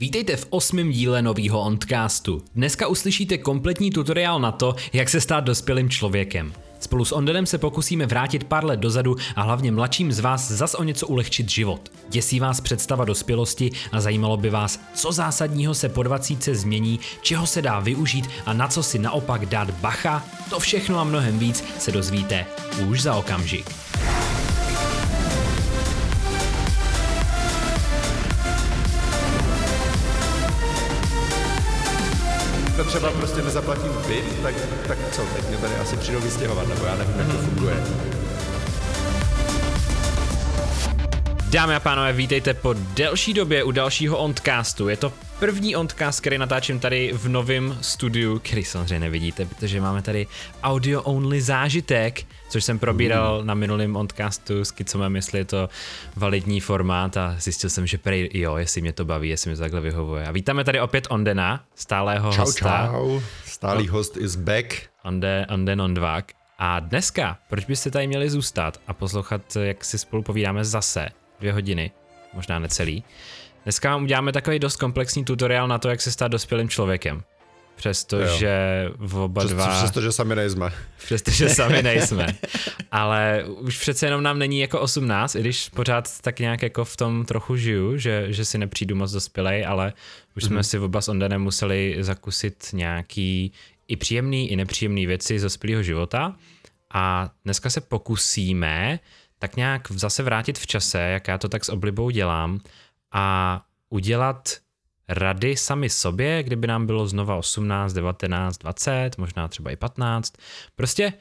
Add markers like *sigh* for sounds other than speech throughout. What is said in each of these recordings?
Vítejte v osmém díle nového Ondcastu. Dneska uslyšíte kompletní tutoriál na to, jak se stát dospělým člověkem. Spolu s Ondenem se pokusíme vrátit pár let dozadu a hlavně mladším z vás zas o něco ulehčit život. Děsí vás představa dospělosti a zajímalo by vás, co zásadního se po 20 změní, čeho se dá využít a na co si naopak dát bacha? To všechno a mnohem víc se dozvíte už za okamžik. Třeba prostě nezaplatím byt, tak, tak co, teď mě tady asi přijdou vystěhovat, nebo já nevím, jak to funguje. Dámy a pánové, vítejte po delší době u dalšího Ondcastu. Je to první Ondcast, který natáčím tady v novém studiu, který samozřejmě nevidíte, protože máme tady audio-only zážitek, což jsem probíral mm. na minulém Ondcastu s Kicomem, jestli je to validní formát a zjistil jsem, že prej jo, jestli mě to baví, jestli mě to takhle vyhovuje. A vítáme tady opět Ondena, stálého čau, hosta. Čau, stálý no. host is back. Onde, Onden Ondvák. A dneska, proč byste tady měli zůstat a poslouchat, jak si spolu povídáme zase, dvě hodiny, možná necelý. Dneska vám uděláme takový dost komplexní tutoriál na to, jak se stát dospělým člověkem. Přestože v oba Přes, dva... Přestože sami nejsme. Přestože sami *laughs* nejsme. Ale už přece jenom nám není jako 18, i když pořád tak nějak jako v tom trochu žiju, že, že si nepřijdu moc dospělej, ale už mm-hmm. jsme si oba s Ondenem museli zakusit nějaký i příjemný, i nepříjemný věci z dospělého života. A dneska se pokusíme tak nějak zase vrátit v čase, jak já to tak s oblibou dělám, a udělat rady sami sobě, kdyby nám bylo znova 18, 19, 20, možná třeba i 15. Prostě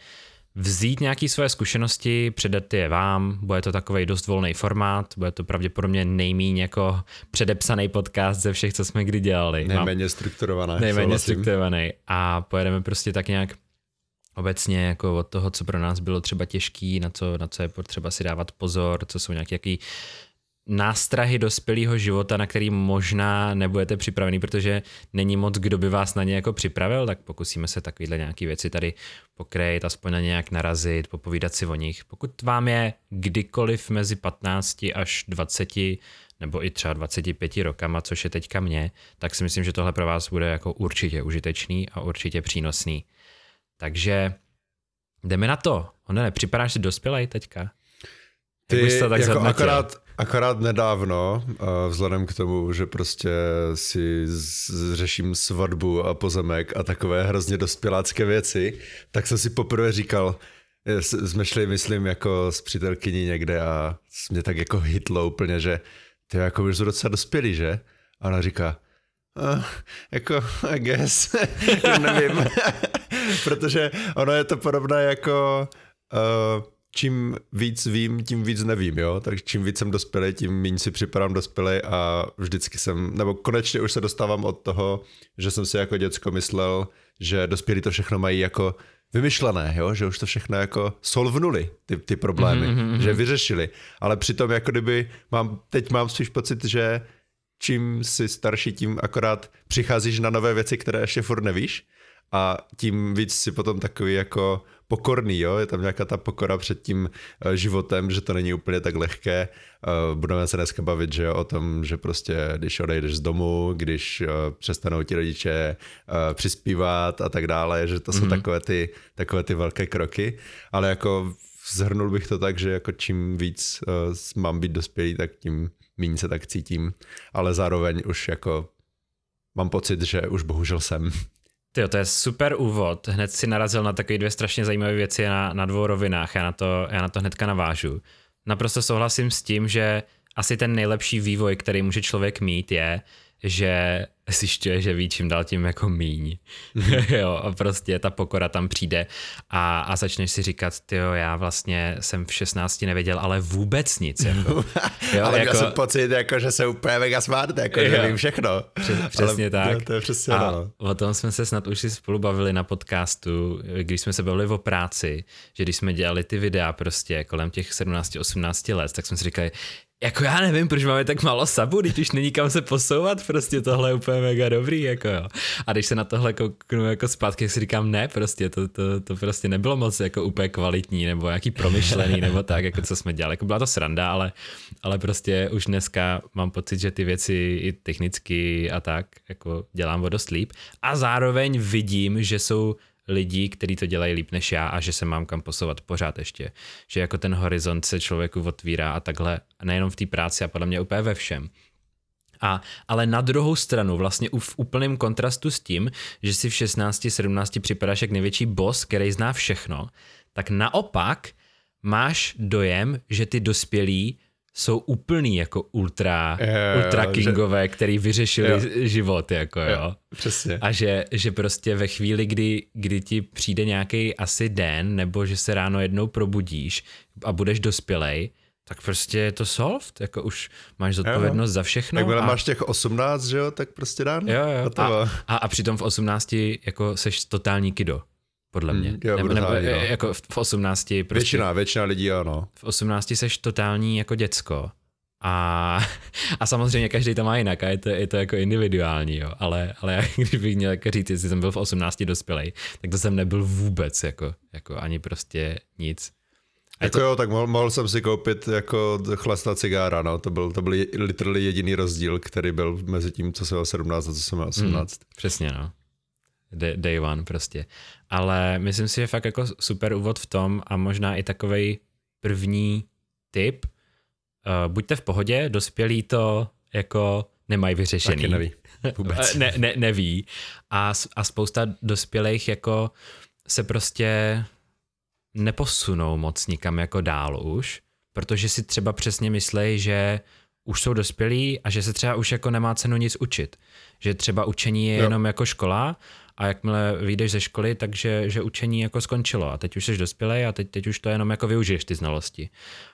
vzít nějaké svoje zkušenosti, předat je vám, bude to takový dost volný formát, bude to pravděpodobně nejmíň jako předepsaný podcast ze všech, co jsme kdy dělali. Nejméně strukturovaný. Nejméně strukturovaný. A pojedeme prostě tak nějak obecně jako od toho, co pro nás bylo třeba těžký, na co, na co je potřeba si dávat pozor, co jsou nějaké jaký nástrahy dospělého života, na který možná nebudete připravený, protože není moc, kdo by vás na ně jako připravil, tak pokusíme se takovýhle nějaký věci tady pokrejt, aspoň na nějak narazit, popovídat si o nich. Pokud vám je kdykoliv mezi 15 až 20 nebo i třeba 25 rokama, což je teďka mě, tak si myslím, že tohle pro vás bude jako určitě užitečný a určitě přínosný. Takže jdeme na to. Ono připadáš si dospělej teďka? Ty tak jako akorát, akorát nedávno, vzhledem k tomu, že prostě si řeším svatbu a pozemek a takové hrozně dospělácké věci, tak jsem si poprvé říkal, jsme šli, myslím, jako s přítelkyní někde a mě tak jako hitlo úplně, že ty jako už docela dospělý, že? A ona říká, Uh, jako, I guess, *laughs* nevím, *laughs* protože ono je to podobné jako uh, čím víc vím, tím víc nevím, jo, takže čím víc jsem dospělý, tím méně si připadám dospělý a vždycky jsem, nebo konečně už se dostávám od toho, že jsem si jako děcko myslel, že dospělí to všechno mají jako vymyšlené, jo? že už to všechno jako solvnuli, ty, ty problémy, mm-hmm. že vyřešili, ale přitom jako kdyby mám, teď mám spíš pocit, že čím jsi starší, tím akorát přicházíš na nové věci, které ještě furt nevíš a tím víc si potom takový jako pokorný, jo, je tam nějaká ta pokora před tím eh, životem, že to není úplně tak lehké. Eh, budeme se dneska bavit, že jo, o tom, že prostě když odejdeš z domu, když eh, přestanou ti rodiče přispívat a tak dále, že to jsou mm-hmm. takové ty, takové ty velké kroky, ale jako zhrnul bych to tak, že jako čím víc mám být dospělý, tak tím méně se tak cítím, ale zároveň už jako mám pocit, že už bohužel jsem. Tyjo, to je super úvod. Hned si narazil na takové dvě strašně zajímavé věci na, na dvou rovinách. Já na, to, já na to hnedka navážu. Naprosto souhlasím s tím, že asi ten nejlepší vývoj, který může člověk mít, je, že zjišťuje, že ví čím dál tím jako míň. Mm-hmm. *laughs* jo, a prostě ta pokora tam přijde a, a začneš si říkat, jo, já vlastně jsem v 16 nevěděl, ale vůbec nic. Jako. *laughs* jo, ale jako, měl jsem pocit, jako, že se úplně mega smart, jako, jo. že vím všechno. Přes, přesně ale, tak. Jo, to je přesně a no. o tom jsme se snad už si spolu bavili na podcastu, když jsme se bavili o práci, že když jsme dělali ty videa prostě kolem těch 17-18 let, tak jsme si říkali, jako já nevím, proč máme tak málo sabu, když už není kam se posouvat, prostě tohle je úplně mega dobrý, jako jo. A když se na tohle kouknu jako zpátky, si říkám, ne, prostě to, to, to prostě nebylo moc jako úplně kvalitní, nebo jaký promyšlený, *laughs* nebo tak, jako co jsme dělali. Jako byla to sranda, ale, ale prostě už dneska mám pocit, že ty věci i technicky a tak, jako dělám o dost líp. A zároveň vidím, že jsou lidí, kteří to dělají líp než já a že se mám kam posouvat pořád ještě. Že jako ten horizont se člověku otvírá a takhle, nejenom v té práci a podle mě úplně ve všem. A, ale na druhou stranu, vlastně v úplném kontrastu s tím, že si v 16, 17 připadáš jak největší boss, který zná všechno, tak naopak máš dojem, že ty dospělí jsou úplný jako ultra, jo, ultra kingové, že... který vyřešili jo. život, jako jo. jo. Přesně. A že, že prostě ve chvíli, kdy, kdy ti přijde nějaký asi den, nebo že se ráno jednou probudíš a budeš dospělej, tak prostě je to soft, jako už máš zodpovědnost jo. za všechno. Tak a... máš těch 18, že jo, tak prostě dán. Jo, jo. A, a, a přitom v 18 jako seš totální kido podle mě. Mm, jo, nebo, nebo jako v 18 prostě, Většina, většina lidí ano. V 18 seš totální jako děcko. A, *laughs* a samozřejmě každý to má jinak a je to, je to jako individuální, jo. Ale, ale já, *laughs* když bych měl jako říct, jestli jsem byl v 18 dospělej, tak to jsem nebyl vůbec, jako, jako ani prostě nic. A jako to... jo, tak mohl, mohl jsem si koupit jako chlasta cigára, no, to byl, to byl literally jediný rozdíl, který byl mezi tím, co jsem 17 a co jsem 18. Mm, přesně, no day one prostě. Ale myslím si, že fakt jako super úvod v tom a možná i takový první tip. Uh, buďte v pohodě, dospělí to jako nemají vyřešený. Taky neví. *laughs* Vůbec. ne, ne, neví. A, a spousta dospělých jako se prostě neposunou moc nikam jako dál už, protože si třeba přesně myslí, že už jsou dospělí a že se třeba už jako nemá cenu nic učit. Že třeba učení je jo. jenom jako škola a jakmile vyjdeš ze školy, takže že učení jako skončilo a teď už jsi dospělý a teď, teď už to jenom jako využiješ ty znalosti.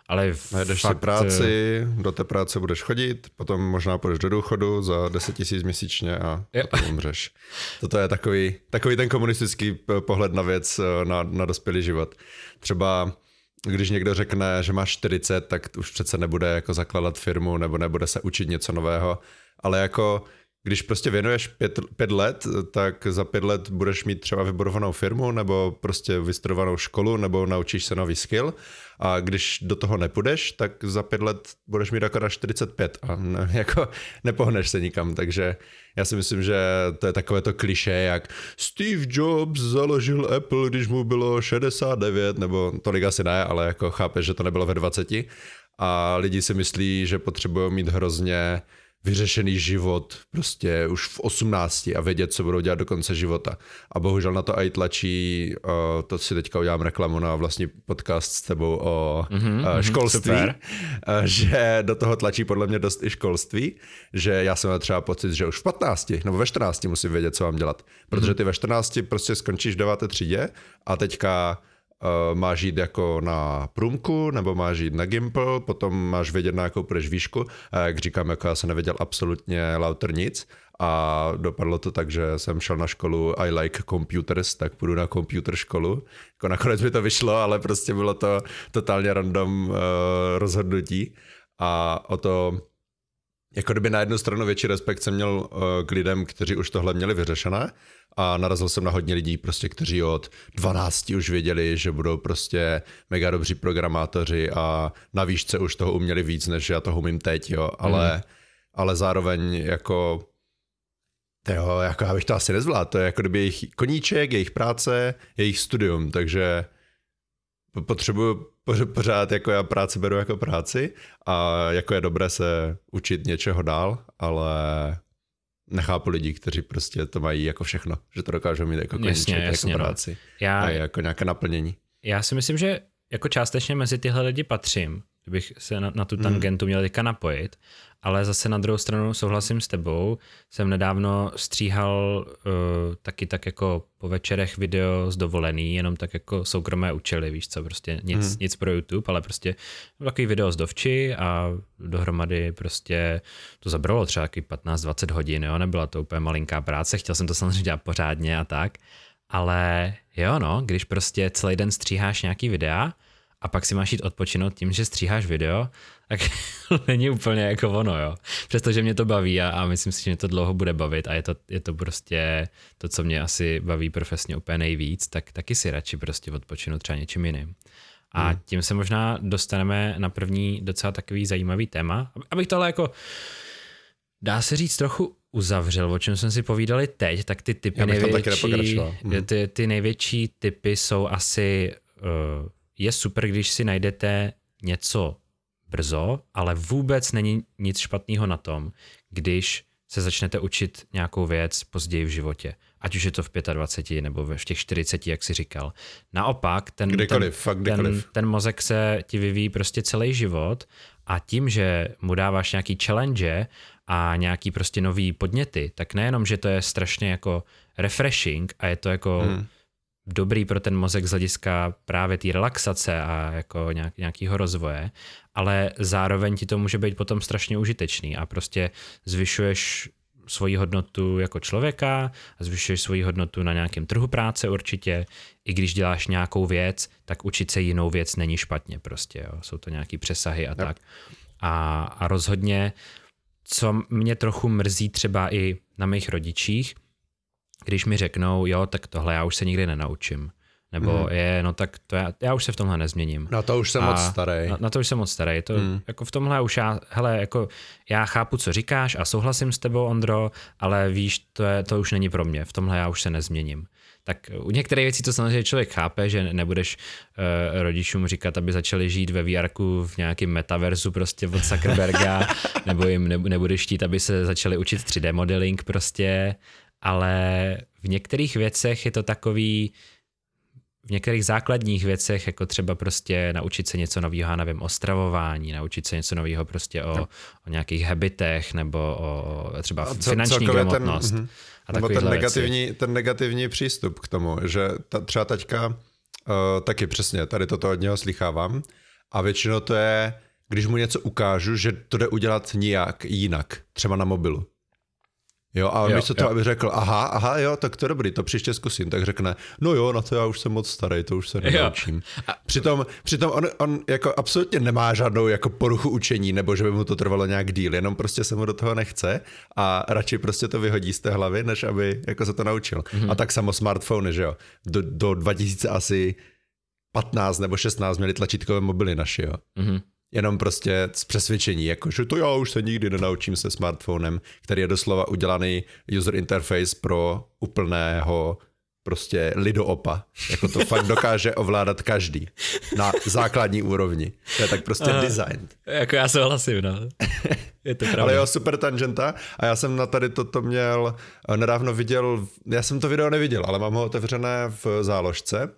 Ale Najdeš fakt... si práci, do té práce budeš chodit, potom možná půjdeš do důchodu za 10 tisíc měsíčně a jo. potom umřeš. Toto je takový, takový ten komunistický pohled na věc, eh, na, na dospělý život. Třeba když někdo řekne, že máš 40, tak už přece nebude jako zakládat firmu nebo nebude se učit něco nového, ale jako když prostě věnuješ pět, pět let, tak za pět let budeš mít třeba vybudovanou firmu nebo prostě vystudovanou školu nebo naučíš se nový skill. A když do toho nepůjdeš, tak za pět let budeš mít akorát 45 a ne, *laughs* jako nepohneš se nikam, takže já si myslím, že to je takové to kliše, jak Steve Jobs založil Apple, když mu bylo 69, nebo tolik asi ne, ale jako chápeš, že to nebylo ve 20 a lidi si myslí, že potřebují mít hrozně vyřešený život prostě už v 18 a vědět, co budou dělat do konce života. A bohužel na to i tlačí, uh, to si teďka udělám reklamu na vlastní podcast s tebou o mm-hmm, uh, školství, uh, že do toho tlačí podle mě dost i školství, že já jsem měl třeba pocit, že už v 15 nebo ve 14 musím vědět, co mám dělat. Protože mhm. ty ve 14 prostě skončíš v 9. třídě a teďka uh, máš jít jako na průmku, nebo máš jít na Gimple, potom máš vědět, na jakou půjdeš výšku. A jak říkám, jako já jsem nevěděl absolutně lauter nic a dopadlo to tak, že jsem šel na školu I like computers, tak půjdu na computer školu. Jako nakonec mi to vyšlo, ale prostě bylo to totálně random uh, rozhodnutí a o to jako kdyby na jednu stranu větší respekt jsem měl uh, k lidem, kteří už tohle měli vyřešené a narazil jsem na hodně lidí, prostě, kteří od 12 už věděli, že budou prostě mega dobří programátoři a na výšce už toho uměli víc, než já toho umím teď, jo, ale, mm. ale zároveň jako Jo, jako já bych to asi nezvládl, to je jako kdyby jejich koníček, jejich práce, jejich studium, takže potřebuju pořád jako já práci beru jako práci a jako je dobré se učit něčeho dál, ale nechápu lidi, kteří prostě to mají jako všechno, že to dokážou mít jako koníček, jasně, jasně, jako no. práci já, a jako nějaké naplnění. Já si myslím, že jako částečně mezi tyhle lidi patřím, kdybych se na, na tu hmm. tangentu měl teďka napojit, ale zase na druhou stranu souhlasím s tebou. Jsem nedávno stříhal uh, taky tak jako po večerech video z dovolený, jenom tak jako soukromé účely, víš co, prostě nic, hmm. nic pro YouTube, ale prostě takový video z dovči a dohromady prostě to zabralo třeba 15-20 hodin, jo, nebyla to úplně malinká práce, chtěl jsem to samozřejmě dělat pořádně a tak, ale jo no, když prostě celý den stříháš nějaký videa, a pak si máš jít odpočinout tím, že stříháš video, tak *laughs* není úplně jako ono, jo. Přestože mě to baví a, a myslím si, že mě to dlouho bude bavit a je to, je to prostě to, co mě asi baví profesně úplně nejvíc, tak taky si radši prostě odpočinout třeba něčím jiným. A hmm. tím se možná dostaneme na první docela takový zajímavý téma, abych tohle jako dá se říct trochu uzavřel, o čem jsme si povídali teď, tak ty typy největší, hmm. ty, ty největší typy jsou asi, uh, je super, když si najdete něco brzo, ale vůbec není nic špatného na tom, když se začnete učit nějakou věc později v životě. Ať už je to v 25 nebo v těch 40, jak si říkal. Naopak, ten, kdykoliv, fakt kdykoliv. ten, ten mozek se ti vyvíjí prostě celý život a tím, že mu dáváš nějaký challenge a nějaký prostě nový podněty, tak nejenom, že to je strašně jako refreshing a je to jako hmm. Dobrý pro ten mozek z hlediska právě té relaxace a jako nějak, nějakého rozvoje, ale zároveň ti to může být potom strašně užitečný a prostě zvyšuješ svoji hodnotu jako člověka a zvyšuješ svoji hodnotu na nějakém trhu práce určitě. I když děláš nějakou věc, tak učit se jinou věc není špatně prostě. Jo. Jsou to nějaký přesahy a yep. tak. A, a rozhodně, co mě trochu mrzí třeba i na mých rodičích, když mi řeknou, jo, tak tohle já už se nikdy nenaučím. Nebo mm. je, no tak to já, já už se v tomhle nezměním. Na to už jsem a moc starý. Na, na to už jsem moc starý. To, mm. jako v tomhle už já, hele, jako já chápu, co říkáš a souhlasím s tebou, Ondro, ale víš, to, je, to už není pro mě. V tomhle já už se nezměním. Tak u některých věcí to samozřejmě člověk chápe, že nebudeš uh, rodičům říkat, aby začali žít ve vr v nějakém metaverzu prostě od Zuckerberga, *laughs* nebo jim nebudeš chtít, aby se začali učit 3D modeling prostě, ale v některých věcech je to takový, v některých základních věcech, jako třeba prostě naučit se něco nového, já nevím, o stravování, naučit se něco nového prostě o, no. o nějakých habitech nebo o třeba co, finanční gramotnost. Ten, a nebo ten negativní, věci. ten negativní přístup k tomu, že ta, třeba teďka uh, taky přesně, tady toto od něho slychávám a většinou to je, když mu něco ukážu, že to jde udělat nijak jinak, třeba na mobilu. Jo, a jo, místo toho, aby řekl, aha, aha, jo, tak to je dobrý, to příště zkusím, tak řekne, no jo, na to já už jsem moc starý, to už se nenaučím. Přitom, přitom on, on jako absolutně nemá žádnou jako poruchu učení, nebo že by mu to trvalo nějak díl, jenom prostě se mu do toho nechce a radši prostě to vyhodí z té hlavy, než aby jako se to naučil. Mm-hmm. A tak samo smartfony, že jo, do, do 2000 asi 15 nebo 16 měli tlačítkové mobily naši, jo. Mm-hmm jenom prostě z přesvědčení, jako že to já už se nikdy nenaučím se smartphonem, který je doslova udělaný user interface pro úplného prostě lidoopa. Jako to fakt dokáže ovládat každý na základní úrovni. To je tak prostě Aha, design. Jako já souhlasím, no. Je to pravda. Ale jo, super tangenta a já jsem na tady toto měl, eh, nedávno viděl, já jsem to video neviděl, ale mám ho otevřené v záložce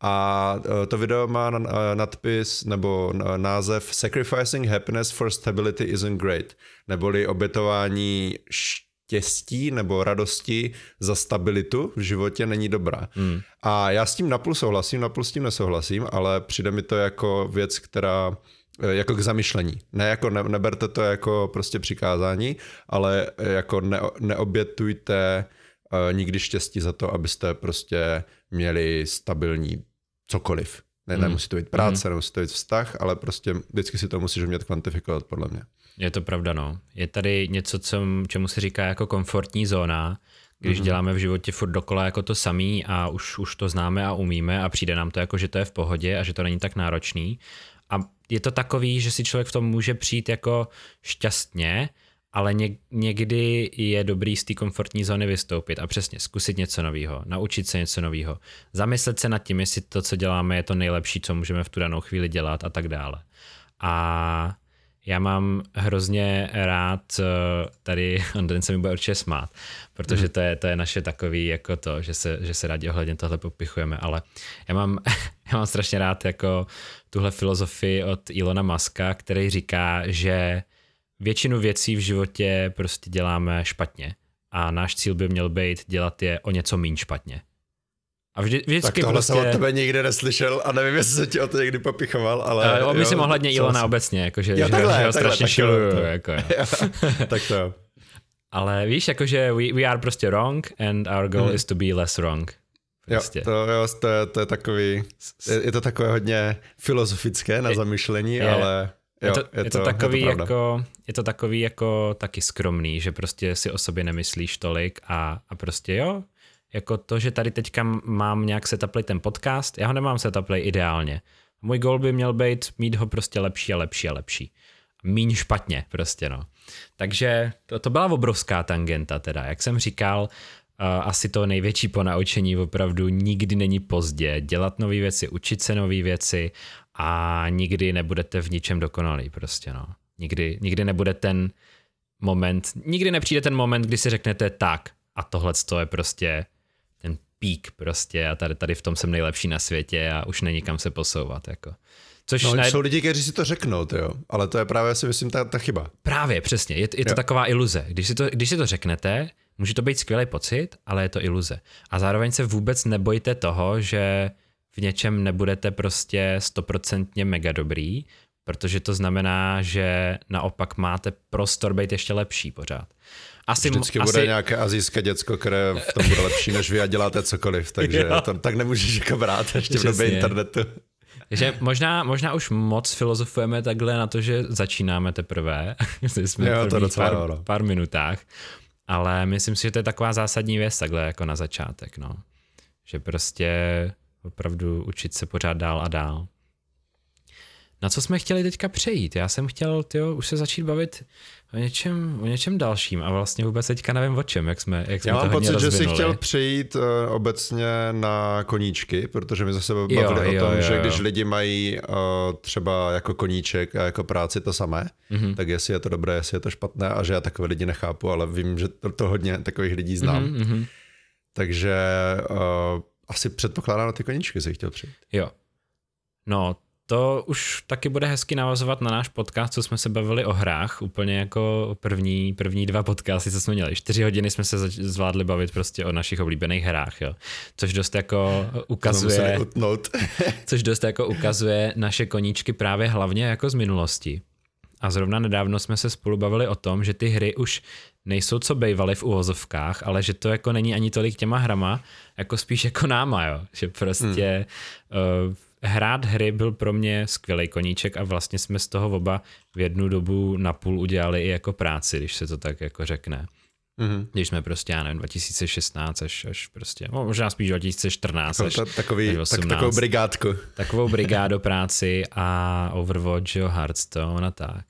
a e, to video má e, nadpis nebo název Sacrificing Happiness for Stability isn't great, neboli obětování štěstí nebo radosti za stabilitu v životě není dobrá. Hmm. A já s tím napůl souhlasím, napůl s tím nesouhlasím, ale přijde mi to jako věc, která e, jako k zamyšlení. Ne jako ne, neberte to jako prostě přikázání, ale jako ne, neobětujte uh, nikdy štěstí za to, abyste prostě měli stabilní cokoliv. Ne, mm. Nemusí to být práce, mm. nemusí to být vztah, ale prostě vždycky si to musíš umět kvantifikovat, podle mě. Je to pravda, no. Je tady něco, co, čemu se říká jako komfortní zóna, když mm. děláme v životě furt dokola jako to samý a už, už to známe a umíme a přijde nám to jako, že to je v pohodě a že to není tak náročný. A je to takový, že si člověk v tom může přijít jako šťastně, ale někdy je dobrý z té komfortní zóny vystoupit a přesně zkusit něco nového, naučit se něco nového, zamyslet se nad tím, jestli to, co děláme, je to nejlepší, co můžeme v tu danou chvíli dělat a tak dále. A já mám hrozně rád, eh, tady *laughs* den se mi bude určitě smát, protože mm. to, je, to je naše takový jako to, že se, že se rádi ohledně tohle popichujeme, ale já mám, *laughs* já mám strašně rád jako tuhle filozofii od Ilona Maska, který říká, že většinu věcí v životě prostě děláme špatně a náš cíl by měl být dělat je o něco méně špatně. A vždy, vždycky tak tohle prostě... jsem od tebe nikdy neslyšel a nevím, jestli se ti o to někdy popichoval, ale... Uh, myslím ohledně Ilona obecně, jako, že, jo, že, takhle, že ho strašně takhle, šiluju. To, jako, jo. *laughs* tak to Ale víš, jakože we, we are prostě wrong and our goal hmm. is to be less wrong. Prostě. Jo, to, jo, to, je, to je takový, je, je to takové hodně filozofické na zamyšlení, je, ale jo, je, to, je, je, to, to takový je to jako, je to takový jako taky skromný, že prostě si o sobě nemyslíš tolik a, a prostě jo, jako to, že tady teďka mám nějak setuplit ten podcast, já ho nemám setuplit ideálně. Můj goal by měl být mít ho prostě lepší a lepší a lepší. Míň špatně prostě, no. Takže to, to byla obrovská tangenta teda. Jak jsem říkal, uh, asi to největší ponaučení opravdu nikdy není pozdě. Dělat nové věci, učit se nové věci a nikdy nebudete v ničem dokonalý prostě, no. Nikdy, nikdy nebude ten moment, nikdy nepřijde ten moment, kdy si řeknete tak a tohle je prostě ten pík prostě a tady, tady v tom jsem nejlepší na světě a už není kam se posouvat, jako. Což no, najed... jsou lidi, kteří si to řeknou, jo. ale to je právě si myslím ta, ta chyba. Právě, přesně, je, je to jo. taková iluze. Když si, to, když si to řeknete, může to být skvělý pocit, ale je to iluze. A zároveň se vůbec nebojte toho, že v něčem nebudete prostě stoprocentně mega dobrý, protože to znamená, že naopak máte prostor být ještě lepší pořád. Asi, Vždycky asi... bude nějaké azijské děcko, které v tom bude lepší než vy a děláte cokoliv, takže *laughs* to, tak nemůžeš jako brát ještě v době internetu. Takže možná, možná už moc filozofujeme takhle na to, že začínáme teprve. *laughs* jsme jo, to docela pár, no. pár minutách. Ale myslím si, že to je taková zásadní věc takhle jako na začátek. No. Že prostě opravdu učit se pořád dál a dál. Na co jsme chtěli teďka přejít? Já jsem chtěl tyjo, už se začít bavit o něčem, o něčem dalším a vlastně vůbec teďka nevím o čem, jak jsme, jak jsme Já mám pocit, rozvinuli. že si chtěl přejít uh, obecně na koníčky, protože my zase bavili jo, jo, o tom, jo, že jo. když lidi mají uh, třeba jako koníček a jako práci to samé, mm-hmm. tak jestli je to dobré, jestli je to špatné a že já takové lidi nechápu, ale vím, že to, to hodně takových lidí znám. Mm-hmm. Takže uh, asi předpokládám na ty koníčky si chtěl přijít. Jo. No, to už taky bude hezky navazovat na náš podcast, co jsme se bavili o hrách, úplně jako první, první dva podcasty, co jsme měli. Čtyři hodiny jsme se zvládli bavit prostě o našich oblíbených hrách, jo. Což dost jako ukazuje, *laughs* což dost jako ukazuje naše koníčky právě hlavně jako z minulosti. A zrovna nedávno jsme se spolu bavili o tom, že ty hry už nejsou co bejvaly v uvozovkách, ale že to jako není ani tolik těma hrama, jako spíš jako náma, jo. Že prostě hmm. uh, hrát hry byl pro mě skvělý koníček a vlastně jsme z toho oba v jednu dobu napůl udělali i jako práci, když se to tak jako řekne. Mm-hmm. Když jsme prostě, já nevím, 2016 až, až prostě, no, možná spíš 2014 až, takový, až 18, tak, takovou brigádku. Takovou *laughs* brigádu práci a Overwatch, jo, Hearthstone a tak.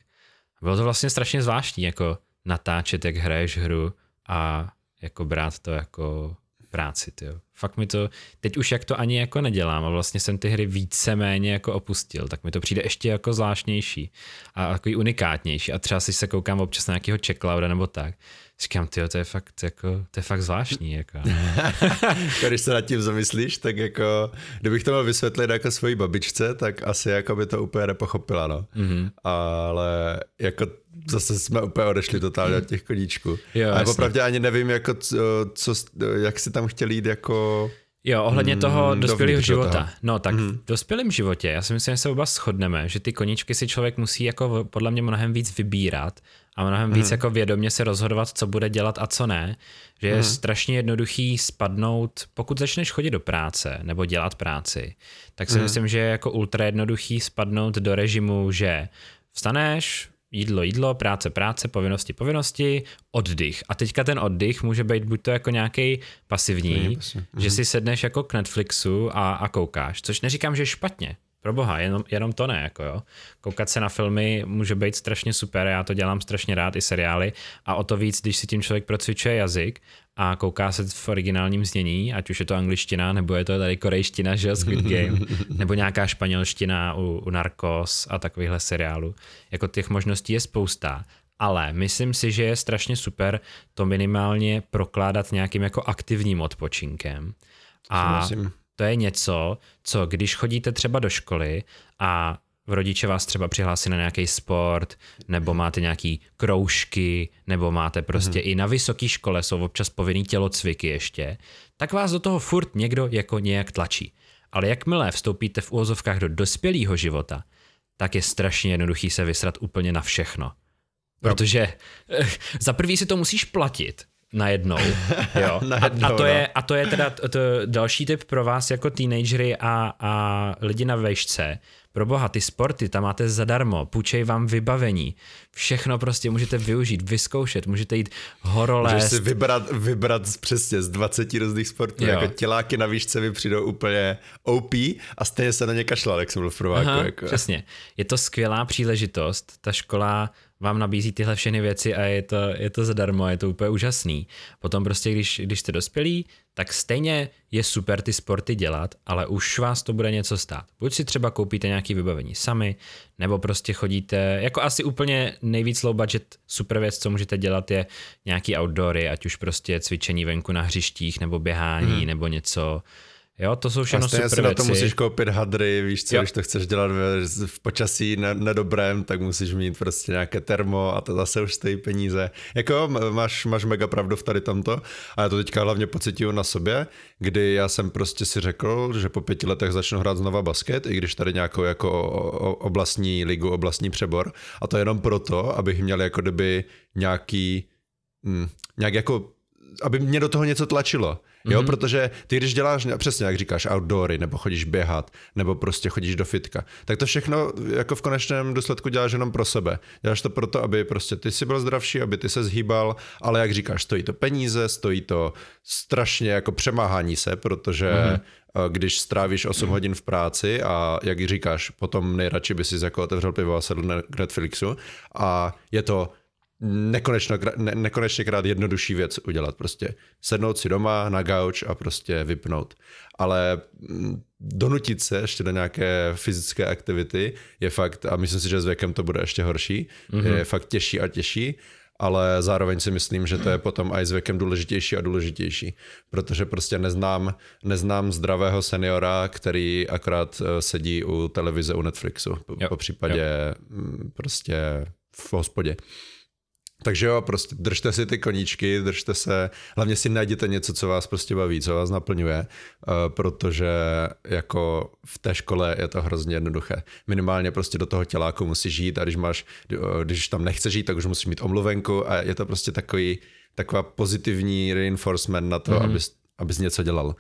Bylo to vlastně strašně zvláštní, jako natáčet, jak hraješ hru a jako brát to jako práci, tyjo. Fakt mi to, teď už jak to ani jako nedělám a vlastně jsem ty hry víceméně jako opustil, tak mi to přijde ještě jako zvláštnější a takový unikátnější a třeba si se koukám občas na nějakého checklauda nebo tak. Říkám, ty to je fakt jako, to je fakt zvláštní. Jako. *laughs* Když se nad tím zamyslíš, tak jako, kdybych to měl vysvětlit jako svojí babičce, tak asi jako by to úplně nepochopila, no. Mm-hmm. Ale jako zase jsme úplně odešli totálně od těch koníčků. Jo, a popravdě ani nevím, jako co, co, jak si tam chtěli jít jako... Jo, ohledně mm, toho dospělého života. Toho. No tak mm. v dospělém životě, já si myslím, že se oba shodneme, že ty koníčky si člověk musí jako podle mě mnohem víc vybírat a mnohem víc jako vědomě se rozhodovat, co bude dělat a co ne. Že je mm. strašně jednoduchý spadnout, pokud začneš chodit do práce nebo dělat práci, tak si mm. myslím, že je jako ultra jednoduchý spadnout do režimu, že vstaneš, jídlo, jídlo, práce, práce, povinnosti, povinnosti, oddych. A teďka ten oddych může být buď to jako nějaký pasivní, pasivní. že mhm. si sedneš jako k Netflixu a, a koukáš, což neříkám, že je špatně. Pro boha, jenom, jenom to ne, jako jo. Koukat se na filmy může být strašně super, já to dělám strašně rád, i seriály, a o to víc, když si tím člověk procvičuje jazyk a kouká se v originálním znění, ať už je to angličtina, nebo je to tady korejština, že Squid Game, *laughs* nebo nějaká španělština u, u Narcos a takovýchhle seriálů. Jako těch možností je spousta, ale myslím si, že je strašně super to minimálně prokládat nějakým jako aktivním odpočinkem. A to je něco, co když chodíte třeba do školy a v rodiče vás třeba přihlásí na nějaký sport, nebo máte nějaký kroužky, nebo máte prostě mm-hmm. i na vysoké škole jsou občas povinný tělocviky ještě, tak vás do toho furt někdo jako nějak tlačí. Ale jakmile vstoupíte v úvozovkách do dospělého života, tak je strašně jednoduchý se vysrat úplně na všechno. Protože eh, za prvý si to musíš platit, najednou. *laughs* Jo. najednou a, a, to no. je, a to je teda to další tip pro vás jako teenagery a, a lidi na vejšce. Pro boha, ty sporty tam máte zadarmo, půjčej vám vybavení, všechno prostě můžete využít, vyzkoušet, můžete jít horolést. Můžeš si vybrat, vybrat přesně z 20 různých sportů, jo. jako těláky na výšce mi přijdou úplně OP a stejně se na ně kašlal, jak jsem byl v prváku. Aha, jako. Přesně, je to skvělá příležitost, ta škola vám nabízí tyhle všechny věci a je to, je to zadarmo, je to úplně úžasný. Potom prostě, když, když jste dospělí, tak stejně je super ty sporty dělat, ale už vás to bude něco stát. Buď si třeba koupíte nějaký vybavení sami, nebo prostě chodíte, jako asi úplně nejvíc low budget super věc, co můžete dělat je nějaký outdoory, ať už prostě cvičení venku na hřištích, nebo běhání, hmm. nebo něco, Jo, to jsou všechno super si na to musíš koupit hadry, víš co, jo. když to chceš dělat v, v počasí nedobrém, tak musíš mít prostě nějaké termo a to zase už stojí peníze. Jako máš, máš mega pravdu v tady tomto a já to teďka hlavně pocituju na sobě, kdy já jsem prostě si řekl, že po pěti letech začnu hrát znova basket, i když tady nějakou jako oblastní ligu, oblastní přebor a to jenom proto, abych měl jako kdyby nějaký, hm, nějak jako aby mě do toho něco tlačilo. Jo, mm-hmm. protože ty, když děláš přesně, jak říkáš, outdoory, nebo chodíš běhat, nebo prostě chodíš do fitka, tak to všechno jako v konečném důsledku děláš jenom pro sebe. Děláš to proto, aby prostě ty si byl zdravší, aby ty se zhýbal, ale jak říkáš, stojí to peníze, stojí to strašně jako přemáhání se, protože mm-hmm když strávíš 8 hodin v práci a jak říkáš, potom nejradši by si jako otevřel pivo a sedl k Netflixu a je to nekonečno, ne, nekonečně krát jednodušší věc udělat. Prostě sednout si doma na gauč a prostě vypnout. Ale mm, donutit se ještě do nějaké fyzické aktivity je fakt, a myslím si, že s věkem to bude ještě horší, mm-hmm. je fakt těžší a těžší, ale zároveň si myslím, že to je potom i s věkem důležitější a důležitější, protože prostě neznám, neznám zdravého seniora, který akorát eh, sedí u televize u Netflixu, po, po případě jo. Mm, prostě v hospodě. Takže jo, prostě držte si ty koníčky, držte se, hlavně si najděte něco, co vás prostě baví, co vás naplňuje, uh, protože jako v té škole je to hrozně jednoduché. Minimálně prostě do toho těláku musíš žít a když máš, uh, když tam nechce žít, tak už musíš mít omluvenku a je to prostě takový, taková pozitivní reinforcement na to, mm-hmm. abys, abys něco dělal.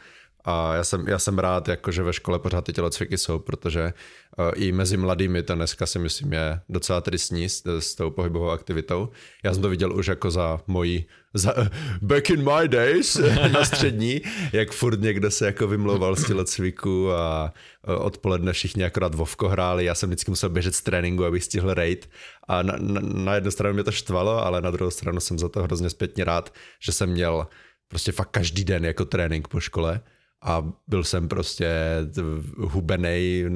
A já jsem, já jsem rád, jako, že ve škole pořád ty tělocviky jsou, protože uh, i mezi mladými to dneska si myslím je docela tristní s, s tou pohybovou aktivitou. Já jsem to viděl už jako za moji, za, *laughs* back in my days *laughs* na střední, jak furt někdo se jako vymlouval z tělocviku a uh, odpoledne všichni akorát Vovko hráli, já jsem vždycky musel běžet z tréninku, abych stihl raid. A na, na, na jednu stranu mě to štvalo, ale na druhou stranu jsem za to hrozně zpětně rád, že jsem měl prostě fakt každý den jako trénink po škole a byl jsem prostě hubenej,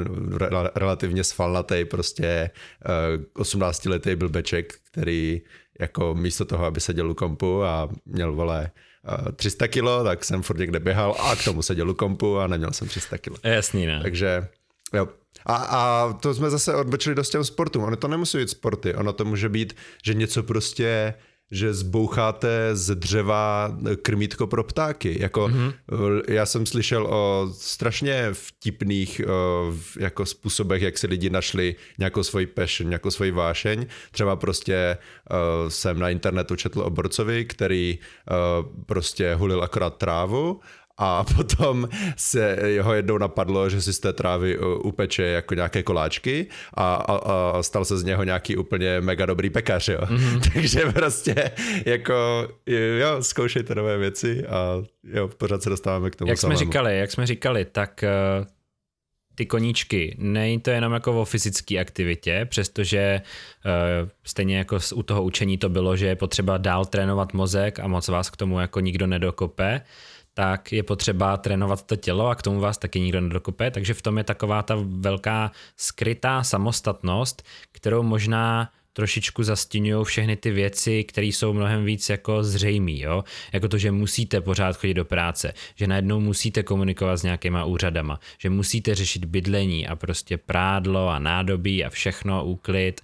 relativně svalnatý, prostě 18 eh, letý blbeček, který jako místo toho, aby seděl u kompu a měl, vole, 300 eh, kilo, tak jsem furt někde běhal a k tomu seděl u kompu a neměl jsem 300 kilo. Jasný, ne? Takže jo. A, a to jsme zase odbočili dost těm sportům. Ono to nemusí být sporty, ono to může být, že něco prostě že zboucháte z dřeva krmítko pro ptáky. Jako, mm-hmm. Já jsem slyšel o strašně vtipných eh, jako způsobech, jak si lidi našli nějakou svoji passion, nějakou svoji vášeň. Třeba prostě eh, jsem na internetu četl o borcovi, který prostě hulil akorát trávu a *laughs* potom se jeho jednou napadlo, že si z té trávy upeče jako nějaké koláčky a, a, a stal se z něho nějaký úplně mega dobrý pekař, jo. Mm-hmm. *laughs* Takže prostě jako jo, zkoušejte nové věci a jo, pořád se dostáváme k tomu Jak samému. jsme říkali, jak jsme říkali, tak uh, ty koníčky, není to jenom jako o fyzické aktivitě, přestože uh, stejně jako u toho učení to bylo, že je potřeba dál trénovat mozek a moc vás k tomu jako nikdo nedokope, tak je potřeba trénovat to tělo a k tomu vás taky nikdo nedokope, takže v tom je taková ta velká skrytá samostatnost, kterou možná trošičku zastínují všechny ty věci, které jsou mnohem víc jako zřejmý, jo? Jako to, že musíte pořád chodit do práce, že najednou musíte komunikovat s nějakýma úřadama, že musíte řešit bydlení a prostě prádlo a nádobí a všechno, úklid,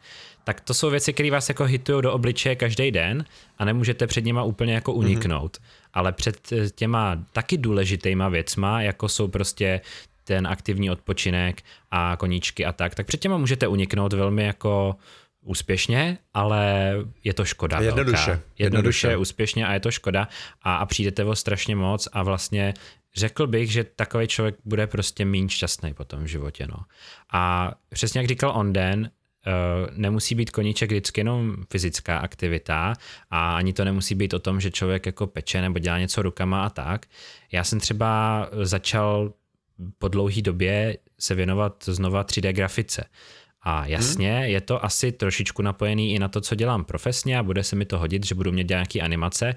tak to jsou věci, které vás jako hitují do obličeje každý den a nemůžete před nima úplně jako mhm. uniknout. Mm-hmm. Ale před eh, těma taky důležitýma věcma, jako jsou prostě ten aktivní odpočinek a koníčky a tak, tak před těma můžete uniknout velmi jako úspěšně, ale je to škoda. Jednoduše. Velká. Jednoduše, jednoduše, úspěšně a je to škoda a, a přijdete o strašně moc a vlastně řekl bych, že takový člověk bude prostě méně šťastný po tom životě. No. A přesně jak říkal Onden, nemusí být koníček vždycky jenom fyzická aktivita a ani to nemusí být o tom, že člověk jako peče nebo dělá něco rukama a tak. Já jsem třeba začal po dlouhé době se věnovat znova 3D grafice. A jasně, hmm. je to asi trošičku napojený i na to, co dělám profesně a bude se mi to hodit, že budu mít nějaké animace,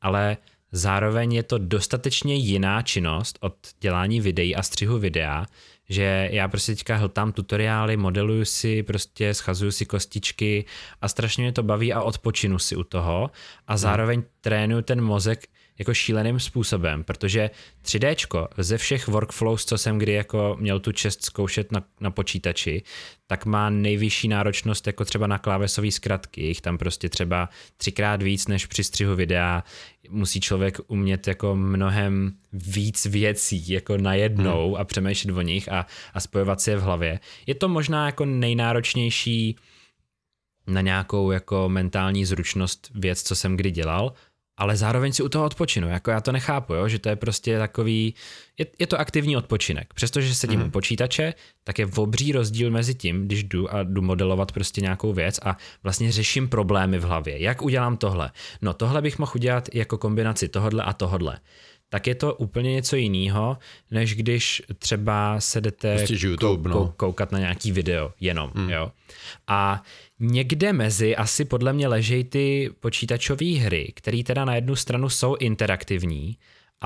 ale zároveň je to dostatečně jiná činnost od dělání videí a střihu videa, že já prostě teďka hltám tutoriály, modeluju si, prostě schazuju si kostičky a strašně mě to baví a odpočinu si u toho a hmm. zároveň trénuju ten mozek jako šíleným způsobem, protože 3D ze všech workflows, co jsem kdy jako měl tu čest zkoušet na, na počítači, tak má nejvyšší náročnost jako třeba na klávesové zkratky. Jich tam prostě třeba třikrát víc než při střihu videa. Musí člověk umět jako mnohem víc věcí jako najednou hmm. a přemýšlet o nich a, a spojovat si je v hlavě. Je to možná jako nejnáročnější na nějakou jako mentální zručnost věc, co jsem kdy dělal, ale zároveň si u toho odpočinu. Jako já to nechápu, jo? že to je prostě takový, je, je to aktivní odpočinek. Přestože sedím mm. u počítače, tak je obří rozdíl mezi tím, když jdu a jdu modelovat prostě nějakou věc a vlastně řeším problémy v hlavě. Jak udělám tohle? No tohle bych mohl udělat jako kombinaci tohodle a tohodle tak je to úplně něco jiného, než když třeba se jdete prostě YouTube, kou, no. koukat na nějaký video jenom. Mm. Jo? A někde mezi asi podle mě ležejí ty počítačové hry, které teda na jednu stranu jsou interaktivní,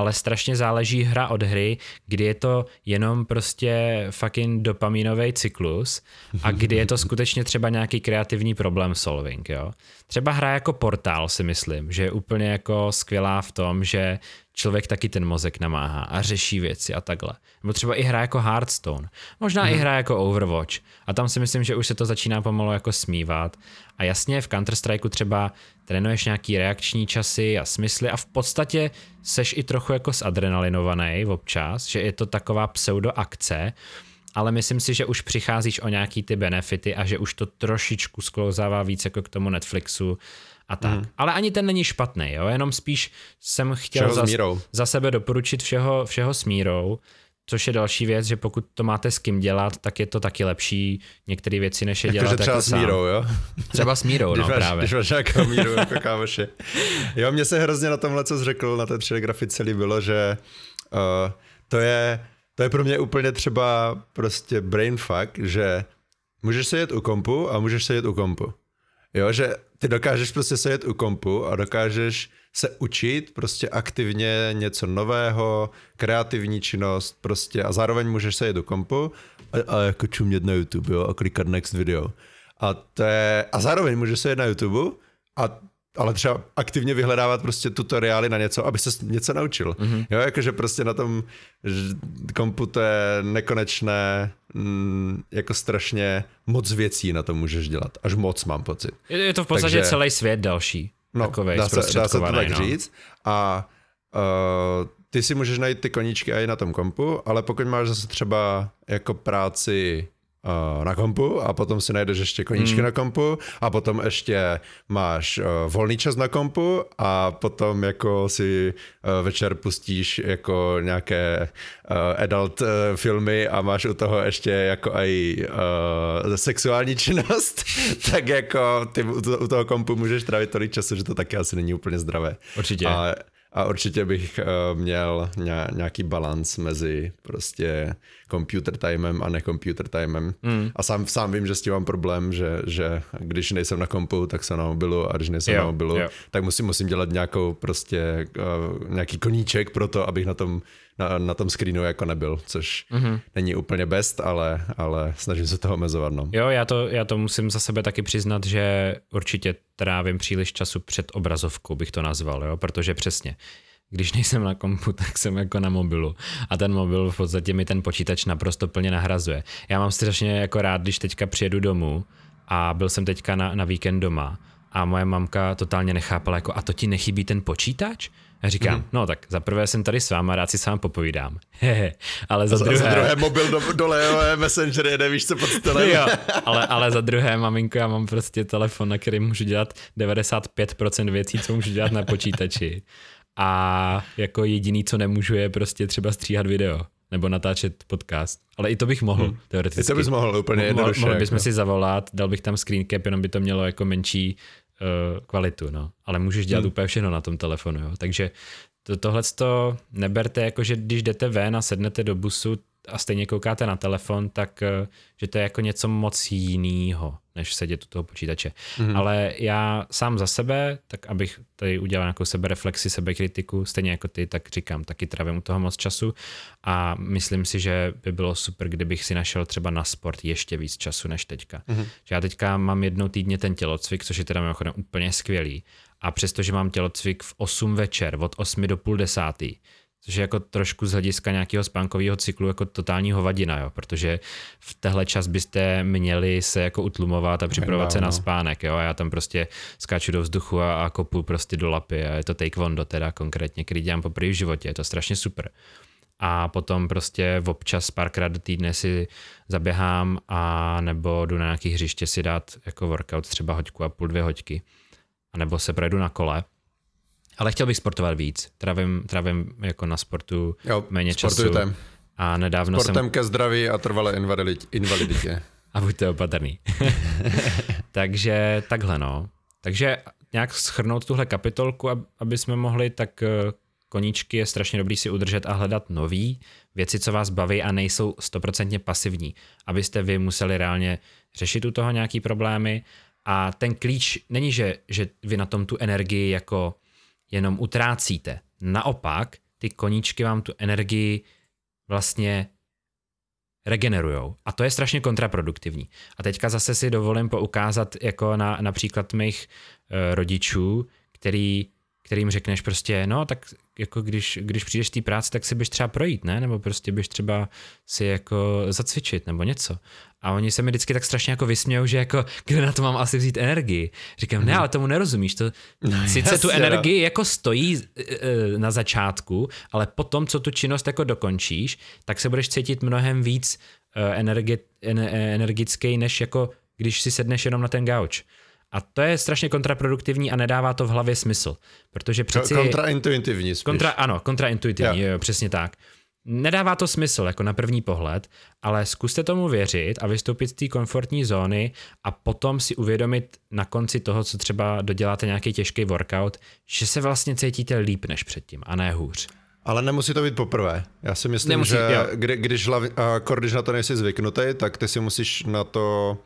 ale strašně záleží hra od hry, kdy je to jenom prostě fucking dopaminový cyklus a kdy je to skutečně třeba nějaký kreativní problem solving, jo. Třeba hra jako Portál si myslím, že je úplně jako skvělá v tom, že člověk taky ten mozek namáhá a řeší věci a takhle. Nebo třeba i hra jako Hearthstone, možná hmm. i mhm. hra jako Overwatch a tam si myslím, že už se to začíná pomalu jako smívat a jasně v Counter-Strikeu třeba trénuješ nějaký reakční časy a smysly a v podstatě seš i trochu jako zadrenalinovaný občas, že je to taková pseudoakce, ale myslím si, že už přicházíš o nějaký ty benefity a že už to trošičku sklouzává víc jako k tomu Netflixu a tak. Mm. Ale ani ten není špatný, jo? jenom spíš jsem chtěl za, za sebe doporučit všeho, všeho s mírou, což je další věc, že pokud to máte s kým dělat, tak je to taky lepší některé věci, než je jako, dělat třeba jako s mírou, jo? Třeba s mírou, *laughs* no máš, právě. Když máš nějakou míru jako kámoše. Jo, mně se hrozně na tomhle, co jsi řekl, na té 3D grafice líbilo, že uh, to je, to je pro mě úplně třeba prostě brain fuck, že můžeš sedět u kompu a můžeš sedět u kompu. Jo, že ty dokážeš prostě sedět u kompu a dokážeš se učit prostě aktivně něco nového, kreativní činnost prostě a zároveň můžeš sedět u kompu a, a jako čumět na YouTube jo, a klikat next video. A, to je, a zároveň můžeš sedět na YouTube a ale třeba aktivně vyhledávat prostě tutoriály na něco, aby se něco naučil. Mm-hmm. Jo, jakože prostě na tom kompu to je nekonečné, mm, jako strašně moc věcí na to můžeš dělat. Až moc mám pocit. Je to v podstatě Takže, celý svět další. No, takovej, dá, se, dá se to tak no. říct. A uh, ty si můžeš najít ty koníčky i na tom kompu, ale pokud máš zase třeba jako práci na kompu a potom si najdeš ještě koníčky hmm. na kompu a potom ještě máš uh, volný čas na kompu a potom jako si uh, večer pustíš jako nějaké uh, adult uh, filmy a máš u toho ještě jako i uh, sexuální činnost, *laughs* tak jako ty u toho kompu můžeš trávit tolik času, že to taky asi není úplně zdravé. Určitě. A, a určitě bych uh, měl nějaký balans mezi prostě computer timem a necomputer timem. Mm. A sám, sám vím, že s tím mám problém, že, že když nejsem na kompu, tak jsem na mobilu a když nejsem jo, na mobilu, jo. tak musím, musím dělat nějakou prostě uh, nějaký koníček pro to, abych na tom na, na tom screenu jako nebyl, což mm-hmm. není úplně best, ale, ale snažím se toho omezovat. No. Jo, já to, já to musím za sebe taky přiznat, že určitě trávím příliš času před obrazovkou, bych to nazval, jo, protože přesně, když nejsem na kompu, *laughs* tak jsem jako na mobilu a ten mobil v podstatě mi ten počítač naprosto plně nahrazuje. Já mám strašně jako rád, když teďka přijedu domů a byl jsem teďka na, na víkend doma a moje mamka totálně nechápala, jako a to ti nechybí ten počítač? A říkám, hmm. no tak za prvé jsem tady s váma, rád si s vámi popovídám. *laughs* ale za, za druhé... Za druhé mobil do, dole, messenger, nevíš co pod stolem. jo, ale, ale za druhé, maminko, já mám prostě telefon, na který můžu dělat 95% věcí, co můžu dělat na počítači. A jako jediný, co nemůžu, je prostě třeba stříhat video nebo natáčet podcast. Ale i to bych mohl, hmm. teoreticky. I to bys mohl úplně jednoduše. Mohl bychom jako. si zavolat, dal bych tam screen cap, jenom by to mělo jako menší kvalitu, no. Ale můžeš dělat hmm. úplně všechno na tom telefonu, jo. Takže to, tohle to neberte jako, že když jdete ven a sednete do busu a stejně koukáte na telefon, tak uh, že to je jako něco moc jiného než sedět u toho počítače. Mm-hmm. Ale já sám za sebe, tak abych tady udělal nějakou sebereflexi, sebekritiku, stejně jako ty, tak říkám, taky trávím u toho moc času a myslím si, že by bylo super, kdybych si našel třeba na sport ještě víc času než teďka. Mm-hmm. Že já teďka mám jednou týdně ten tělocvik, což je teda mimochodem úplně skvělý. A přestože mám tělocvik v 8 večer, od 8 do půl desátý, což je jako trošku z hlediska nějakého spánkového cyklu jako totální hovadina, jo, protože v tehle čas byste měli se jako utlumovat a připravovat se na spánek, jo, a já tam prostě skáču do vzduchu a, a kopu prostě do lapy a je to taekwondo teda konkrétně, který dělám poprvé v životě, je to strašně super. A potom prostě občas párkrát do týdne si zaběhám a nebo jdu na nějaký hřiště si dát jako workout, třeba hoďku a půl, dvě hoďky. A nebo se projdu na kole ale chtěl bych sportovat víc. Travím, travím jako na sportu jo, méně sportujte. času. A nedávno Sportem jsem... ke zdraví a trvalé invaliditě. *laughs* a buďte opatrný. *laughs* Takže takhle no. Takže nějak schrnout tuhle kapitolku, aby jsme mohli, tak eh, koníčky je strašně dobrý si udržet a hledat nový věci, co vás baví a nejsou stoprocentně pasivní, abyste vy museli reálně řešit u toho nějaký problémy a ten klíč není, že, že vy na tom tu energii jako jenom utrácíte. Naopak, ty koníčky vám tu energii vlastně regenerujou. A to je strašně kontraproduktivní. A teďka zase si dovolím poukázat jako na například mých uh, rodičů, který, kterým řekneš prostě, no tak jako když, když přijdeš z té práce, tak si běž třeba projít, ne? Nebo prostě běž třeba si jako zacvičit nebo něco. A oni se mi vždycky tak strašně jako vysmějou, že jako, kde na to mám asi vzít energii. Říkám, ne, mhm. ale tomu nerozumíš. To, no, sice jasně, tu no. energii no. jako stojí uh, na začátku, ale potom, co tu činnost jako dokončíš, tak se budeš cítit mnohem víc uh, energi, energický, než jako když si sedneš jenom na ten gauč. A to je strašně kontraproduktivní a nedává to v hlavě smysl, protože přeci... Kontraintuitivní spíš. Kontra, ano, kontraintuitivní, jo. jo, přesně tak. Nedává to smysl jako na první pohled, ale zkuste tomu věřit a vystoupit z té komfortní zóny a potom si uvědomit na konci toho, co třeba doděláte nějaký těžký workout, že se vlastně cítíte líp než předtím a ne hůř. Ale nemusí to být poprvé. Já si myslím, nemusí, že kdy, když, hlavi, když na to nejsi zvyknutý, tak ty si musíš na to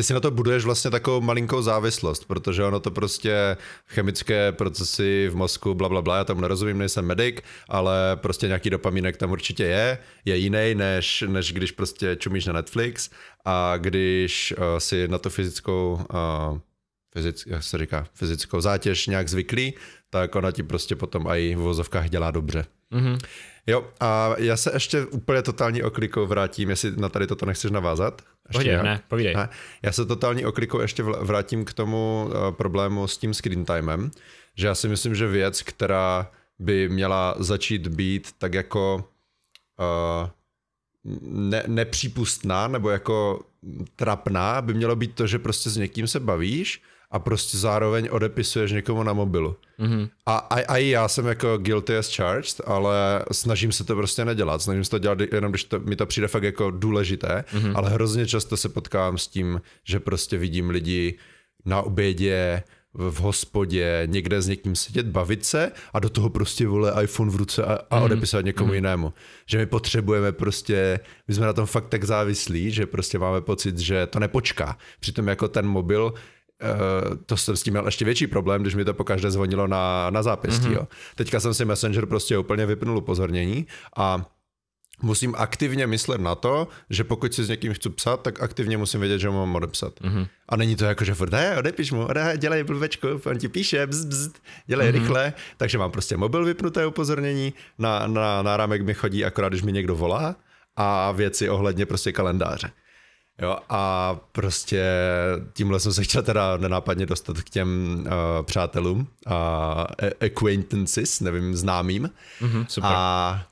ty si na to buduješ vlastně takovou malinkou závislost, protože ono to prostě chemické procesy v mozku, bla, bla, bla, já tam nerozumím, nejsem medic, ale prostě nějaký dopamínek tam určitě je, je jiný, než, než když prostě čumíš na Netflix a když uh, si na to fyzickou, uh, fyzic, jak se říká, fyzickou zátěž nějak zvyklý, tak ona ti prostě potom i v vozovkách dělá dobře. Mm-hmm. Jo, a já se ještě úplně totální oklikou vrátím, jestli na tady toto nechceš navázat. Ještě ne, povídej. Ne, já se totální oklikou ještě vrátím k tomu uh, problému s tím screen timem, že já si myslím, že věc, která by měla začít být tak jako uh, ne, nepřípustná nebo jako trapná, by mělo být to, že prostě s někým se bavíš a prostě zároveň odepisuješ někomu na mobilu. Mm-hmm. A, a, a i já jsem jako guilty as charged, ale snažím se to prostě nedělat. Snažím se to dělat jenom, když to, mi to přijde fakt jako důležité, mm-hmm. ale hrozně často se potkávám s tím, že prostě vidím lidi na obědě, v, v hospodě, někde s někým sedět, bavit se a do toho prostě vole iPhone v ruce a, a mm. odepisovat někomu mm. jinému. Že my potřebujeme prostě, my jsme na tom fakt tak závislí, že prostě máme pocit, že to nepočká. Přitom jako ten mobil Uh, to jsem s tím měl ještě větší problém, když mi to pokaždé zvonilo na, na zápěstí. Mm-hmm. Jo. Teďka jsem si Messenger prostě úplně vypnul upozornění a musím aktivně myslet na to, že pokud si s někým chci psat, tak aktivně musím vědět, že ho mám odepsat. Mm-hmm. A není to jako, že furt, ne, odepiš mu, ne, dělej blbečku, on ti píše, bzz, bzz, dělej mm-hmm. rychle, takže mám prostě mobil vypnuté upozornění, na, na náramek mi chodí akorát, když mi někdo volá a věci ohledně prostě kalendáře. Jo, a prostě tímhle jsem se chtěl teda nenápadně dostat k těm uh, přátelům a uh, acquaintances, nevím, známým. Mm-hmm, super. A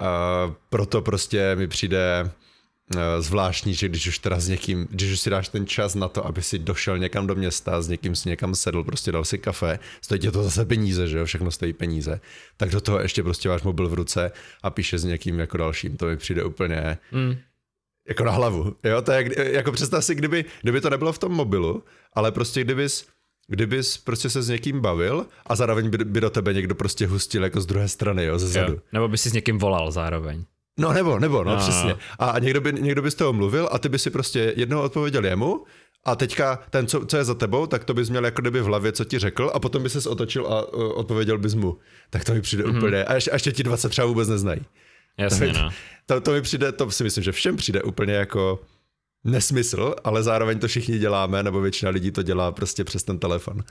uh, proto prostě mi přijde uh, zvláštní, že když už teda s někým, když už si dáš ten čas na to, aby si došel někam do města, s někým si někam sedl, prostě dal si kafe, stojí tě to zase peníze, že jo, všechno stojí peníze, tak do toho ještě prostě máš mobil v ruce a píše s někým jako dalším, to mi přijde úplně... Mm jako na hlavu. Jo, to je, jako představ si, kdyby, kdyby to nebylo v tom mobilu, ale prostě kdybys, kdybys prostě se s někým bavil a zároveň by, by do tebe někdo prostě hustil jako z druhé strany, jo, ze zadu. Jo. Nebo by si s někým volal zároveň. No nebo, nebo, no, no přesně. A někdo by, někdo by z toho mluvil a ty by si prostě jednou odpověděl jemu a teďka ten, co, co je za tebou, tak to bys měl jako kdyby v hlavě, co ti řekl a potom by ses otočil a uh, odpověděl bys mu. Tak to mi přijde mm-hmm. úplně, a ještě, a ještě ti 20 třeba vůbec neznají. Jasně, no. To, to mi přijde, to si myslím, že všem přijde úplně jako nesmysl, ale zároveň to všichni děláme, nebo většina lidí to dělá prostě přes ten telefon.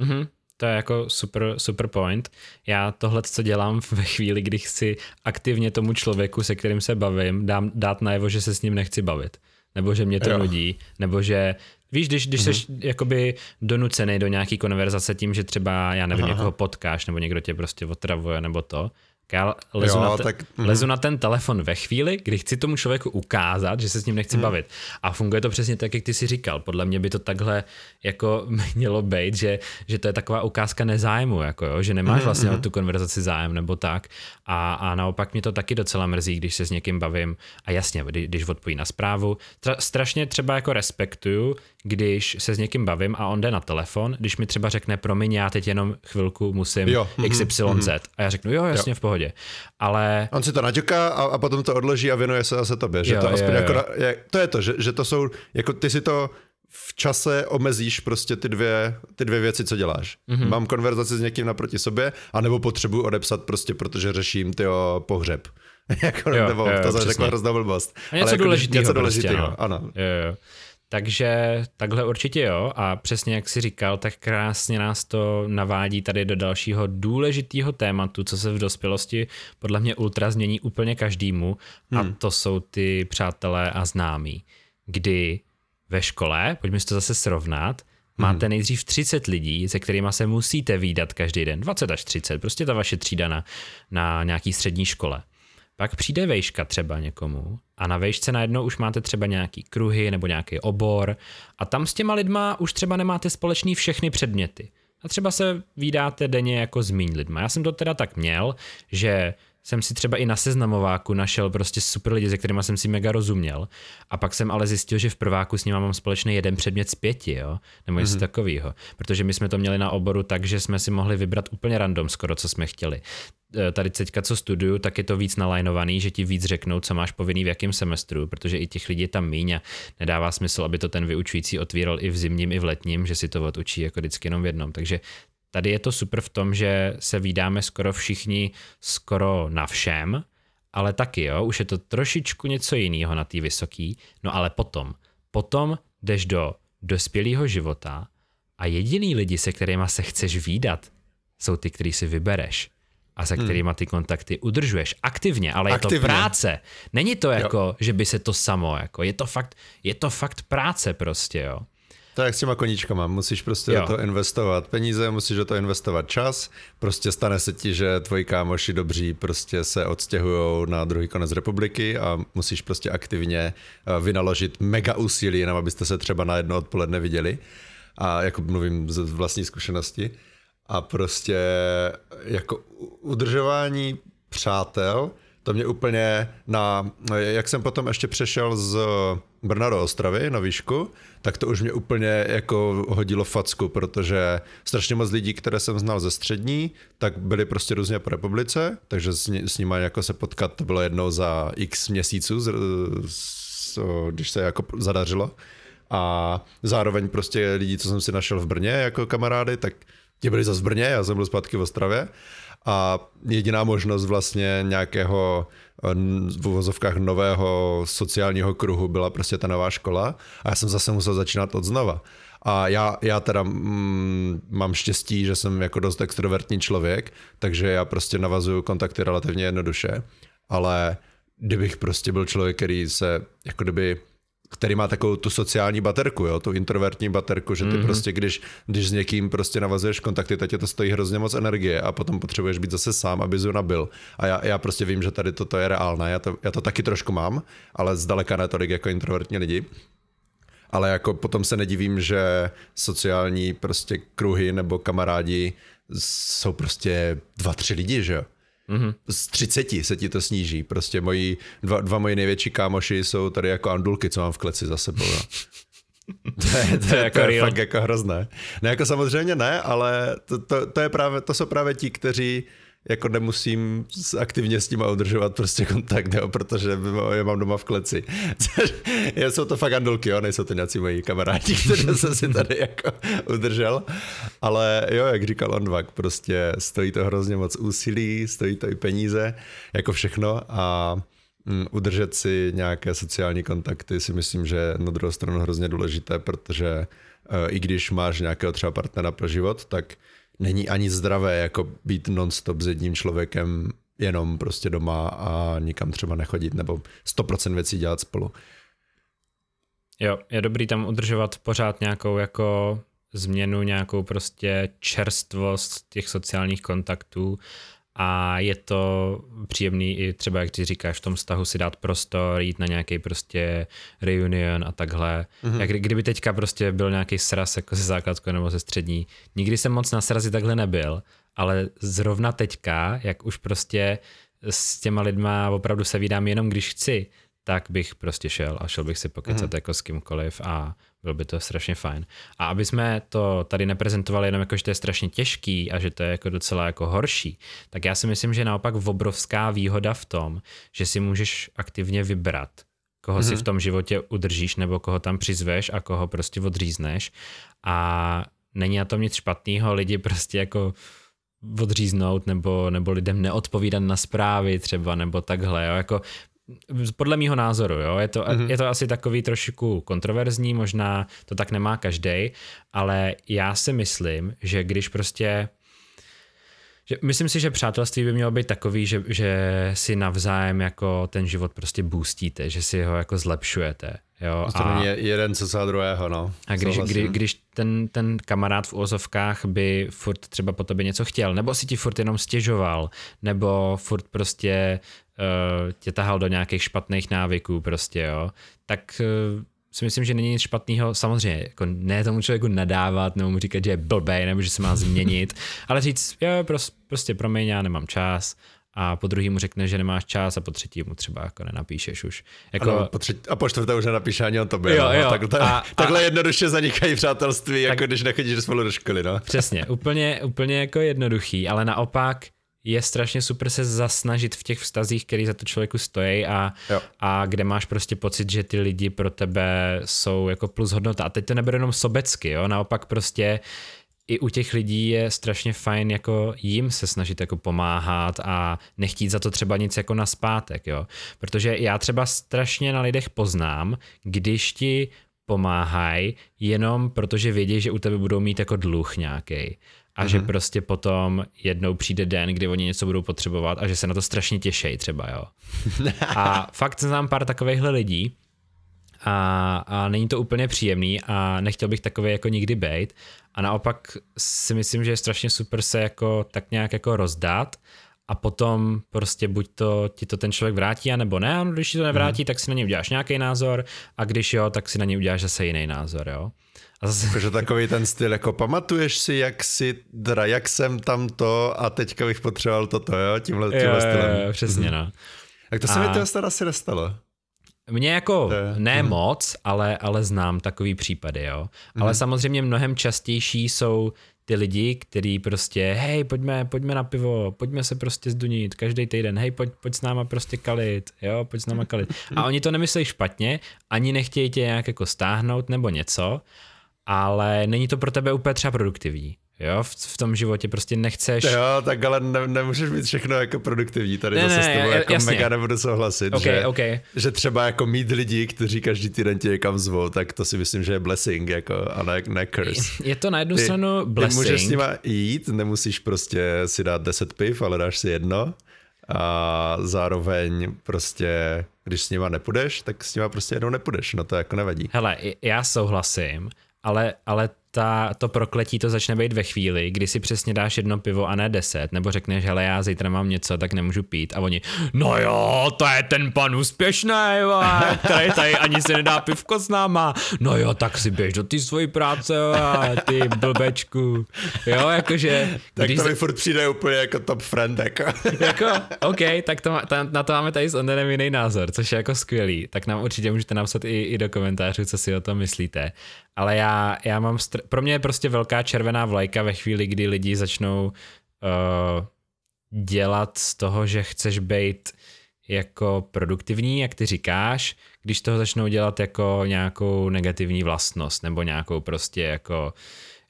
Mm-hmm. To je jako super, super point. Já tohle, co dělám *laughs* ve chvíli, kdy chci aktivně tomu člověku, se kterým se bavím, dám, dát najevo, že se s ním nechci bavit. Nebo že mě to jo. nudí, nebo že Víš, když, když mm-hmm. jsi jakoby donucený do nějaký konverzace tím, že třeba, já nevím, Aha. někoho potkáš, nebo někdo tě prostě otravuje, nebo to, já lezu, jo, na, te- tak, mm. lezu na ten telefon ve chvíli, kdy chci tomu člověku ukázat, že se s ním nechci mm. bavit. A funguje to přesně tak, jak ty si říkal. Podle mě by to takhle jako *laughs* mělo být, že, že to je taková ukázka nezájmu, jako jo, že nemáš mm, vlastně mm. o tu konverzaci zájem nebo tak. A, a naopak mě to taky docela mrzí, když se s někým bavím. A jasně, když, když odpoví na zprávu. Tra, strašně třeba jako respektuju, když se s někým bavím a on jde na telefon, když mi třeba řekne, promiň, já teď jenom chvilku musím jo. XYZ. Mm-hmm. A já řeknu, jo, jasně, jo. v pohodě. Ale... On si to naťuká a, a potom to odloží a věnuje se zase tobě. Že jo, to, aspoň jo, jako jo. Jako, je, to je to, že, že to jsou, jako ty si to v čase omezíš prostě ty dvě, ty dvě věci, co děláš. Mm-hmm. Mám konverzaci s někým naproti sobě, anebo potřebuji odepsat prostě, protože řeším tyjo pohřeb. *laughs* jako, jo, nebo jo, to zase řekla hrozná blbost. A něco jako, důležitého. Něco důležitého, prostě, no. ano. Jo, jo. Takže takhle určitě jo a přesně jak si říkal, tak krásně nás to navádí tady do dalšího důležitého tématu, co se v dospělosti podle mě ultra změní úplně každému hmm. a to jsou ty přátelé a známí, kdy ve škole, pojďme si to zase srovnat, Máte hmm. nejdřív 30 lidí, se kterými se musíte výdat každý den, 20 až 30, prostě ta vaše třída na, na nějaký střední škole. Pak přijde vejška třeba někomu a na vejšce najednou už máte třeba nějaký kruhy nebo nějaký obor a tam s těma lidma už třeba nemáte společný všechny předměty. A třeba se výdáte denně jako zmíň lidma. Já jsem to teda tak měl, že jsem si třeba i na seznamováku našel prostě super lidi, se kterými jsem si mega rozuměl. A pak jsem ale zjistil, že v prváku s ním mám společný jeden předmět z pěti, jo? nebo něco mm-hmm. takového. Protože my jsme to měli na oboru tak, že jsme si mohli vybrat úplně random skoro, co jsme chtěli. E, tady teďka, co studuju, tak je to víc nalajnovaný, že ti víc řeknou, co máš povinný v jakém semestru, protože i těch lidí je tam míň a nedává smysl, aby to ten vyučující otvíral i v zimním, i v letním, že si to odučí jako vždycky jenom v jednom. Takže Tady je to super v tom, že se vydáme skoro všichni skoro na všem, ale taky, jo, už je to trošičku něco jiného na té vysoký, no ale potom, potom jdeš do dospělého života a jediný lidi, se kterými se chceš výdat, jsou ty, který si vybereš a se hmm. kterými ty kontakty udržuješ aktivně, ale aktivně. je to práce. Není to jako, jo. že by se to samo, jako je to fakt, je to fakt práce prostě, jo. To je jak s těma koníčkama, musíš prostě jo. do toho investovat peníze, musíš do toho investovat čas, prostě stane se ti, že tvoji kámoši dobří prostě se odstěhují na druhý konec republiky a musíš prostě aktivně eh, vynaložit mega úsilí, jenom abyste se třeba na jedno odpoledne viděli a jako mluvím z vlastní zkušenosti a prostě jako udržování přátel, to mě úplně na, jak jsem potom ještě přešel z Brna do Ostravy na výšku, tak to už mě úplně jako hodilo facku, protože strašně moc lidí, které jsem znal ze střední, tak byli prostě různě po republice, takže s, ní, s nimi jako se potkat, to bylo jednou za x měsíců, z, z, když se jako zadařilo. A zároveň prostě lidi, co jsem si našel v Brně jako kamarády, tak ti byli zase v Brně, já jsem byl zpátky v Ostravě a jediná možnost vlastně nějakého v uvozovkách nového sociálního kruhu byla prostě ta nová škola a já jsem zase musel začínat od znova. A já, já teda mm, mám štěstí, že jsem jako dost extrovertní člověk, takže já prostě navazuju kontakty relativně jednoduše, ale kdybych prostě byl člověk, který se jako kdyby který má takovou tu sociální baterku, jo, tu introvertní baterku, že ty mm-hmm. prostě, když, když s někým prostě navazuješ kontakty, tak tě to stojí hrozně moc energie a potom potřebuješ být zase sám, aby zu nabil. A já, já prostě vím, že tady toto je reálné, já to, já to taky trošku mám, ale zdaleka ne tolik jako introvertní lidi. Ale jako potom se nedivím, že sociální prostě kruhy nebo kamarádi jsou prostě dva, tři lidi, že jo. Mm-hmm. Z 30 se ti to sníží. Prostě moji, dva, dva moji největší kámoši jsou tady jako andulky, co mám v kleci za sebou. No. *laughs* To je, to, to, je, jako to je fakt jako hrozné. Ne, jako samozřejmě ne, ale to, to, to, je právě, to jsou právě ti, kteří jako nemusím aktivně s nimi udržovat prostě kontakt, jo, protože je mám doma v kleci. *laughs* jsou to fakt andulky, jo, nejsou to nějací moji kamarádi, *laughs* kteří jsem si tady jako udržel. Ale jo, jak říkal Onvak, prostě stojí to hrozně moc úsilí, stojí to i peníze, jako všechno a mm, udržet si nějaké sociální kontakty si myslím, že na druhou stranu hrozně důležité, protože e, i když máš nějakého třeba partnera pro život, tak není ani zdravé jako být nonstop s jedním člověkem jenom prostě doma a nikam třeba nechodit nebo 100% věcí dělat spolu. Jo, je dobrý tam udržovat pořád nějakou jako změnu, nějakou prostě čerstvost těch sociálních kontaktů a je to příjemný i třeba, jak ty říkáš, v tom vztahu si dát prostor, jít na nějaký prostě reunion a takhle. Mm-hmm. Jak kdyby teďka prostě byl nějaký sraz jako ze základku nebo ze střední. Nikdy jsem moc na srazi takhle nebyl, ale zrovna teďka, jak už prostě s těma lidma opravdu se vydám jenom když chci, tak bych prostě šel a šel bych si pokecat mm-hmm. jako s kýmkoliv a bylo by to strašně fajn. A aby jsme to tady neprezentovali jenom jako, že to je strašně těžký a že to je jako docela jako horší, tak já si myslím, že naopak obrovská výhoda v tom, že si můžeš aktivně vybrat, koho mm-hmm. si v tom životě udržíš nebo koho tam přizveš a koho prostě odřízneš a není na tom nic špatného, lidi prostě jako odříznout nebo, nebo lidem neodpovídat na zprávy třeba nebo takhle, jo, jako podle mýho názoru, jo, je to, mm-hmm. je to asi takový trošku kontroverzní, možná to tak nemá každý, ale já si myslím, že když prostě že myslím si, že přátelství by mělo být takový, že, že si navzájem jako ten život prostě boostíte, že si ho jako zlepšujete. Jo? To a, není jeden co za druhého, no. A když, kdy, když ten, ten kamarád v úzovkách by furt třeba po tobě něco chtěl, nebo si ti furt jenom stěžoval, nebo furt prostě uh, tě tahal do nějakých špatných návyků prostě, jo, tak uh, si myslím, že není nic špatného, samozřejmě, jako ne tomu člověku nadávat, nebo mu říkat, že je blbej, nebo že se má změnit, *laughs* ale říct, jo, prostě, prostě promiň, já nemám čas, a po druhý mu řekne, že nemáš čas a po třetí mu třeba jako nenapíšeš už. Jako... Ano, po třetí, a po čtvrté už nenapíše ani o tobě. Jo, no. jo. Takhle, a, *laughs* takhle a, jednoduše zanikají přátelství, tak, jako když nechodíš spolu do školy. No. Přesně, úplně, úplně jako jednoduchý, ale naopak je strašně super se zasnažit v těch vztazích, který za to člověku stojí a, a kde máš prostě pocit, že ty lidi pro tebe jsou jako plus hodnota. A teď to nebude jenom sobecky, jo, naopak prostě i u těch lidí je strašně fajn jako jim se snažit jako pomáhat a nechtít za to třeba nic jako na zpátek, jo. Protože já třeba strašně na lidech poznám, když ti pomáhají jenom protože vědí, že u tebe budou mít jako dluh nějaký a mm-hmm. že mhm. prostě potom jednou přijde den, kdy oni něco budou potřebovat a že se na to strašně těší třeba, jo. *laughs* a fakt znám pár takovýchhle lidí a, a není to úplně příjemný a nechtěl bych takový jako nikdy být a naopak si myslím, že je strašně super se jako tak nějak jako rozdát a potom prostě buď to ti to ten člověk vrátí, anebo ne, a když ti to nevrátí, mm. tak si na něj uděláš nějaký názor a když jo, tak si na něj uděláš zase jiný názor, jo. A zase... Takový ten styl, jako pamatuješ si, jak si, teda jak jsem tam to a teďka bych potřeboval toto, jo, tímhle, tímhle jo, stylem. Jo, přesně, no. Tak to se a... mi to snad asi nestalo. Mně jako je. ne mm. moc, ale, ale znám takový případy, jo. Mm. Ale samozřejmě mnohem častější jsou ty lidi, kteří prostě, hej, pojďme, pojďme na pivo, pojďme se prostě zdunit každý týden, hej, pojď, pojď s náma prostě kalit, jo, pojď s náma kalit. A oni to nemyslí špatně, ani nechtějí tě nějak jako stáhnout nebo něco, ale není to pro tebe úplně třeba produktivní. Jo, v, v tom životě prostě nechceš. Jo, tak ale ne, nemůžeš být všechno jako produktivní. Tady ne, zase ne, s tebou jako jasně. mega nebudu souhlasit, okay, že, okay. že třeba jako mít lidi, kteří každý týden tě někam zvou, tak to si myslím, že je blessing, jako, a ne, ne curse. Je to na jednu ty, stranu blessing. Ty můžeš s nima jít, nemusíš prostě si dát 10 piv, ale dáš si jedno a zároveň prostě, když s nima nepůjdeš, tak s nima prostě jednou nepůjdeš, no to jako nevadí. Hele, já souhlasím, ale, ale ta, to prokletí to začne být ve chvíli, kdy si přesně dáš jedno pivo a ne deset, nebo řekneš, hele, já zítra mám něco, tak nemůžu pít. A oni, no jo, to je ten pan úspěšný, který tady ani si nedá pivko s náma. No jo, tak si běž do té svojí práce, ty blbečku. Jo, jakože... Tak to mi furt přijde úplně jako top friend, jako. *laughs* jako, OK, tak to, ta, na to máme tady s Onderem jiný názor, což je jako skvělý. Tak nám určitě můžete napsat i, i do komentářů, co si o tom myslíte. Ale já, já mám, str- pro mě je prostě velká červená vlajka ve chvíli, kdy lidi začnou uh, dělat z toho, že chceš být jako produktivní, jak ty říkáš, když toho začnou dělat jako nějakou negativní vlastnost, nebo nějakou prostě jako,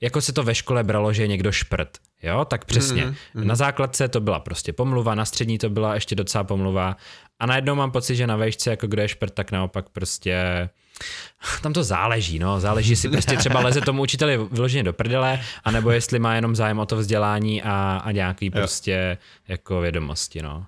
jako se to ve škole bralo, že je někdo šprt. Jo, tak přesně. Mm-hmm. Na základce to byla prostě pomluva, na střední to byla ještě docela pomluva a najednou mám pocit, že na vejšce, jako kdo je šprt, tak naopak prostě tam to záleží, no, záleží, jestli prostě třeba leze tomu učiteli vyloženě do prdele, anebo jestli má jenom zájem o to vzdělání a, a nějaký prostě jako vědomosti, no.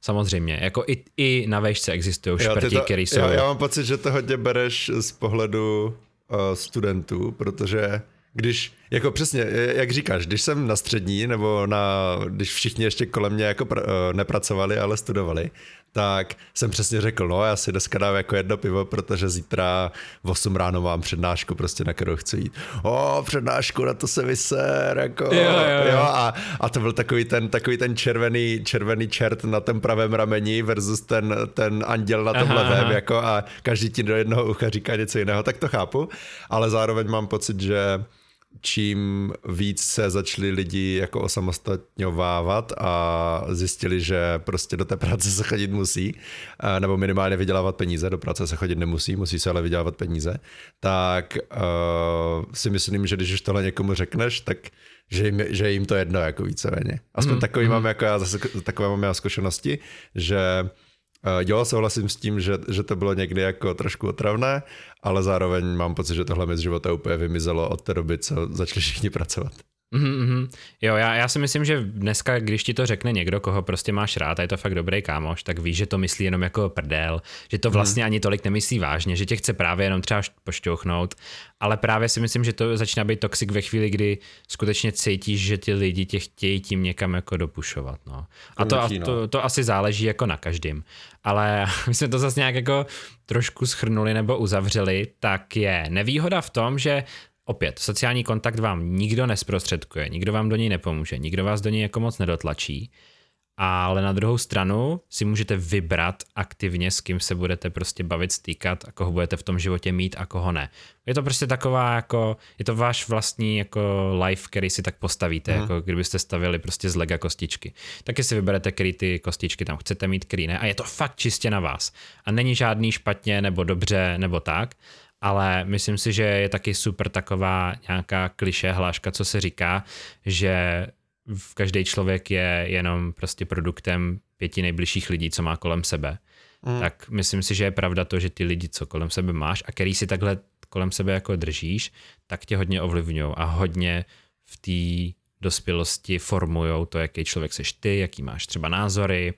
Samozřejmě, jako i, i na vejšce existují šprti, které jsou... Já, já mám pocit, že to hodně bereš z pohledu uh, studentů, protože když, jako přesně, jak říkáš, když jsem na střední, nebo na, když všichni ještě kolem mě jako pr- eh, nepracovali, ale studovali, tak jsem přesně řekl, no já si dneska dám jako jedno pivo, protože zítra v 8 ráno mám přednášku prostě, na kterou chci jít. O, přednášku, na to se vyser, jako, jo, jo, jo. jo a, a, to byl takový ten, takový ten červený, červený čert na tom pravém rameni versus ten, ten anděl na tom aha, levém, aha. jako a každý ti do jednoho ucha říká něco jiného, tak to chápu, ale zároveň mám pocit, že čím víc se začali lidi jako osamostatňovávat a zjistili, že prostě do té práce se chodit musí, nebo minimálně vydělávat peníze, do práce se chodit nemusí, musí se ale vydělávat peníze, tak uh, si myslím, že když už tohle někomu řekneš, tak že jim, že jim to jedno jako víceméně. Aspoň mm, takový mm. mám jako já zase takové mám já zkušenosti, že jo, souhlasím s tím, že, že to bylo někdy jako trošku otravné, ale zároveň mám pocit, že tohle mi z života úplně vymizelo od té doby, co začali všichni pracovat. Mm-hmm. Jo, já, já si myslím, že dneska, když ti to řekne někdo, koho prostě máš rád a je to fakt dobrý kámoš, tak víš, že to myslí jenom jako prdel, že to vlastně mm. ani tolik nemyslí vážně, že tě chce právě jenom třeba pošťouchnout, ale právě si myslím, že to začíná být toxic ve chvíli, kdy skutečně cítíš, že ty lidi tě chtějí tím někam jako dopušovat. No. A to, a to, no. to asi záleží jako na každém. Ale *laughs* my jsme to zase nějak jako trošku schrnuli nebo uzavřeli, tak je nevýhoda v tom, že Opět, sociální kontakt vám nikdo nesprostředkuje, nikdo vám do něj nepomůže, nikdo vás do něj jako moc nedotlačí, ale na druhou stranu si můžete vybrat aktivně, s kým se budete prostě bavit, stýkat a koho budete v tom životě mít a koho ne. Je to prostě taková jako, je to váš vlastní jako life, který si tak postavíte, mm. jako kdybyste stavili prostě z lega kostičky. Taky si vyberete, který ty kostičky tam chcete mít, který ne a je to fakt čistě na vás. A není žádný špatně nebo dobře nebo tak, ale myslím si, že je taky super taková nějaká kliše hláška, co se říká, že každý člověk je jenom prostě produktem pěti nejbližších lidí, co má kolem sebe. Mm. Tak myslím si, že je pravda to, že ty lidi, co kolem sebe máš a který si takhle kolem sebe jako držíš, tak tě hodně ovlivňují a hodně v té dospělosti formujou to, jaký člověk seš ty, jaký máš třeba názory,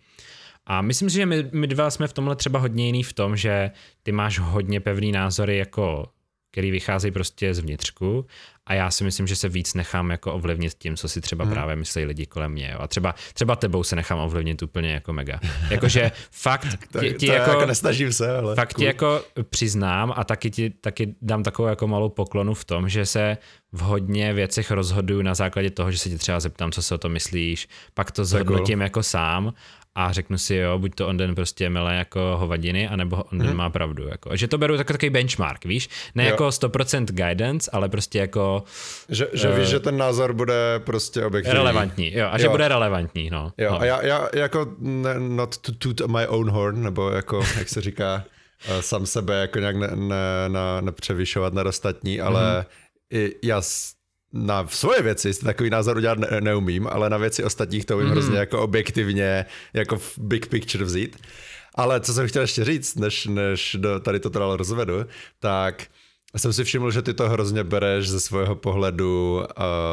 a myslím si, že my, my dva jsme v tomhle třeba hodně jiný v tom, že ty máš hodně pevný názory, jako který vycházejí prostě z vnitřku a já si myslím, že se víc nechám jako ovlivnit tím, co si třeba hmm. právě myslí lidi kolem mě. Jo. A třeba, třeba tebou se nechám ovlivnit úplně jako mega. Jakože fakt *laughs* ti, ti to jako, jako nesnažím se, ale fakt cool. ti jako přiznám a taky ti taky dám takovou jako malou poklonu v tom, že se v hodně věcech rozhoduju na základě toho, že se ti třeba zeptám, co si o to myslíš, pak to zhodnotím jako sám a řeknu si, jo, buď to on den prostě mele jako hovadiny, anebo on den hmm. má pravdu. Jako. Že to beru jako takový benchmark, víš? Ne jo. jako 100% guidance, ale prostě jako... Že, že uh, víš, že ten názor bude prostě objektivní. Relevantní, jo, a jo. že bude relevantní, no. Jo, no. a já, já jako not to toot my own horn, nebo jako, jak se říká, uh, *laughs* sám sebe jako nějak ne, ne, ne, nepřevyšovat na ostatní, ale mm-hmm. i já na svoje věci si takový názor udělat ne- neumím, ale na věci ostatních to umím mm. hrozně jako objektivně, jako v big picture vzít. Ale co jsem chtěl ještě říct, než, než do, tady to teda rozvedu, tak jsem si všiml, že ty to hrozně bereš ze svého pohledu uh,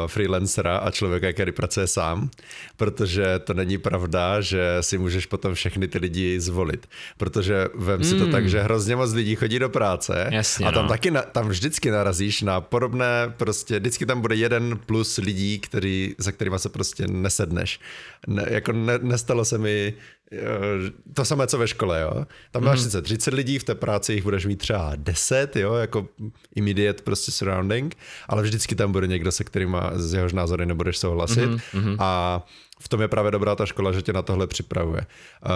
freelancera a člověka, který pracuje sám, protože to není pravda, že si můžeš potom všechny ty lidi zvolit. Protože vem mm. si to tak, hmm. že hrozně moc lidí chodí do práce Jasně, a tam no. taky na, tam vždycky narazíš na podobné, prostě vždycky tam bude jeden plus lidí, který, za kterýma se prostě nesedneš. Ne, jako ne, nestalo se mi to samé, co ve škole, jo. Tam máš mm. sice 30 lidí, v té práci jich budeš mít třeba 10, jo, jako immediate prostě surrounding, ale vždycky tam bude někdo, se kterým z jehož názory nebudeš souhlasit mm-hmm. a v tom je právě dobrá ta škola, že tě na tohle připravuje.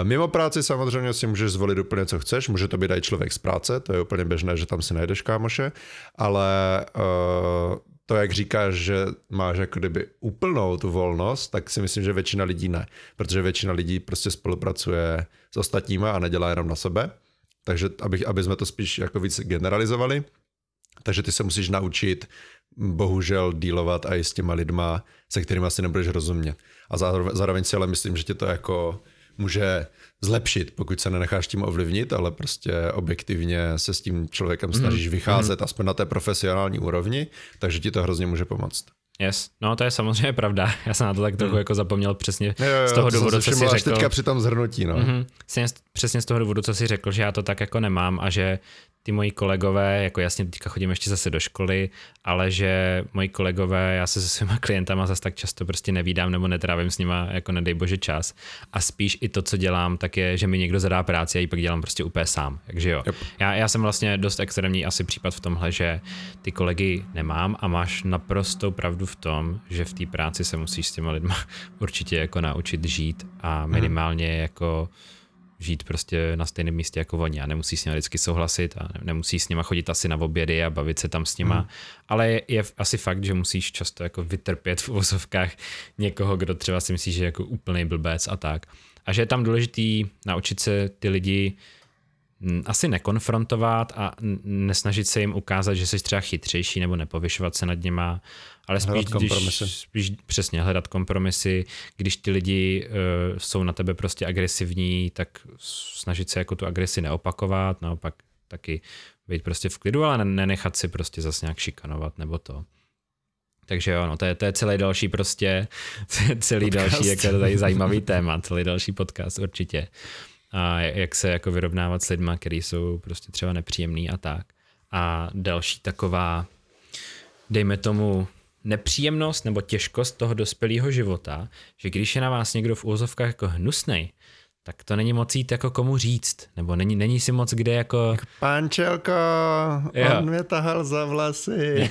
Mimo práci samozřejmě si můžeš zvolit úplně, co chceš, může to být i člověk z práce, to je úplně běžné, že tam si najdeš kámoše, ale uh, to, jak říkáš, že máš jako kdyby úplnou tu volnost, tak si myslím, že většina lidí ne. Protože většina lidí prostě spolupracuje s ostatníma a nedělá jenom na sebe. Takže aby, aby jsme to spíš jako víc generalizovali. Takže ty se musíš naučit bohužel dílovat i s těma lidma, se kterými si nebudeš rozumět. A zároveň, zároveň si ale myslím, že tě to jako může zlepšit, pokud se nenecháš tím ovlivnit, ale prostě objektivně se s tím člověkem mhm. snažíš vycházet, mm. aspoň na té profesionální úrovni, takže ti to hrozně může pomoct. Yes, no to je samozřejmě pravda. Já jsem na to tak trochu mm. jako zapomněl přesně jo, jo, z toho to důvodu, co jsi řekl. teďka při tom zhrnutí, no. Mm-hmm. Přesně z toho důvodu, co jsi řekl, že já to tak jako nemám a že ty moji kolegové, jako jasně teďka chodím ještě zase do školy, ale že moji kolegové, já se se svýma klientama zase tak často prostě nevídám nebo netrávím s nima jako nedej bože čas. A spíš i to, co dělám, tak je, že mi někdo zadá práci a ji pak dělám prostě úplně sám. Takže jo. Yep. Já, já jsem vlastně dost extrémní asi případ v tomhle, že ty kolegy nemám a máš naprosto pravdu v tom, že v té práci se musíš s těma lidma *laughs* určitě jako naučit žít a mhm. minimálně jako žít prostě na stejném místě jako oni a nemusí s nimi vždycky souhlasit a nemusí s nima chodit asi na obědy a bavit se tam s nima, hmm. ale je, je asi fakt, že musíš často jako vytrpět v uvozovkách někoho, kdo třeba si myslí, že je jako úplný blbec a tak. A že je tam důležitý naučit se ty lidi asi nekonfrontovat a nesnažit se jim ukázat, že jsi třeba chytřejší nebo nepovyšovat se nad nima, ale spíš, když, spíš přesně hledat kompromisy, když ty lidi uh, jsou na tebe prostě agresivní, tak snažit se jako tu agresi neopakovat, naopak taky být prostě v klidu, ale nenechat si prostě zase nějak šikanovat nebo to. Takže jo, no, to je, to je celý další prostě, *laughs* celý podcast. další jako tady zajímavý téma, celý další podcast určitě. A jak se jako vyrovnávat s lidmi, kteří jsou prostě třeba nepříjemný a tak. A další taková, dejme tomu, nepříjemnost nebo těžkost toho dospělého života, že když je na vás někdo v úzovkách jako hnusnej, tak to není moc jít jako komu říct, nebo není, není si moc kde jako... Pančelko, on mě tahal za vlasy.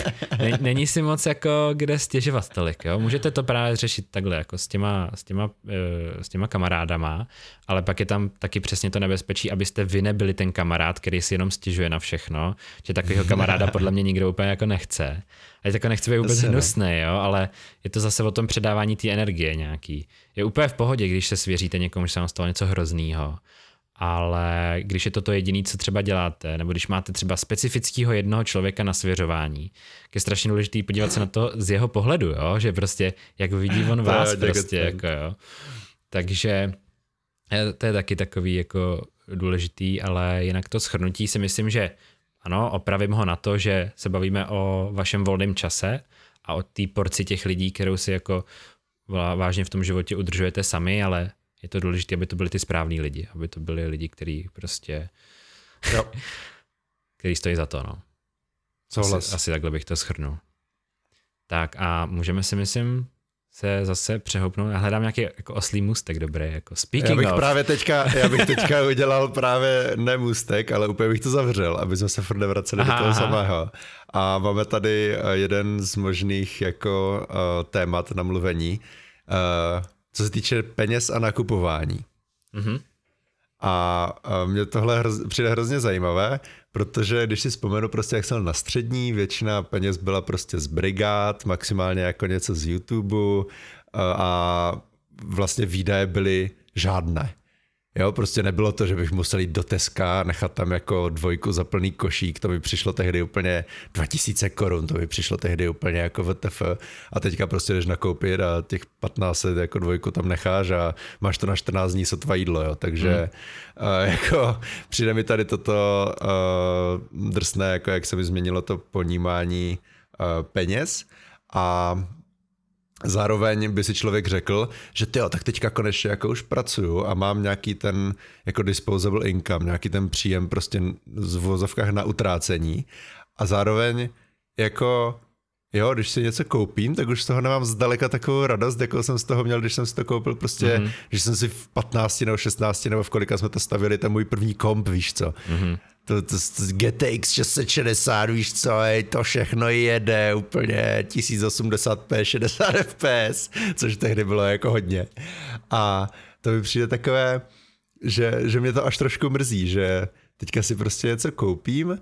*laughs* není si moc jako kde stěžovat tolik, jo? Můžete to právě řešit takhle, jako s těma, s těma, eh, s těma kamarádama, ale pak je tam taky přesně to nebezpečí, abyste vy nebyli ten kamarád, který si jenom stěžuje na všechno, že takového kamaráda podle mě nikdo úplně jako nechce. A jako nechci být vůbec hnusný, jo, ale je to zase o tom předávání té energie nějaký. Je úplně v pohodě, když se svěříte někomu, že se vám stalo něco hroznýho, ale když je to to jediné, co třeba děláte, nebo když máte třeba specifického jednoho člověka na svěřování, je strašně důležité podívat se na to z jeho pohledu, jo? že prostě jak vidí on *laughs* vás prostě, jako jo. Takže eh, to je taky takový jako důležitý, ale jinak to schrnutí si myslím, že ano, opravím ho na to, že se bavíme o vašem volném čase a o té porci těch lidí, kterou si jako vážně v tom životě udržujete sami, ale je to důležité, aby to byli ty správní lidi, aby to byli lidi, kteří prostě jo. *laughs* který stojí za to, no. Asi, asi takhle bych to schrnul. Tak a můžeme si, myslím, se zase přehoupnout. Já hledám nějaký jako oslý můstek dobrý, jako speaking já bych of. právě teďka, já bych *laughs* teďka udělal právě ne můstek, ale úplně bych to zavřel, aby jsme se furt nevraceli aha, do toho aha. samého. A máme tady eh, jeden z možných jako uh, témat na mluvení, uh, co se týče peněz a nakupování. Mm-hmm. A mě tohle hroz, přijde hrozně zajímavé, protože když si vzpomenu prostě, jak jsem na střední, většina peněz byla prostě z brigád, maximálně jako něco z YouTube a vlastně výdaje byly žádné. Jo, prostě nebylo to, že bych musel jít do Teska, nechat tam jako dvojku za plný košík, to mi přišlo tehdy úplně 2000 korun, to mi přišlo tehdy úplně jako VTF a teďka prostě jdeš nakoupit a těch 15 jako dvojku tam necháš a máš to na 14 dní sotva jídlo, jo, takže hmm. uh, jako *laughs* přijde mi tady toto uh, drsné, jako jak se mi změnilo to ponímání uh, peněz. A Zároveň by si člověk řekl, že ty tak teďka konečně jako už pracuju a mám nějaký ten jako disposable income, nějaký ten příjem prostě v vozovkách na utrácení a zároveň jako jo, když si něco koupím, tak už z toho nemám zdaleka takovou radost, jako jsem z toho měl, když jsem si to koupil prostě, mm-hmm. že jsem si v 15 nebo 16 nebo v kolika jsme to stavili, ten můj první komp, víš co. Mm-hmm to, to, to GTX 660, víš co, to všechno jede úplně 1080p, 60 fps, což tehdy bylo jako hodně. A to mi přijde takové, že, že mě to až trošku mrzí, že teďka si prostě něco koupím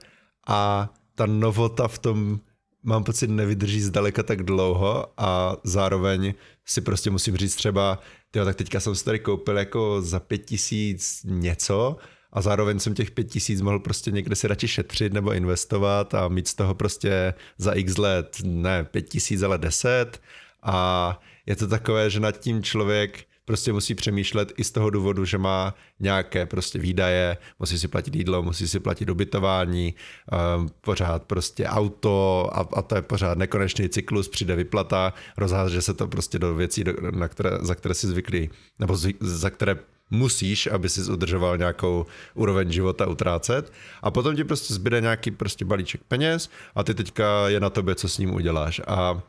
a ta novota v tom mám pocit nevydrží zdaleka tak dlouho a zároveň si prostě musím říct třeba, tyjo, tak teďka jsem si tady koupil jako za pět tisíc něco a zároveň jsem těch pět tisíc mohl prostě někde si radši šetřit nebo investovat a mít z toho prostě za x let ne pět tisíc, ale deset. A je to takové, že nad tím člověk prostě musí přemýšlet i z toho důvodu, že má nějaké prostě výdaje, musí si platit jídlo, musí si platit ubytování, um, pořád prostě auto a, a to je pořád nekonečný cyklus, přijde vyplata, rozháže se to prostě do věcí, na které, za které si zvyklí, nebo za které musíš, aby si udržoval nějakou úroveň života utrácet. A potom ti prostě zbyde nějaký prostě balíček peněz a ty teďka je na tobě, co s ním uděláš. A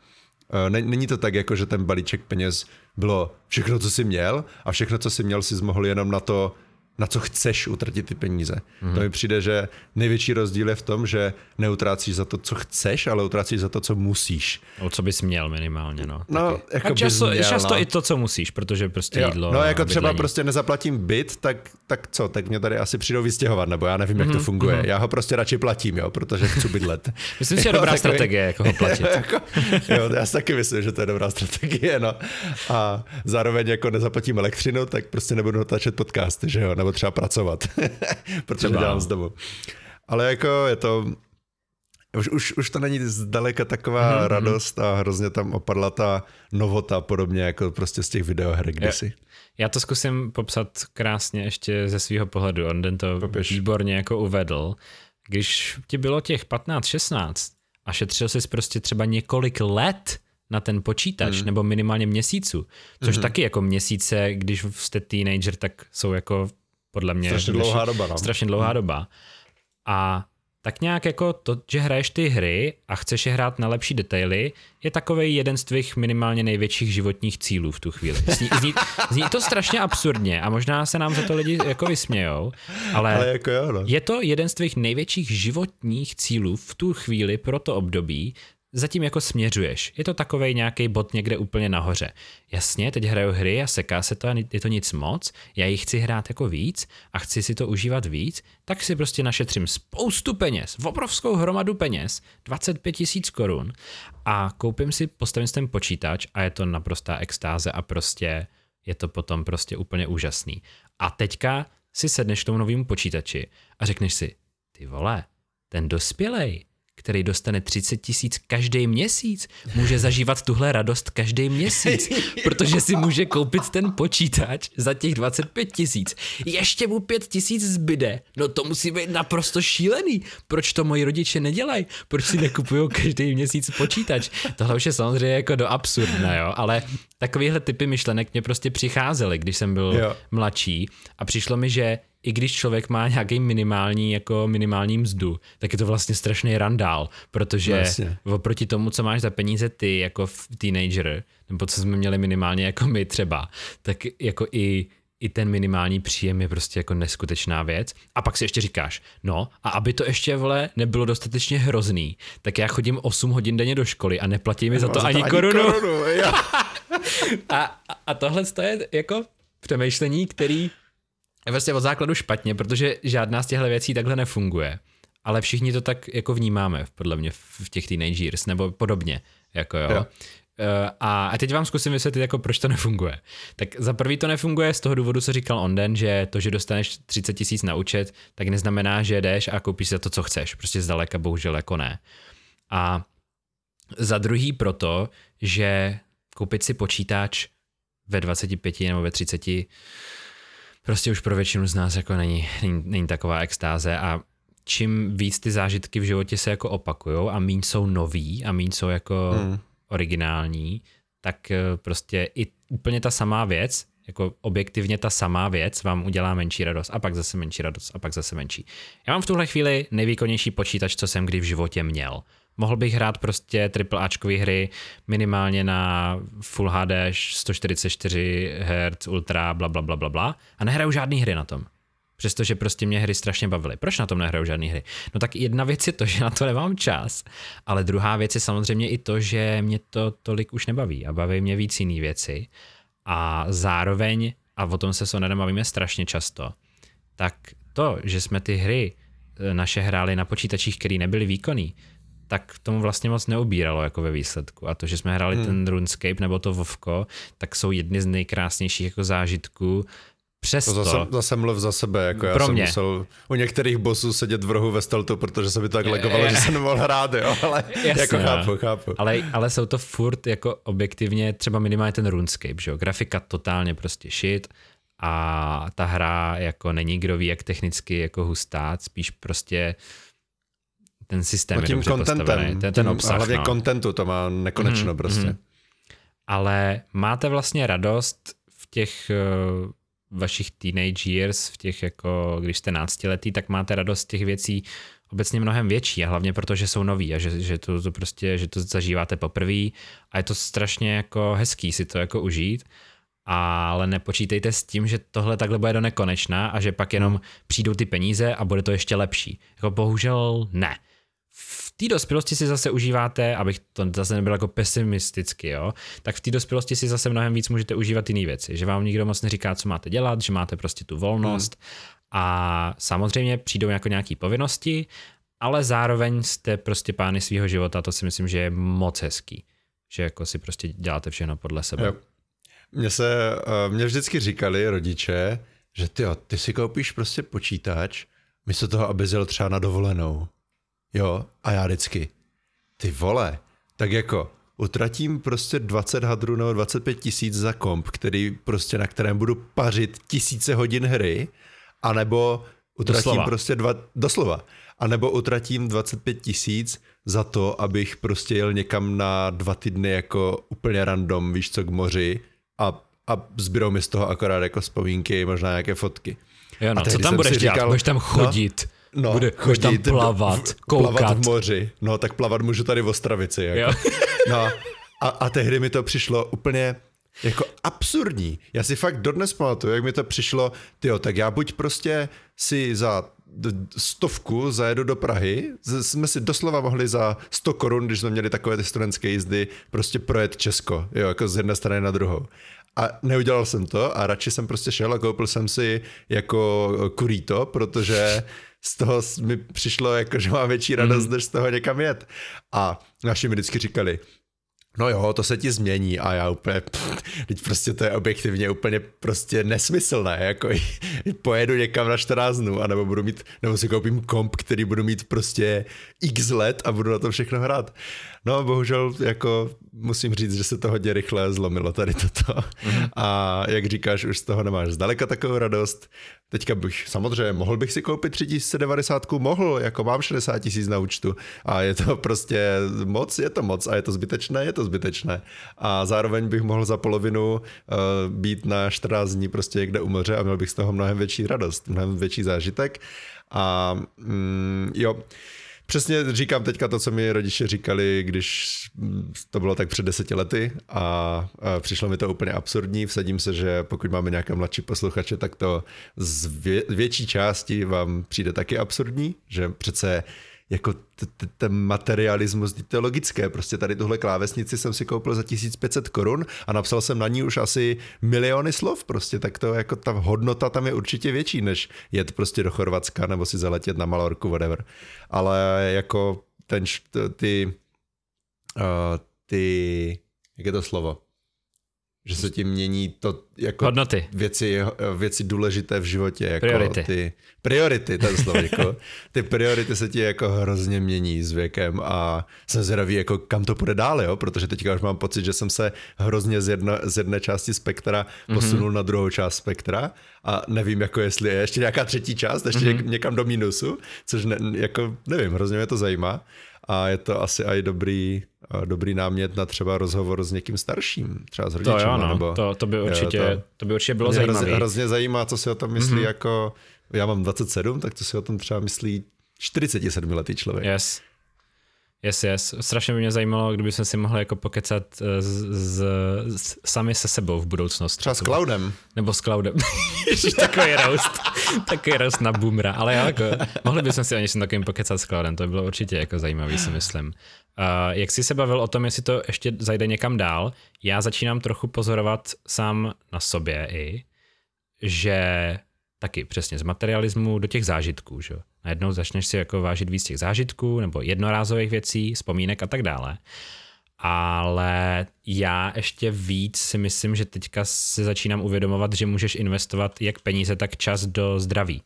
e, Není to tak, jako že ten balíček peněz bylo všechno, co jsi měl a všechno, co jsi měl, si mohl jenom na to na co chceš utratit ty peníze. Mm. To mi přijde, že největší rozdíl je v tom, že neutrácíš za to, co chceš, ale utrácíš za to, co musíš. O co bys měl minimálně, no. No, jako a často, měl, často no. i to, co musíš, protože prostě jo. jídlo No jako třeba prostě nezaplatím byt, tak, tak co, tak mě tady asi přijdou vystěhovat, nebo já nevím, mm-hmm. jak to mhm, funguje. Mm-hmm. Já ho prostě radši platím, jo, protože chci bydlet. *laughs* myslím, že je dobrá takový, strategie, jako ho platit. *laughs* jako, jo, já si taky myslím, že to je dobrá strategie, no. A zároveň jako nezaplatím elektřinu, tak prostě nebudu natáčet podcast, že jo, nebo třeba pracovat, *laughs* protože třeba. dělám z domu. Ale jako je to, už, už, už to není zdaleka taková mm-hmm. radost a hrozně tam opadla ta novota, podobně jako prostě z těch videoher kdysi. Já to zkusím popsat krásně ještě ze svého pohledu. On den to Popiš. výborně jako uvedl. Když ti bylo těch 15-16 a šetřil jsi prostě třeba několik let na ten počítač, mm. nebo minimálně měsíců, což mm. taky jako měsíce, když jste teenager, tak jsou jako podle mě. Strašně dlouhá doba. No. Strašně dlouhá hmm. doba. A tak nějak jako to, že hraješ ty hry a chceš je hrát na lepší detaily, je takový jeden z tvých minimálně největších životních cílů v tu chvíli. Zní, zní, zní to strašně absurdně a možná se nám za to lidi jako vysmějou, ale, ale jako jo, no. je to jeden z tvých největších životních cílů v tu chvíli pro to období, zatím jako směřuješ. Je to takový nějaký bod někde úplně nahoře. Jasně, teď hraju hry a seká se to a je to nic moc, já jich chci hrát jako víc a chci si to užívat víc, tak si prostě našetřím spoustu peněz, obrovskou hromadu peněz, 25 tisíc korun a koupím si, postavím si ten počítač a je to naprostá extáze a prostě je to potom prostě úplně úžasný. A teďka si sedneš k tomu novému počítači a řekneš si, ty vole, ten dospělej, který dostane 30 tisíc každý měsíc, může zažívat tuhle radost každý měsíc, *laughs* protože si může koupit ten počítač za těch 25 tisíc. Ještě mu 5 tisíc zbyde. No to musí být naprosto šílený. Proč to moji rodiče nedělají? Proč si nekupují každý měsíc počítač? Tohle už je samozřejmě jako do absurdna, jo, ale takovýhle typy myšlenek mě prostě přicházely, když jsem byl jo. mladší a přišlo mi, že i když člověk má nějaký minimální, jako minimální mzdu, tak je to vlastně strašný randál, protože vlastně. oproti tomu, co máš za peníze ty jako teenager, nebo co jsme měli minimálně jako my třeba, tak jako i i ten minimální příjem je prostě jako neskutečná věc. A pak si ještě říkáš, no a aby to ještě, vole, nebylo dostatečně hrozný, tak já chodím 8 hodin denně do školy a neplatí mi za to, za to ani, ani korunu. korunu *laughs* a, a tohle je jako přemýšlení, který vlastně od základu špatně, protože žádná z těchto věcí takhle nefunguje. Ale všichni to tak jako vnímáme, podle mě, v těch teenagers, nebo podobně. Jako jo. jo. a, a teď vám zkusím vysvětlit, jako proč to nefunguje. Tak za prvý to nefunguje z toho důvodu, co říkal Onden, že to, že dostaneš 30 tisíc na účet, tak neznamená, že jdeš a koupíš za to, co chceš. Prostě zdaleka bohužel jako ne. A za druhý proto, že koupit si počítač ve 25 nebo ve 30 prostě už pro většinu z nás jako není, není, není taková extáze a čím víc ty zážitky v životě se jako opakujou a míň jsou nový a míň jsou jako hmm. originální, tak eh, prostě i úplně ta samá věc, jako objektivně ta samá věc vám udělá menší radost a pak zase menší radost a pak zase menší. Já mám v tuhle chvíli nejvýkonnější počítač, co jsem kdy v životě měl. Mohl bych hrát prostě AAAčkové hry minimálně na Full HD 144 Hz, Ultra, bla, bla, bla, bla, bla a nehraju žádný hry na tom. Přestože prostě mě hry strašně bavily. Proč na tom nehraju žádné hry? No tak jedna věc je to, *laughs* že na to nemám čas, ale druhá věc je samozřejmě i to, že mě to tolik už nebaví a baví mě víc jiný věci. A zároveň, a o tom se s Onedem bavíme strašně často, tak to, že jsme ty hry e, naše hráli na počítačích, které nebyly výkonný, tak tomu vlastně moc neubíralo jako ve výsledku. A to, že jsme hráli hmm. ten RuneScape nebo to Vovko, tak jsou jedny z nejkrásnějších jako zážitků Přesto. To zase, zase mluv za sebe, jako já jsem mě. musel u některých bossů sedět v rohu ve steltu, protože se mi to tak legovalo, že jsem nemohl hrát, jo, ale *laughs* Jasně, jako chápu, chápu. Ale, ale jsou to furt jako objektivně, třeba minimálně ten RuneScape, že jo, grafika totálně prostě shit a ta hra jako není kdo ví, jak technicky jako hustá, spíš prostě ten systém no tím je dobře contentem, ten, ten obsah. Hlavně no. contentu to má nekonečno mm, prostě. Mm. Ale máte vlastně radost v těch uh, vašich teenage years, v těch jako, když jste náctiletý, tak máte radost těch věcí obecně mnohem větší a hlavně proto, že jsou noví a že, že, to, to prostě, že to zažíváte poprvé a je to strašně jako hezký si to jako užít ale nepočítejte s tím, že tohle takhle bude do nekonečna a že pak jenom přijdou ty peníze a bude to ještě lepší. Jako bohužel ne v té dospělosti si zase užíváte, abych to zase nebyl jako pesimisticky, jo, tak v té dospělosti si zase mnohem víc můžete užívat jiné věci, že vám nikdo moc neříká, co máte dělat, že máte prostě tu volnost hmm. a samozřejmě přijdou jako nějaké povinnosti, ale zároveň jste prostě pány svého života, to si myslím, že je moc hezký, že jako si prostě děláte všechno podle sebe. Jo. Mně se, eh, mě vždycky říkali rodiče, že ty, ty si koupíš prostě počítač, místo toho, aby jel třeba na dovolenou. Jo, a já vždycky, ty vole, tak jako utratím prostě 20 hadrů nebo 25 tisíc za komp, který prostě na kterém budu pařit tisíce hodin hry, anebo utratím doslova. prostě dva, doslova, anebo utratím 25 tisíc za to, abych prostě jel někam na dva týdny jako úplně random, víš co, k moři a, a zbydou mi z toho akorát jako vzpomínky, možná nějaké fotky. Jo, no, co tam budeš dělat? Říkal, budeš tam no, chodit. No, No, Bude, chodit, tam plavat, v, koukat. Plavat v moři. No, tak plavat můžu tady v Ostravici. Jako. *laughs* No, a, a tehdy mi to přišlo úplně jako absurdní. Já si fakt dodnes pamatuju, jak mi to přišlo, tyjo, tak já buď prostě si za stovku zajedu do Prahy, jsme si doslova mohli za 100 korun, když jsme měli takové ty studentské jízdy, prostě projet Česko, jo, jako z jedné strany na druhou. A neudělal jsem to a radši jsem prostě šel a koupil jsem si jako kurito, protože z toho mi přišlo, jako, že mám větší radost, mm. než z toho někam jet. A naši mi vždycky říkali, no jo, to se ti změní a já úplně, pff, teď prostě to je objektivně úplně prostě nesmyslné, jako pojedu někam na 14 dnů, anebo budu mít, nebo si koupím komp, který budu mít prostě x let a budu na to všechno hrát. No bohužel jako musím říct, že se to hodně rychle zlomilo tady toto. Mm-hmm. A jak říkáš, už z toho nemáš zdaleka takovou radost. Teďka bych, samozřejmě, mohl bych si koupit 3090, mohl, jako mám 60 tisíc na účtu a je to prostě moc, je to moc a je to zbytečné, je to zbytečné. A zároveň bych mohl za polovinu uh, být na 14 dní prostě někde u moře a měl bych z toho mnohem větší radost, mnohem větší zážitek. A mm, jo, Přesně říkám teďka to, co mi rodiče říkali, když to bylo tak před deseti lety a, přišlo mi to úplně absurdní. Vsadím se, že pokud máme nějaké mladší posluchače, tak to z vě, větší části vám přijde taky absurdní, že přece jako ten materialismus, to je logické, prostě tady tuhle klávesnici jsem si koupil za 1500 korun a napsal jsem na ní už asi miliony slov, prostě tak to jako ta hodnota tam je určitě větší, než jet prostě do Chorvatska nebo si zaletět na Malorku, whatever. Ale jako ten, ty, uh, ty jak je to slovo? Že se tím mění to jako Hodnoty. Věci, věci důležité v životě. Jako priority. Ty, priority, ten slovo. Jako, *laughs* ty priority se ti jako hrozně mění s věkem a jsem zvědavý, jako kam to půjde dál, jo? protože teďka už mám pocit, že jsem se hrozně z, jedno, z jedné části spektra mhm. posunul mm-hmm. na druhou část spektra a nevím, jako jestli je ještě nějaká třetí část, ještě mm-hmm. někam do minusu, což ne, jako nevím, hrozně mě to zajímá a je to asi i dobrý, dobrý námět na třeba rozhovor s někým starším, třeba s rodičem. To jo, no, nebo, to, to, by určitě, to, to by určitě bylo zajímavé. Hrozně, hrozně zajímá, co si o tom myslí, mm-hmm. jako já mám 27, tak co si o tom třeba myslí 47 letý člověk. Yes. Yes, yes. Strašně by mě zajímalo, kdyby jsme si mohli jako pokecat eh, z, z, z, sami se sebou v budoucnosti. Třeba s Cloudem. Nebo s Cloudem. *laughs* Ježiš, takový roast. takový roast na boomra. Ale jo, jako, mohli bychom si o něčem takovým pokecat s Cloudem. To by bylo určitě jako zajímavý, si myslím. Uh, jak jsi se bavil o tom, jestli to ještě zajde někam dál, já začínám trochu pozorovat sám na sobě i, že taky přesně z materialismu do těch zážitků, že? Najednou začneš si jako vážit víc těch zážitků nebo jednorázových věcí, vzpomínek a tak dále. Ale já ještě víc si myslím, že teďka se začínám uvědomovat, že můžeš investovat jak peníze, tak čas do zdraví.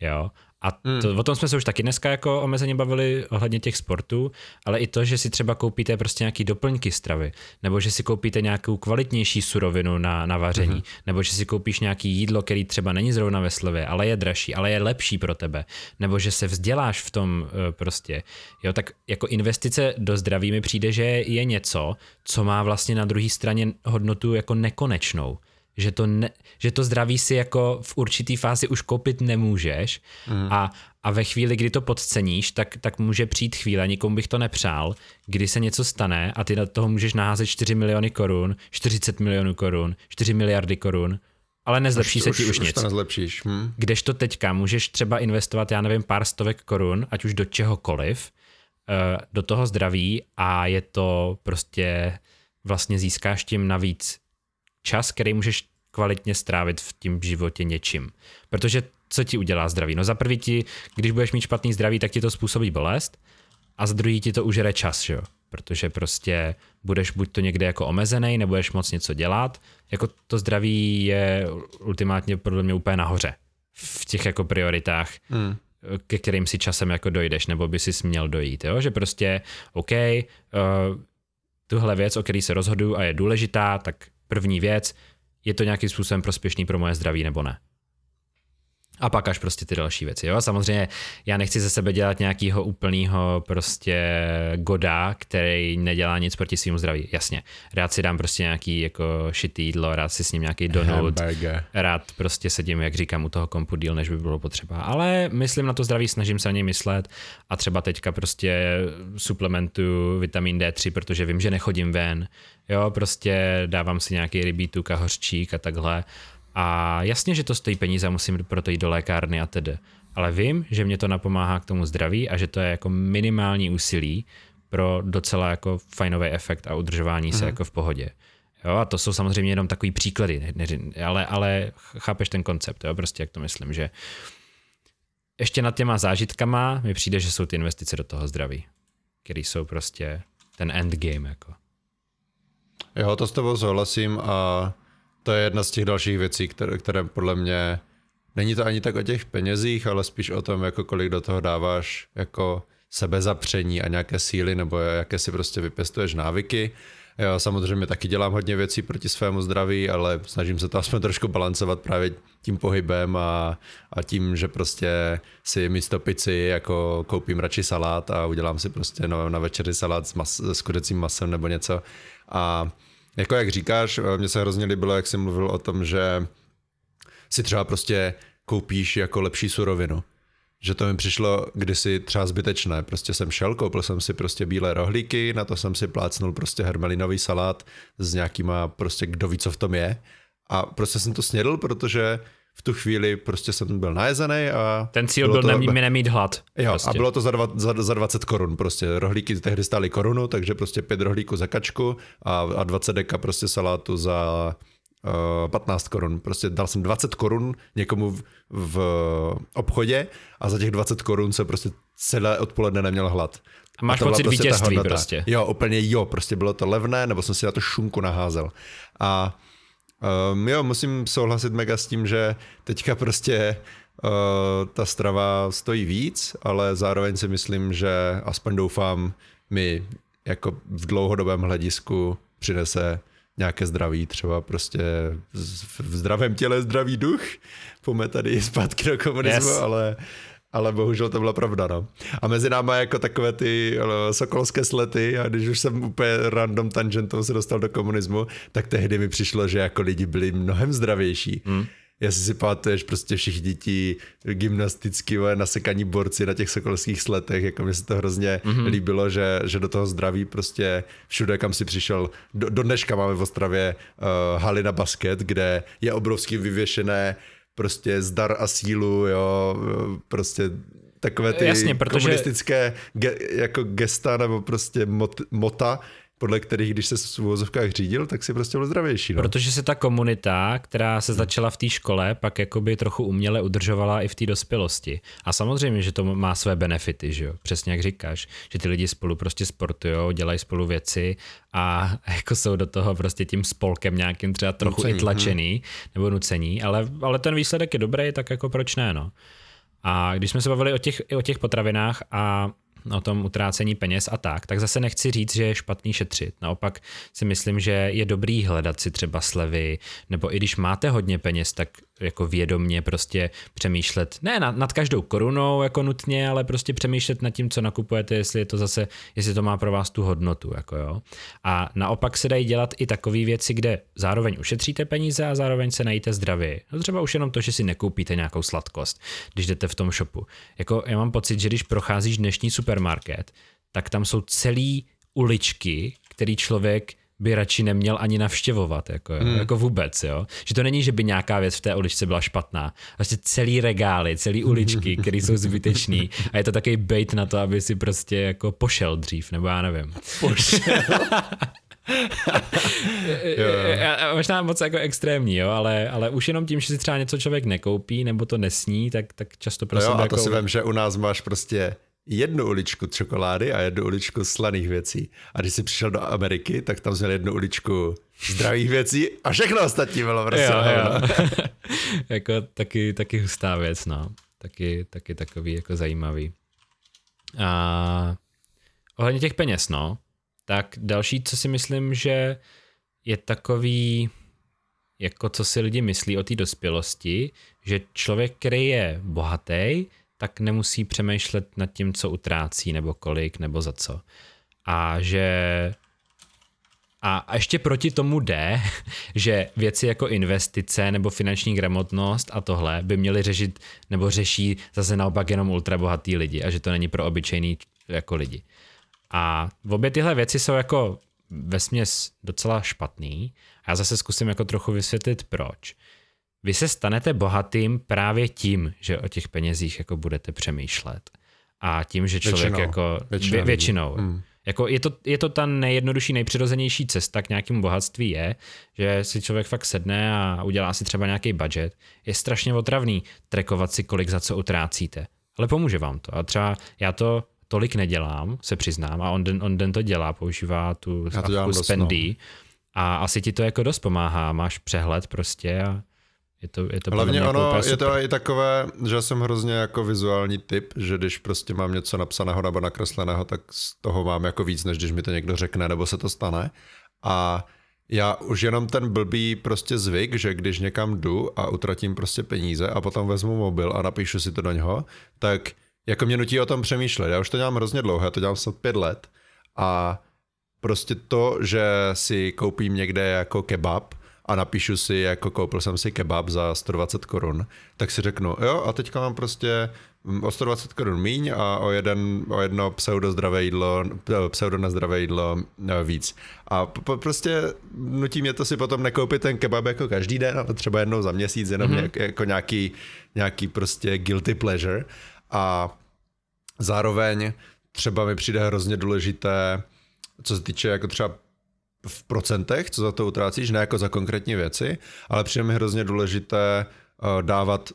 Jo? A to, hmm. o tom jsme se už taky dneska jako omezeně bavili ohledně těch sportů, ale i to, že si třeba koupíte prostě nějaký doplňky stravy, nebo že si koupíte nějakou kvalitnější surovinu na, na vaření, hmm. nebo že si koupíš nějaký jídlo, který třeba není zrovna ve slově, ale je dražší, ale je lepší pro tebe, nebo že se vzděláš v tom uh, prostě. Jo, tak jako investice do zdraví mi přijde, že je něco, co má vlastně na druhé straně hodnotu jako nekonečnou že to, ne, že to zdraví si jako v určitý fázi už koupit nemůžeš mm. a, a ve chvíli, kdy to podceníš, tak, tak může přijít chvíle, nikomu bych to nepřál, kdy se něco stane a ty na toho můžeš naházet 4 miliony korun, 40 milionů korun, 4 miliardy korun, ale nezlepší už, se ti už, už nic. to nezlepšíš. Hm. Kdežto teďka můžeš třeba investovat, já nevím, pár stovek korun, ať už do čehokoliv, eh, do toho zdraví a je to prostě vlastně získáš tím navíc čas, který můžeš kvalitně strávit v tím životě něčím. Protože co ti udělá zdraví? No za prvý ti, když budeš mít špatný zdraví, tak ti to způsobí bolest a za druhý ti to užere čas, že jo? Protože prostě budeš buď to někde jako omezený, nebudeš moc něco dělat. Jako to zdraví je ultimátně podle mě úplně nahoře v těch jako prioritách. Hmm ke kterým si časem jako dojdeš, nebo by si měl dojít, jo? že prostě OK, uh, tuhle věc, o který se rozhodu a je důležitá, tak první věc, je to nějakým způsobem prospěšný pro moje zdraví nebo ne. A pak až prostě ty další věci. Jo? Samozřejmě já nechci ze sebe dělat nějakýho úplného prostě goda, který nedělá nic proti svým zdraví. Jasně. Rád si dám prostě nějaký jako šitý jídlo, rád si s ním nějaký donut. Rád prostě sedím, jak říkám, u toho kompu díl, než by bylo potřeba. Ale myslím na to zdraví, snažím se na něj myslet a třeba teďka prostě suplementu vitamin D3, protože vím, že nechodím ven. Jo, prostě dávám si nějaký rybí tuk a hořčík a takhle a jasně, že to stojí peníze a musím proto jít do lékárny a tedy. Ale vím, že mě to napomáhá k tomu zdraví a že to je jako minimální úsilí pro docela jako fajnový efekt a udržování se mm. jako v pohodě. Jo, a to jsou samozřejmě jenom takový příklady, ne, ne, ale, ale chápeš ten koncept, jo, prostě jak to myslím, že ještě nad těma zážitkama mi přijde, že jsou ty investice do toho zdraví, které jsou prostě ten endgame, jako. Jo, to s tebou souhlasím a to je jedna z těch dalších věcí, které, které podle mě, není to ani tak o těch penězích, ale spíš o tom, jako kolik do toho dáváš jako sebezapření a nějaké síly, nebo jaké si prostě vypěstuješ návyky. Já samozřejmě taky dělám hodně věcí proti svému zdraví, ale snažím se to aspoň trošku balancovat právě tím pohybem a, a tím, že prostě si místo pici jako koupím radši salát a udělám si prostě no, na večeři salát s, mas, s kudecím masem nebo něco. A jako jak říkáš, eh, mně se hrozně líbilo, jak jsi mluvil o tom, že si třeba prostě koupíš jako lepší surovinu. Že to mi přišlo kdysi třeba zbytečné. Prostě jsem šel, koupil jsem si prostě bílé rohlíky, na to jsem si plácnul prostě hermelinový salát s nějakýma prostě kdo ví, co v tom je. A prostě jsem to snědl, protože v tu chvíli prostě jsem byl najezený a... Ten cíl byl to, nemí, nemít hlad. Jo, prostě. a bylo to za, dva, za, za 20 korun prostě. Rohlíky tehdy stály korunu, takže prostě pět rohlíků za kačku a, a 20 deka prostě salátu za uh, eh, 15 korun. Prostě dal jsem 20 korun někomu v, v obchodě a za těch 20 korun se prostě celé odpoledne neměl hlad. A máš a pocit prostě vítězství prostě. Jo, úplně jo, prostě bylo to levné, nebo jsem si na to šunku naházel. A um, jo, musím souhlasit mega s tím, že teďka prostě uh, ta strava stojí víc, ale zároveň si myslím, že aspoň doufám, mi jako v dlouhodobém hledisku přinese nějaké zdraví, třeba prostě v zdravém těle zdravý duch. Pome tady *laughs* zpátky do komunismu, yes. ale, ale bohužel to byla pravda, no. A mezi náma jako takové ty sokolské slety a když už jsem úplně random tangentou se dostal do komunismu, tak tehdy mi přišlo, že jako lidi byli mnohem zdravější. Hmm jestli si pamatuješ prostě všichni ti gymnasticky nasekaní borci na těch sokolských sletech, jako mi se to hrozně mm-hmm. líbilo, že, že do toho zdraví prostě všude, kam si přišel, do, do dneška máme v Ostravě uh, haly na basket, kde je obrovský vyvěšené prostě zdar a sílu, jo, prostě takové ty Jasně, protože... komunistické ge, jako gesta nebo prostě mot, mota, podle kterých, když se v uvozovkách řídil, tak si prostě byl zdravější. No. Protože se ta komunita, která se začala v té škole, pak jakoby trochu uměle udržovala i v té dospělosti. A samozřejmě, že to má své benefity, že jo? Přesně jak říkáš, že ty lidi spolu prostě sportují, dělají spolu věci a *laughs* jako jsou do toho prostě tím spolkem nějakým třeba trochu nucení, i tlačený hm. nebo nucení, ale, ale ten výsledek je dobrý, tak jako proč ne, no. A když jsme se bavili o těch, o těch potravinách a o tom utrácení peněz a tak, tak zase nechci říct, že je špatný šetřit. Naopak si myslím, že je dobrý hledat si třeba slevy, nebo i když máte hodně peněz, tak jako vědomně prostě přemýšlet, ne nad, nad každou korunou jako nutně, ale prostě přemýšlet nad tím, co nakupujete, jestli je to zase, jestli to má pro vás tu hodnotu, jako jo. A naopak se dají dělat i takové věci, kde zároveň ušetříte peníze a zároveň se najíte zdravě. No třeba už jenom to, že si nekoupíte nějakou sladkost, když jdete v tom shopu. Jako já mám pocit, že když procházíš dnešní supermarket, tak tam jsou celý uličky, který člověk by radši neměl ani navštěvovat, jako, hmm. jako vůbec, jo. Že to není, že by nějaká věc v té uličce byla špatná. Vlastně celý regály, celý uličky, *laughs* které jsou zbytečný a je to takový bait na to, aby si prostě jako pošel dřív, nebo já nevím. Pošel. *laughs* *laughs* Možná moc jako extrémní, jo, ale, ale už jenom tím, že si třeba něco člověk nekoupí nebo to nesní, tak, tak často prostě. No jo, a to jako... si vím, že u nás máš prostě jednu uličku čokolády a jednu uličku slaných věcí. A když jsi přišel do Ameriky, tak tam měl jednu uličku zdravých věcí a všechno ostatní bylo prostě. Jo, jo. *laughs* jako taky, taky hustá věc, no. Taky, taky takový jako zajímavý. A ohledně těch peněz, no, tak další, co si myslím, že je takový, jako co si lidi myslí o té dospělosti, že člověk, který je bohatý, tak nemusí přemýšlet nad tím, co utrácí, nebo kolik, nebo za co. A že a ještě proti tomu jde, *laughs* že věci jako investice nebo finanční gramotnost a tohle by měly řešit nebo řeší zase naopak jenom ultrabohatý lidi a že to není pro obyčejný jako lidi. A obě tyhle věci jsou jako vesměs docela špatný a já zase zkusím jako trochu vysvětlit proč. Vy se stanete bohatým právě tím, že o těch penězích jako budete přemýšlet. A tím, že člověk většinou, jako většinou. Vě, většinou hmm. Jako je, to, je to ta nejjednodušší, nejpřirozenější cesta k nějakému bohatství je, že si člověk fakt sedne a udělá si třeba nějaký budget. Je strašně otravný trekovat si, kolik za co utrácíte. Ale pomůže vám to. A třeba já to tolik nedělám, se přiznám, a on den, on den to dělá, používá tu spendy. No. A asi ti to jako dost pomáhá, máš přehled prostě a je to, je to Hlavně jako ono, je to i takové, že jsem hrozně jako vizuální typ, že když prostě mám něco napsaného nebo nakresleného, tak z toho mám jako víc, než když mi to někdo řekne nebo se to stane. A já už jenom ten blbý prostě zvyk, že když někam jdu a utratím prostě peníze a potom vezmu mobil a napíšu si to do něho, tak jako mě nutí o tom přemýšlet. Já už to dělám hrozně dlouho, já to dělám snad pět let a prostě to, že si koupím někde jako kebab, a napíšu si, jako koupil jsem si kebab za 120 korun, tak si řeknu, jo, a teďka mám prostě mm, o 120 korun míň a o, jeden, o jedno pseudo zdravé jídlo, pseudo nezdravé jídlo e, víc. A prostě nutí mě to si potom nekoupit ten kebab jako každý den, ale třeba jednou za měsíc, jenom mm-hmm. nějak, jako nějaký, nějaký prostě guilty pleasure. A zároveň třeba mi přijde hrozně důležité, co se týče jako třeba v procentech, co za to utrácíš, ne jako za konkrétní věci, ale přijde mi hrozně důležité uh, dávat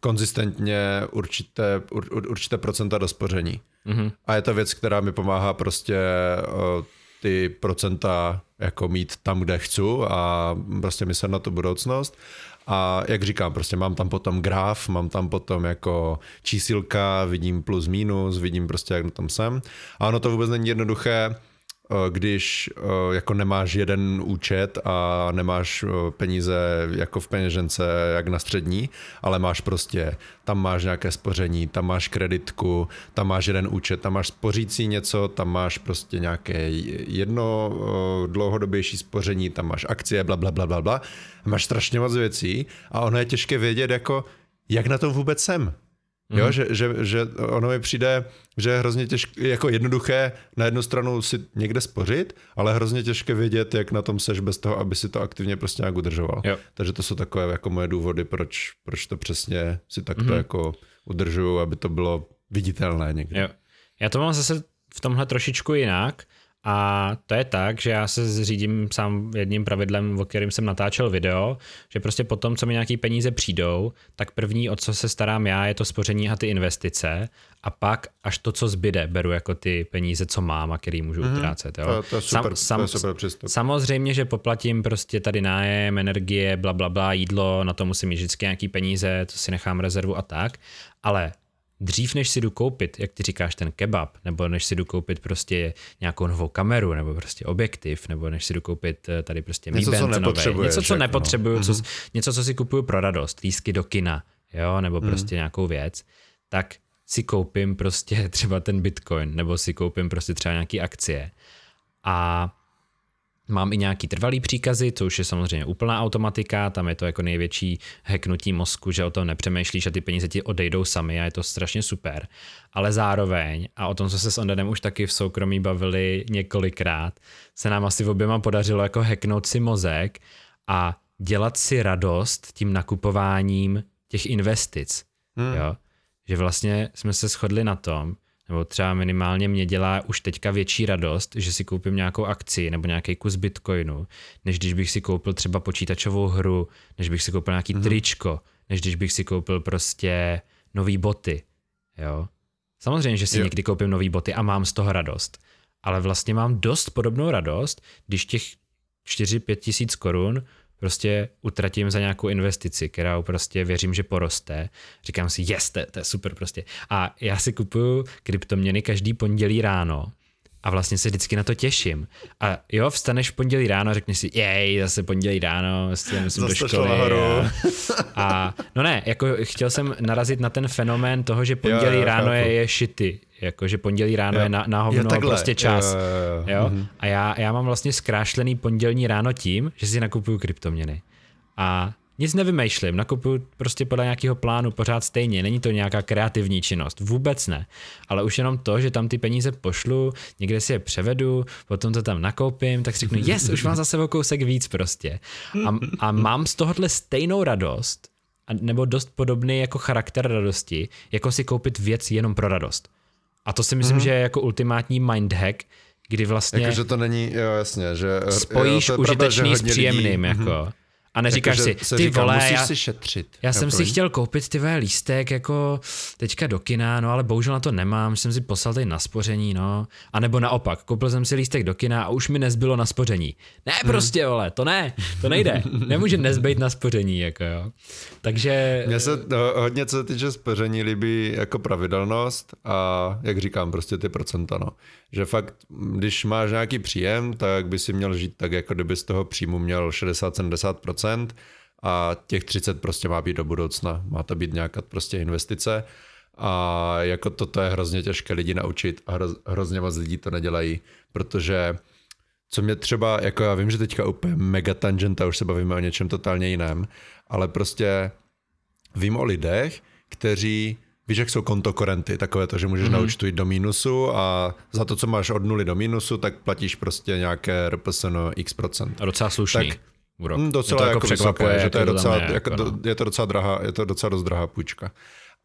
konzistentně určité, ur, určité procenta do spoření. Mm-hmm. A je to věc, která mi pomáhá prostě uh, ty procenta jako mít tam, kde chci a prostě myslet na tu budoucnost. A jak říkám, prostě mám tam potom graf, mám tam potom jako čísilka, vidím plus minus, vidím prostě, jak na tom jsem. A ono to vůbec není jednoduché, Eh, když eh, jako nemáš jeden účet a nemáš eh, peníze jako v peněžence jak na střední, ale máš prostě, tam máš nějaké spoření, tam máš kreditku, tam máš jeden účet, tam máš spořící něco, tam máš prostě nějaké jedno dlouhodobější spoření, tam máš akcie, bla, bla, bla, bla, bla. Máš strašně moc věcí a ono je těžké vědět jako, jak na tom vůbec jsem. Jo, mm. že, že, že ono mi přijde, že je hrozně těžké, jako jednoduché na jednu stranu si někde spořit, ale hrozně těžké vědět, jak na tom seš bez toho, aby si to aktivně prostě nějak udržoval. Jo. Takže to jsou takové jako moje důvody, proč, proč to přesně si takto mm. jako udržuju, aby to bylo viditelné někde. Jo. Já to mám zase v tomhle trošičku jinak, a to je tak, že já se řídím sám jedním pravidlem, o kterým jsem natáčel video, že prostě po tom, co mi nějaký peníze přijdou, tak první, o co se starám já, je to spoření a ty investice a pak až to, co zbyde, beru jako ty peníze, co mám a který můžu mm-hmm. utrácet. Jo? To, to, je super, sam, to je super přístup. Samozřejmě, že poplatím prostě tady nájem, energie, bla, bla, bla, jídlo, na to musím mít vždycky nějaký peníze, to si nechám rezervu a tak, ale dřív než si jdu koupit, jak ty říkáš, ten kebab, nebo než si jdu koupit prostě nějakou novou kameru, nebo prostě objektiv, nebo než si jdu koupit eh, tady prostě něco, co nové, něco, co nepotřebuju, no. co, mm-hmm. něco, co si kupuju pro radost, lísky do kina, jo, nebo mm. prostě nějakou věc, tak si koupím prostě *laughs* třeba ten bitcoin, nebo si koupím prostě třeba nějaký akcie. A Mám i nějaký trvalý příkazy, to už je samozřejmě úplná automatika, tam je to jako největší heknutí mozku, že o tom nepřemýšlíš a ty peníze ti odejdou sami a je to strašně super. Ale zároveň, a o tom, co se s Ondanem už taky v soukromí bavili několikrát, se nám asi v oběma podařilo jako heknout si mozek a dělat si radost tím nakupováním těch investic. Hmm. Jo? Že vlastně jsme se shodli na tom, nebo třeba minimálně mě dělá už teďka větší radost, že si koupím nějakou akci nebo nějaký kus bitcoinu, než když bych si koupil třeba počítačovou hru, než bych si koupil nějaký mm-hmm. tričko, než když bych si koupil prostě nový boty, jo. Samozřejmě, že si jo. někdy koupím nový boty a mám z toho radost, ale vlastně mám dost podobnou radost, když těch 4-5 tisíc korun prostě utratím za nějakou investici, kterou prostě věřím, že poroste. Říkám si, yes, to, to je super prostě. A já si kupuju kryptoměny každý pondělí ráno a vlastně se vždycky na to těším. A jo, vstaneš v pondělí ráno a řekneš si, jej, zase pondělí ráno, vlastně musím do školy. A, *laughs* a, no ne, jako chtěl jsem narazit na ten fenomén toho, že pondělí jo, jo, ráno je, je šity, jako že pondělí ráno jo. je na, na hovno jo, prostě čas. Jo, jo, jo. jo? Mm-hmm. A já, já mám vlastně zkrášlený pondělní ráno tím, že si nakupuju kryptoměny. A nic nevymýšlím, nakupuju prostě podle nějakého plánu pořád stejně, není to nějaká kreativní činnost, vůbec ne. Ale už jenom to, že tam ty peníze pošlu, někde si je převedu, potom to tam nakoupím, tak si řeknu, yes, už mám zase o kousek víc prostě. A, a mám z tohohle stejnou radost, nebo dost podobný jako charakter radosti, jako si koupit věc jenom pro radost. A to si myslím, mm. že je jako ultimátní mind hack, kdy vlastně... Jako, že to není, jo, jasně, že... Spojíš jo, užitečný s příjemným, lidí, jako. Mm. A neříkáš jako, si, ty říká, vole, musíš já, si šetřit. Já jsem si chtěl koupit ty vole lístek jako teďka do kina, no ale bohužel na to nemám, jsem si poslal tady na spoření, no. A nebo naopak, koupil jsem si lístek do kina a už mi nezbylo na spoření. Ne hmm. prostě, vole, to ne, to nejde. Nemůže nezbejt na spoření, jako jo. Takže... Mně se no, hodně co se týče spoření líbí jako pravidelnost a jak říkám, prostě ty procenta, no. Že fakt, když máš nějaký příjem, tak by si měl žít tak, jako kdyby z toho příjmu měl 60-70% a těch 30 prostě má být do budoucna. Má to být nějaká prostě investice a jako toto je hrozně těžké lidi naučit a hrozně moc lidí to nedělají, protože co mě třeba, jako já vím, že teďka úplně mega tangenta, už se bavíme o něčem totálně jiném, ale prostě vím o lidech, kteří Víš, jak jsou kontokorenty, takové to, že můžeš mm-hmm. naučtovat do mínusu a za to, co máš od nuly do mínusu, tak platíš prostě nějaké RPSN x procent. A docela slušný. Tak, úrok. Mm, docela to jako, jako vysoké, že to je docela, je, jako, jako, no. je to docela drahá, je to docela dost drahá půjčka.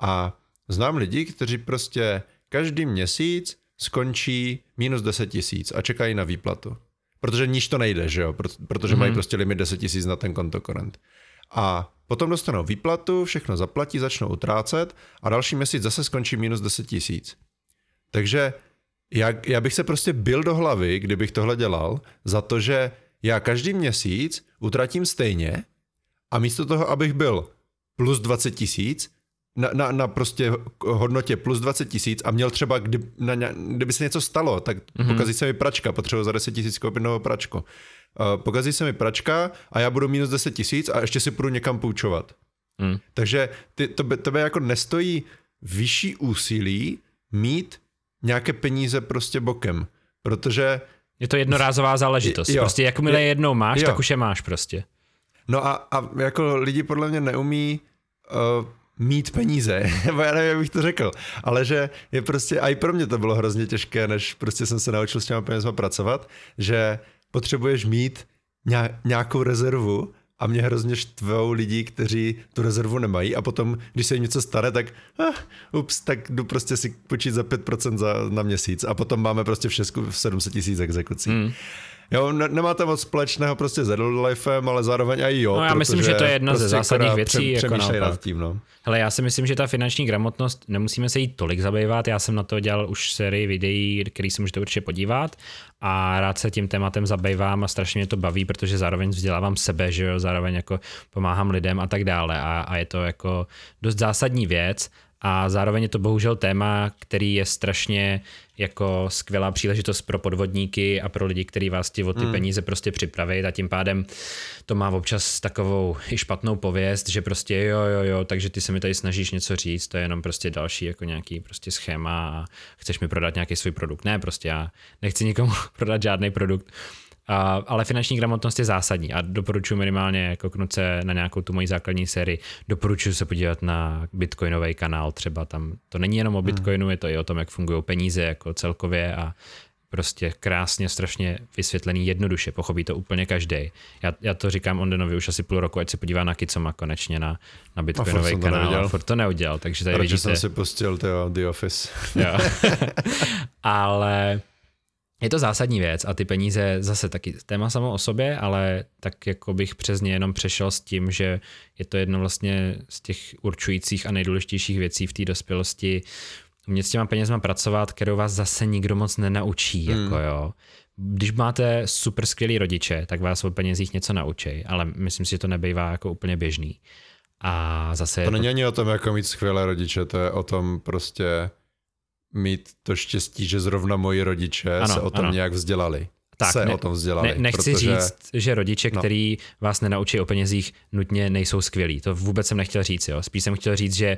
A znám lidi, kteří prostě každý měsíc skončí minus 10 tisíc a čekají na výplatu. Protože níž to nejde, že jo? Protože mm-hmm. mají prostě limit 10 tisíc na ten kontokorent. A potom dostanou výplatu, všechno zaplatí, začnou utrácet a další měsíc zase skončí minus 10 tisíc. Takže já, já bych se prostě byl do hlavy, kdybych tohle dělal, za to, že já každý měsíc utratím stejně a místo toho, abych byl plus 20 tisíc, na, na, na prostě hodnotě plus 20 tisíc a měl třeba, kdy, na, kdyby se něco stalo, tak mm-hmm. pokazí se mi pračka, potřebuji za 10 tisíc koupit novou pračku. Uh, pokazí se mi pračka a já budu minus 10 tisíc a ještě si půjdu někam půjčovat. Mm. Takže ty, to, by, tebe jako nestojí vyšší úsilí mít nějaké peníze prostě bokem, protože... Je to jednorázová záležitost. Jo, prostě jakmile je, jednou máš, jo. tak už je máš prostě. No a, a jako lidi podle mě neumí uh, mít peníze, *laughs* nebo já nevím, jak bych to řekl, ale že je prostě, a i pro mě to bylo hrozně těžké, než prostě jsem se naučil s těma penězma pracovat, že potřebuješ mít nějakou rezervu a mě hrozně štvou lidi, kteří tu rezervu nemají a potom, když se jim něco stane, tak ah, ups, tak jdu prostě si počít za 5% za, na měsíc a potom máme prostě v Česku 700 tisíc exekucí. Mm. Jo, ne, nemá to moc společného prostě s Adult ale zároveň i jo. No já myslím, že to je jedna prostě ze zásadních věcí. Jako nad tím, no. Hele, já si myslím, že ta finanční gramotnost, nemusíme se jí tolik zabývat, já jsem na to dělal už sérii videí, který se můžete určitě podívat a rád se tím tématem zabývám a strašně mě to baví, protože zároveň vzdělávám sebe, že jo, zároveň jako pomáhám lidem a tak dále a, a je to jako dost zásadní věc a zároveň je to bohužel téma, který je strašně jako skvělá příležitost pro podvodníky a pro lidi, kteří vás ti o ty hmm. peníze prostě připravit a tím pádem to má občas takovou i špatnou pověst, že prostě jo, jo, jo, takže ty se mi tady snažíš něco říct, to je jenom prostě další jako nějaký prostě schéma a chceš mi prodat nějaký svůj produkt. Ne, prostě já nechci nikomu *laughs* prodat žádný produkt, a, ale finanční gramotnost je zásadní a doporučuji minimálně kouknout se na nějakou tu moji základní sérii. Doporučuji se podívat na bitcoinový kanál, třeba tam to není jenom o hmm. bitcoinu, je to i o tom, jak fungují peníze jako celkově a prostě krásně, strašně vysvětlený, jednoduše, pochopí to úplně každý. Já, já to říkám Ondenovi už asi půl roku, ať se podívá na Kicoma konečně na, na bitcoinový kanál. A furt to neudělal, takže tady Radši vidíte... jsem si pustil The Office. jo. *laughs* Ale je to zásadní věc a ty peníze zase taky téma samo o sobě, ale tak jako bych přes ně jenom přešel s tím, že je to jedno vlastně z těch určujících a nejdůležitějších věcí v té dospělosti, umět s těma penězma pracovat, kterou vás zase nikdo moc nenaučí, hmm. jako jo. Když máte super skvělý rodiče, tak vás o penězích něco naučí, ale myslím si, že to nebývá jako úplně běžný. A zase to není to... ani o tom, jako mít skvělé rodiče, to je o tom prostě mít to štěstí, že zrovna moji rodiče ano, se o tom ano. nějak vzdělali. Tak, se ne, o tom vzdělali. Ne, nechci protože... říct, že rodiče, no. který vás nenaučí o penězích, nutně nejsou skvělí. To vůbec jsem nechtěl říct. Jo. Spíš jsem chtěl říct, že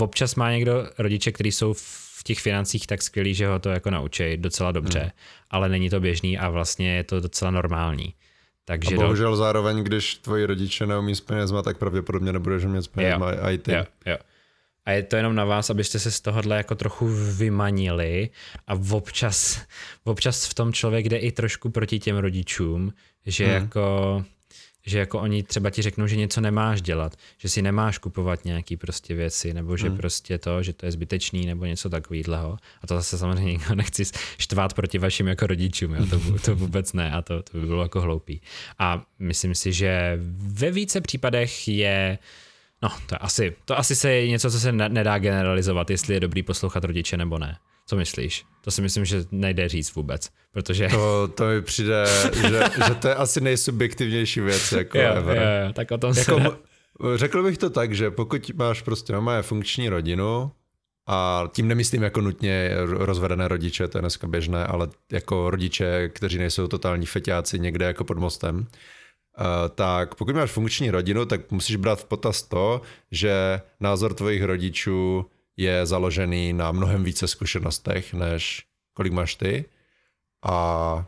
občas má někdo rodiče, kteří jsou v těch financích tak skvělí, že ho to jako naučí docela dobře, hmm. ale není to běžný a vlastně je to docela normální. Takže a bohužel do... zároveň, když tvoji rodiče neumí s penězma, tak pravděpodobně nebudeš mít s penězma jo, i ty. Jo, jo. A je to jenom na vás, abyste se z tohohle jako trochu vymanili a občas, občas v tom člověk jde i trošku proti těm rodičům, že hmm. jako že jako oni třeba ti řeknou, že něco nemáš dělat, že si nemáš kupovat nějaký prostě věci, nebo že hmm. prostě to, že to je zbytečný, nebo něco takového. A to zase samozřejmě nikdo nechci štvát proti vašim jako rodičům, jo? To, to vůbec ne a to, to by bylo jako hloupý. A myslím si, že ve více případech je No, to, asi, to asi se je něco, co se nedá generalizovat, jestli je dobrý poslouchat rodiče nebo ne. Co myslíš? To si myslím, že nejde říct vůbec, protože... To, to mi přijde, že, že to je asi nejsubjektivnější věc, *laughs* jako jo, ever. Jo, jo, tak o tom jako, se... Řekl bych to tak, že pokud máš prostě je funkční rodinu, a tím nemyslím jako nutně rozvedené rodiče, to je dneska běžné, ale jako rodiče, kteří nejsou totální feťáci někde jako pod mostem, tak pokud máš funkční rodinu, tak musíš brát v potaz to, že názor tvojich rodičů je založený na mnohem více zkušenostech, než kolik máš ty. A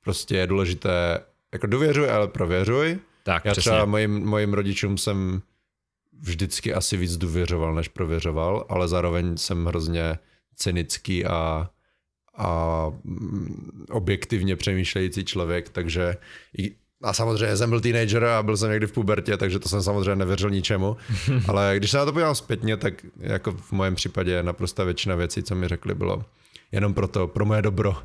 prostě je důležité, jako důvěřuj, ale prověřuj. Tak, Já přesně. třeba mojim, mojim rodičům jsem vždycky asi víc důvěřoval, než prověřoval, ale zároveň jsem hrozně cynický a, a mm, objektivně přemýšlející člověk, takže i, a samozřejmě jsem byl teenager a byl jsem někdy v pubertě, takže to jsem samozřejmě nevěřil ničemu. *laughs* Ale když se na to podívám zpětně, tak jako v mém případě naprosto většina věcí, co mi řekli, bylo jenom proto, pro moje dobro.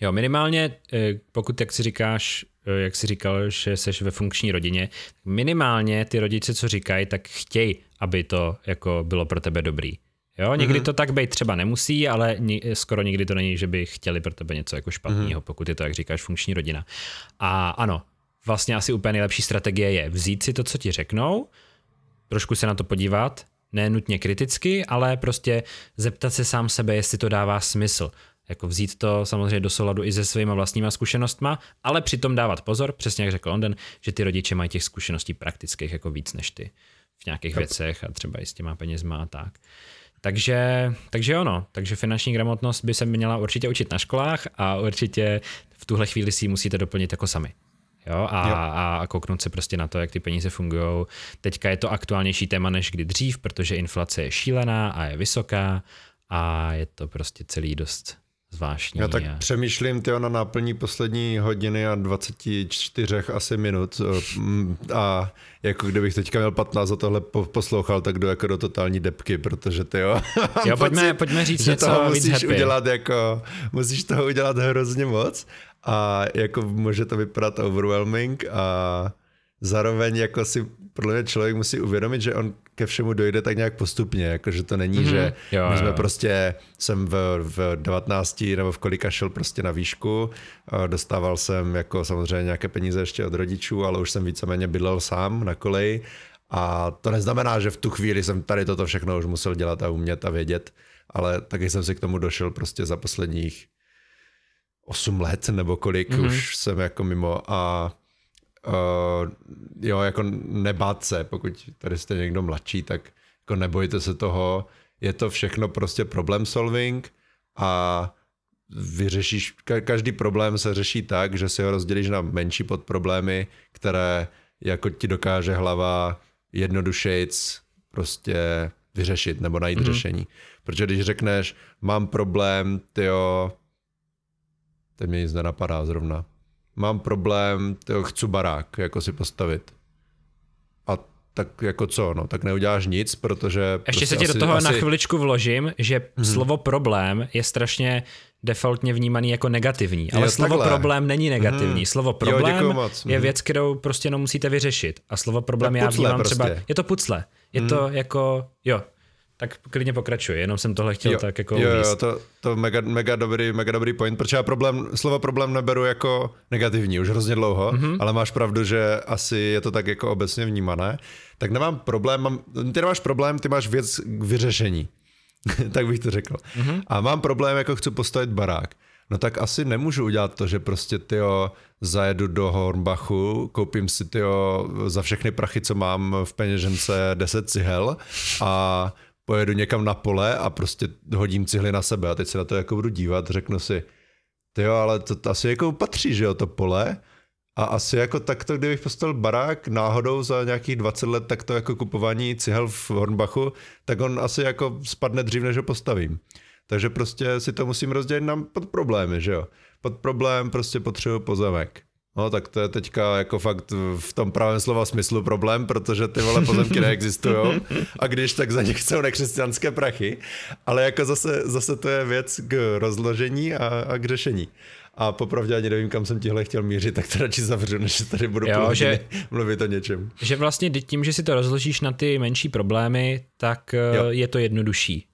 Jo, minimálně, eh, pokud, jak si říkáš, eh, jak si říkal, že jsi ve funkční rodině, minimálně ty rodiče, co říkají, tak chtějí, aby to jako bylo pro tebe dobrý. Jo, někdy mm-hmm. to tak být třeba nemusí, ale ni, skoro nikdy to není, že by chtěli pro tebe něco jako špatného, mm-hmm. pokud je to, jak říkáš, funkční rodina. A ano, vlastně asi úplně nejlepší strategie je vzít si to, co ti řeknou, trošku se na to podívat, ne nutně kriticky, ale prostě zeptat se sám sebe, jestli to dává smysl. Jako vzít to samozřejmě do souladu i se svýma vlastníma zkušenostma, ale přitom dávat pozor, přesně jak řekl Onden, že ty rodiče mají těch zkušeností praktických jako víc než ty v nějakých věcech a třeba i s těma penězma a tak. Takže, takže ono, takže finanční gramotnost by se měla určitě učit na školách a určitě v tuhle chvíli si ji musíte doplnit jako sami. Jo, a, jo. a kouknout se prostě na to, jak ty peníze fungují. Teďka je to aktuálnější téma než kdy dřív, protože inflace je šílená a je vysoká a je to prostě celý dost zvláštní. Já tak a... přemýšlím tyjo, na náplní poslední hodiny a 24 asi minut eh, a jako kdybych teďka měl 15 za tohle poslouchal, tak jdu jako do totální depky, protože ty jo. *laughs* Jo, pojďme, pojďme říct něco toho musíš happy. udělat jako, musíš toho udělat hrozně moc a jako může to vypadat overwhelming a zároveň jako si podle mě člověk musí uvědomit, že on ke všemu dojde tak nějak postupně, jako že to není, mm-hmm. že jo, my jsme jo. prostě, jsem v, v 19 nebo v kolika šel prostě na výšku, dostával jsem jako samozřejmě nějaké peníze ještě od rodičů, ale už jsem víceméně bydlel sám na koleji a to neznamená, že v tu chvíli jsem tady toto všechno už musel dělat a umět a vědět, ale taky jsem si k tomu došel prostě za posledních 8 let nebo kolik mm-hmm. už jsem jako mimo a uh, jo, jako nebát se, pokud tady jste někdo mladší, tak jako nebojte se toho, je to všechno prostě problem solving a vyřešíš, každý problém se řeší tak, že si ho rozdělíš na menší podproblémy, které jako ti dokáže hlava jednodušejc prostě vyřešit nebo najít mm-hmm. řešení. Protože když řekneš, mám problém, tyjo, teď mě nic nenapadá zrovna, mám problém, tyjo, chci barák, jako si postavit. A tak jako co, no, tak neuděláš nic, protože... Ještě prostě se ti do toho asi... na chviličku vložím, že hmm. slovo problém je strašně defaultně vnímaný jako negativní, ale jo, slovo takhle. problém není negativní. Hmm. Slovo problém jo, moc. je mhm. věc, kterou prostě jenom musíte vyřešit. A slovo problém já vnímám prostě. třeba... Je to pucle. Je hmm. to jako, jo, tak klidně pokračuj, jenom jsem tohle chtěl jo, tak jako Jo, jo to, to mega, mega, dobrý, mega dobrý point, protože já problém, slovo problém neberu jako negativní už hrozně dlouho, mm-hmm. ale máš pravdu, že asi je to tak jako obecně vnímané. Tak nemám problém, mám, ty nemáš problém, ty máš věc k vyřešení. *laughs* tak bych to řekl. Mm-hmm. A mám problém, jako chci postavit barák. No tak asi nemůžu udělat to, že prostě tyjo, zajedu do Hornbachu, koupím si tyjo, za všechny prachy, co mám v peněžence 10 cihel a pojedu někam na pole a prostě hodím cihly na sebe a teď se na to jako budu dívat, řeknu si, ty jo, ale to, to asi jako patří, že jo, to pole a asi jako takto, kdybych postavil barák náhodou za nějakých 20 let, tak to jako kupování cihel v Hornbachu, tak on asi jako spadne dřív, než ho postavím. Takže prostě si to musím rozdělit na pod problémy, že jo. Pod problém prostě potřebuji pozemek. No tak to je teďka jako fakt v tom pravém slova smyslu problém, protože ty vole pozemky neexistují a když tak za ně chcou nekřesťanské prachy, ale jako zase, zase to je věc k rozložení a, a k řešení. A popravdě ani nevím, kam jsem tihle chtěl mířit, tak to radši zavřu, než tady budu jo, že, mluvit o něčem. Že vlastně tím, že si to rozložíš na ty menší problémy, tak jo. je to jednodušší.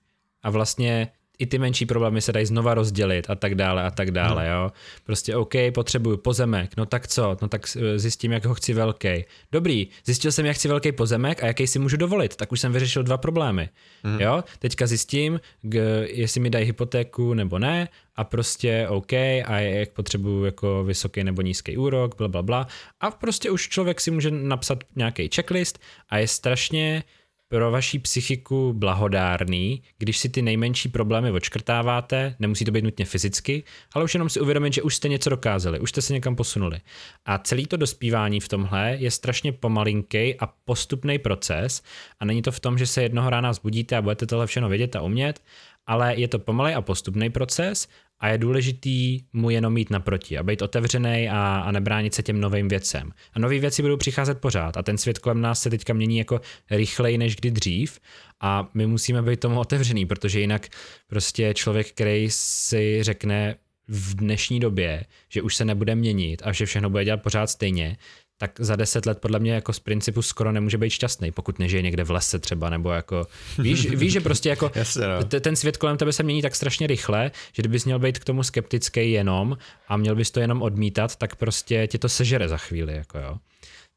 A vlastně i ty menší problémy se dají znova rozdělit a tak dále a tak dále, hmm. jo. Prostě OK, potřebuju pozemek, no tak co, no tak zjistím, jak ho chci velký. Dobrý, zjistil jsem, jak chci velký pozemek a jaký si můžu dovolit, tak už jsem vyřešil dva problémy, hmm. jo. Teďka zjistím, g- jestli mi dají hypotéku nebo ne a prostě OK a jak potřebuju jako vysoký nebo nízký úrok, bla, bla, bla. A prostě už člověk si může napsat nějaký checklist a je strašně pro vaši psychiku blahodárný, když si ty nejmenší problémy odškrtáváte, nemusí to být nutně fyzicky, ale už jenom si uvědomit, že už jste něco dokázali, už jste se někam posunuli. A celý to dospívání v tomhle je strašně pomalinký a postupný proces a není to v tom, že se jednoho rána zbudíte a budete tohle všechno vědět a umět, ale je to pomalý a postupný proces a je důležitý mu jenom mít naproti a být otevřený a, a nebránit se těm novým věcem. A nové věci budou přicházet pořád a ten svět kolem nás se teďka mění jako rychleji než kdy dřív a my musíme být tomu otevřený, protože jinak prostě člověk, který si řekne, v dnešní době, že už se nebude měnit a že všechno bude dělat pořád stejně, tak za deset let podle mě jako z principu skoro nemůže být šťastný, pokud nežije někde v lese třeba, nebo jako, víš, *laughs* víš že prostě jako Jasně, no. ten svět kolem tebe se mění tak strašně rychle, že kdybys měl být k tomu skeptický jenom a měl bys to jenom odmítat, tak prostě tě to sežere za chvíli, jako jo.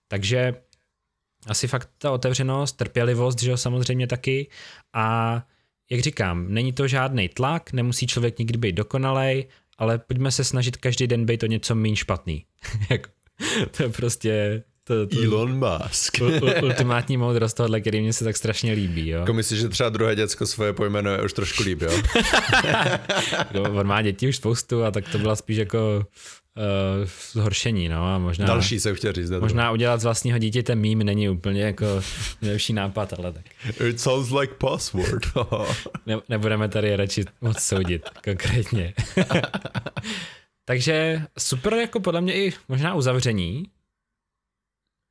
Takže asi fakt ta otevřenost, trpělivost, že jo, samozřejmě taky a jak říkám, není to žádný tlak, nemusí člověk nikdy být dokonalej, ale pojďme se snažit každý den být to něco méně špatný. *laughs* *laughs* To je prostě to, to, Elon Musk. ultimátní moudrost tohle, který mě se tak strašně líbí. Jo? Jako myslíš, že třeba druhé děcko svoje pojmenuje už trošku líbí, jo? no, *laughs* on má děti už spoustu a tak to byla spíš jako uh, zhoršení, no a možná... Další se chtěl říct. Možná udělat z vlastního dítěte mím není úplně jako nejlepší nápad, ale tak. It sounds like password. *laughs* ne, nebudeme tady radši moc soudit konkrétně. Takže super jako podle mě i možná uzavření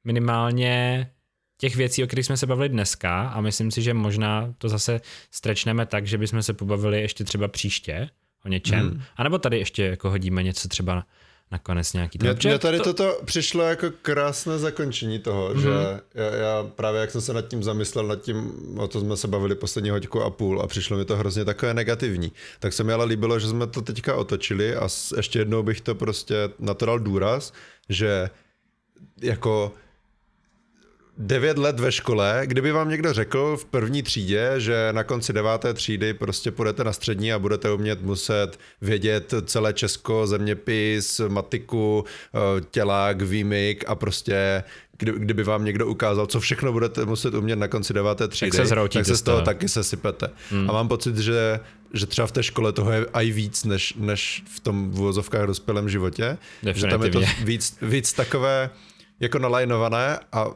minimálně těch věcí, o kterých jsme se bavili dneska a myslím si, že možná to zase strečneme tak, že bychom se pobavili ještě třeba příště o něčem, hmm. anebo tady ještě jako hodíme něco třeba nakonec nějaký Mně, mně tady to... toto přišlo jako krásné zakončení toho, mm-hmm. že já, já právě jak jsem se nad tím zamyslel, nad tím, o to jsme se bavili poslední hoďku a půl a přišlo mi to hrozně takové negativní, tak se mi ale líbilo, že jsme to teďka otočili a ještě jednou bych to prostě na to dal důraz, že jako devět let ve škole, kdyby vám někdo řekl v první třídě, že na konci deváté třídy prostě půjdete na střední a budete umět muset vědět celé Česko, zeměpis, matiku, eh, tělák, výmyk a prostě kdy, kdyby vám někdo ukázal, co všechno budete muset umět na konci deváté třídy, tak se, tak se z toho taky se sypete. Hmm. A mám pocit, že, že třeba v té škole toho je aj víc, než, než v tom v uvozovkách dospělém životě. Že tam je to víc, víc takové jako nalajnované a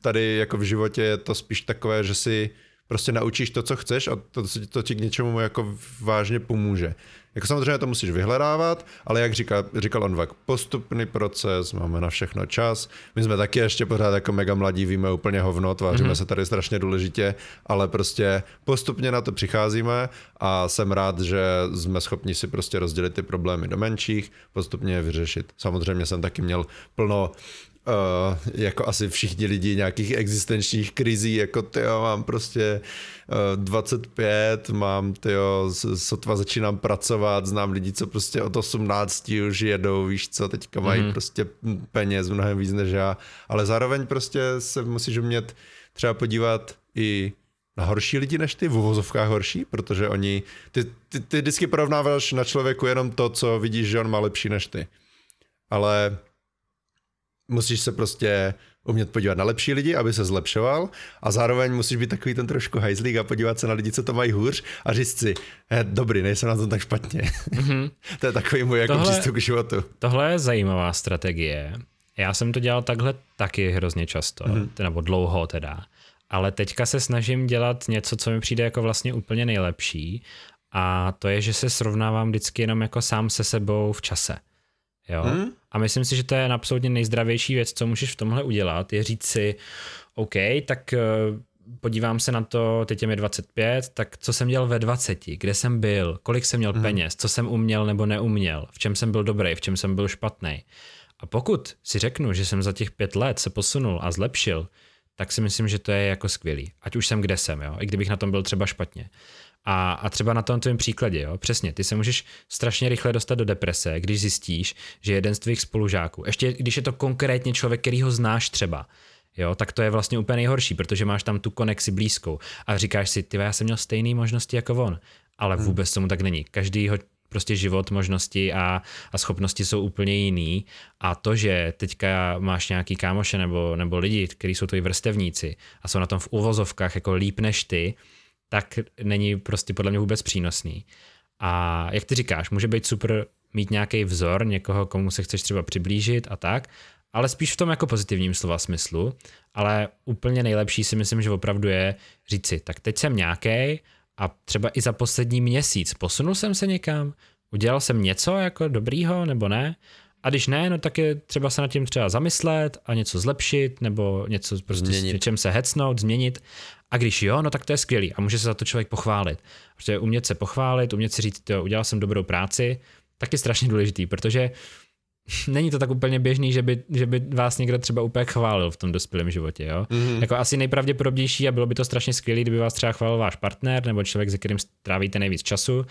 tady jako v životě je to spíš takové, že si prostě naučíš to, co chceš a to, to ti k něčemu jako vážně pomůže. Jako samozřejmě to musíš vyhledávat, ale jak říká, říkal on postupný proces, máme na všechno čas. My jsme taky ještě pořád jako mega mladí, víme úplně hovno, tváříme mm-hmm. se tady strašně důležitě, ale prostě postupně na to přicházíme a jsem rád, že jsme schopni si prostě rozdělit ty problémy do menších, postupně je vyřešit. Samozřejmě jsem taky měl plno uh, jako asi všichni lidi nějakých existenčních krizí, jako ty mám prostě uh, 25, mám ty sotva začínám pracovat, znám lidi, co prostě od 18 už jedou, víš co, teďka mají mm-hmm. prostě peněz mnohem víc než já, ale zároveň prostě se musíš umět třeba podívat i na horší lidi než ty, v uvozovkách horší, protože oni, ty, ty, ty vždycky porovnáváš na člověku jenom to, co vidíš, že on má lepší než ty. Ale musíš se prostě umět podívat na lepší lidi, aby se zlepšoval a zároveň musíš být takový ten trošku hajzlík a podívat se na lidi, co to mají hůř a říct si, he, dobrý, nejsem na tom tak špatně. Mm-hmm. *laughs* to je takový můj jako tohle, přístup k životu. Tohle je zajímavá strategie. Já jsem to dělal takhle taky hrozně často, mm-hmm. nebo dlouho teda. Ale teďka se snažím dělat něco, co mi přijde jako vlastně úplně nejlepší a to je, že se srovnávám vždycky jenom jako sám se sebou v čase. Jo? Hmm? A myslím si, že to je absolutně nejzdravější věc, co můžeš v tomhle udělat, je říct si, OK, tak eh, podívám se na to, teď je mi 25, tak co jsem dělal ve 20, kde jsem byl, kolik jsem měl hmm. peněz, co jsem uměl nebo neuměl, v čem jsem byl dobrý, v čem jsem byl špatný. A pokud si řeknu, že jsem za těch pět let se posunul a zlepšil, tak si myslím, že to je jako skvělý. Ať už jsem kde jsem, jo, i kdybych na tom byl třeba špatně. A, a třeba na tom tvém příkladě, jo, přesně, ty se můžeš strašně rychle dostat do deprese, když zjistíš, že jeden z tvých spolužáků, ještě když je to konkrétně člověk, který ho znáš třeba, jo, tak to je vlastně úplně nejhorší, protože máš tam tu konexi blízkou a říkáš si, ty já jsem měl stejné možnosti jako on, ale hmm. vůbec tomu tak není. Každýho prostě život, možnosti a, a schopnosti jsou úplně jiný a to, že teďka máš nějaký kámoše nebo, nebo lidi, kteří jsou tvoji vrstevníci a jsou na tom v uvozovkách jako líp než ty, tak není prostě podle mě vůbec přínosný. A jak ty říkáš, může být super mít nějaký vzor, někoho, komu se chceš třeba přiblížit a tak, ale spíš v tom jako pozitivním slova smyslu, ale úplně nejlepší si myslím, že opravdu je říct si, tak teď jsem nějaký a třeba i za poslední měsíc posunul jsem se někam, udělal jsem něco jako dobrýho nebo ne a když ne, no tak je třeba se nad tím třeba zamyslet a něco zlepšit nebo něco prostě změnit. s něčem se hecnout, změnit a když jo, no tak to je skvělý a může se za to člověk pochválit. Protože umět se pochválit, umět si říct, jo, udělal jsem dobrou práci, taky strašně důležitý, protože *laughs* není to tak úplně běžný, že by, že by vás někdo třeba úplně chválil v tom dospělém životě, jo. Mm-hmm. Jako asi nejpravděpodobnější a bylo by to strašně skvělé, kdyby vás třeba chválil váš partner nebo člověk, se kterým strávíte nejvíc času,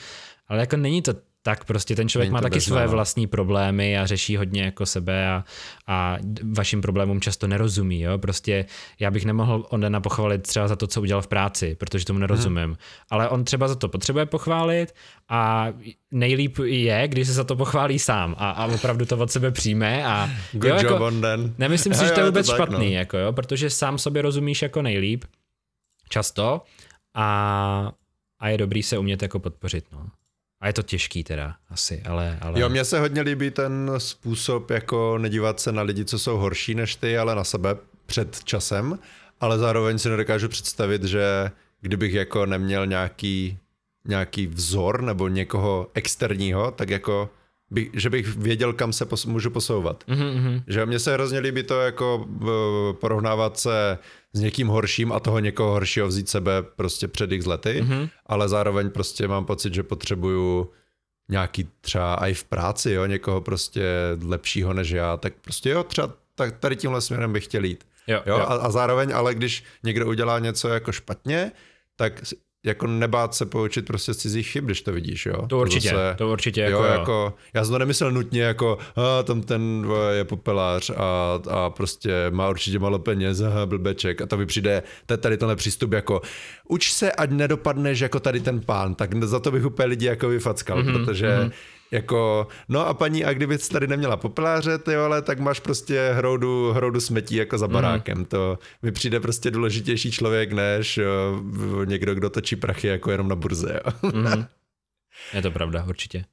ale jako není to tak prostě ten člověk Není má taky své vlastní problémy a řeší hodně jako sebe a, a vašim problémům často nerozumí, jo, prostě já bych nemohl Ondena pochválit třeba za to, co udělal v práci, protože tomu nerozumím, hmm. ale on třeba za to potřebuje pochválit a nejlíp je, když se za to pochválí sám a, a opravdu to od sebe přijme a *laughs* Good jo, jako, job, nemyslím *laughs* si, že to je vůbec to špatný, tak, no. jako jo, protože sám sobě rozumíš jako nejlíp, často a, a je dobrý se umět jako podpořit, no. A je to těžký teda asi, ale, ale... Jo, mně se hodně líbí ten způsob jako nedívat se na lidi, co jsou horší než ty, ale na sebe před časem, ale zároveň si nedokážu představit, že kdybych jako neměl nějaký, nějaký vzor nebo někoho externího, tak jako by, že bych věděl, kam se pos, můžu posouvat. Mm-hmm. Že mně se hrozně líbí to jako porovnávat se s někým horším a toho někoho horšího vzít sebe prostě před x lety, mm-hmm. ale zároveň prostě mám pocit, že potřebuju nějaký třeba i v práci, jo, někoho prostě lepšího než já, tak prostě jo, třeba tak tady tímhle směrem bych chtěl jít. Jo, jo? jo. A, a zároveň, ale když někdo udělá něco jako špatně, tak jako nebát se poučit prostě z cizích chyb, když to vidíš, jo. To určitě, to, zase, to určitě jako, jo, jo. jako Já jsem to nemyslel nutně jako, a tam ten je popelář a, a prostě má určitě malo peněz, *laughs* aha, blbeček a to mi přijde tady tenhle přístup jako, uč se, ať nedopadneš jako tady ten pán, tak za to bych úplně lidi jako vyfackal, mm-hmm, protože mm-hmm jako, no a paní, a kdyby tady neměla popeláře, ty ale tak máš prostě hroudu, hroudu smetí jako za mhm. barákem. Mm. To mi přijde prostě důležitější člověk, než jo, někdo, kdo točí prachy jako jenom na burze. Jo. Mm. *laughs* Je to pravda, určitě.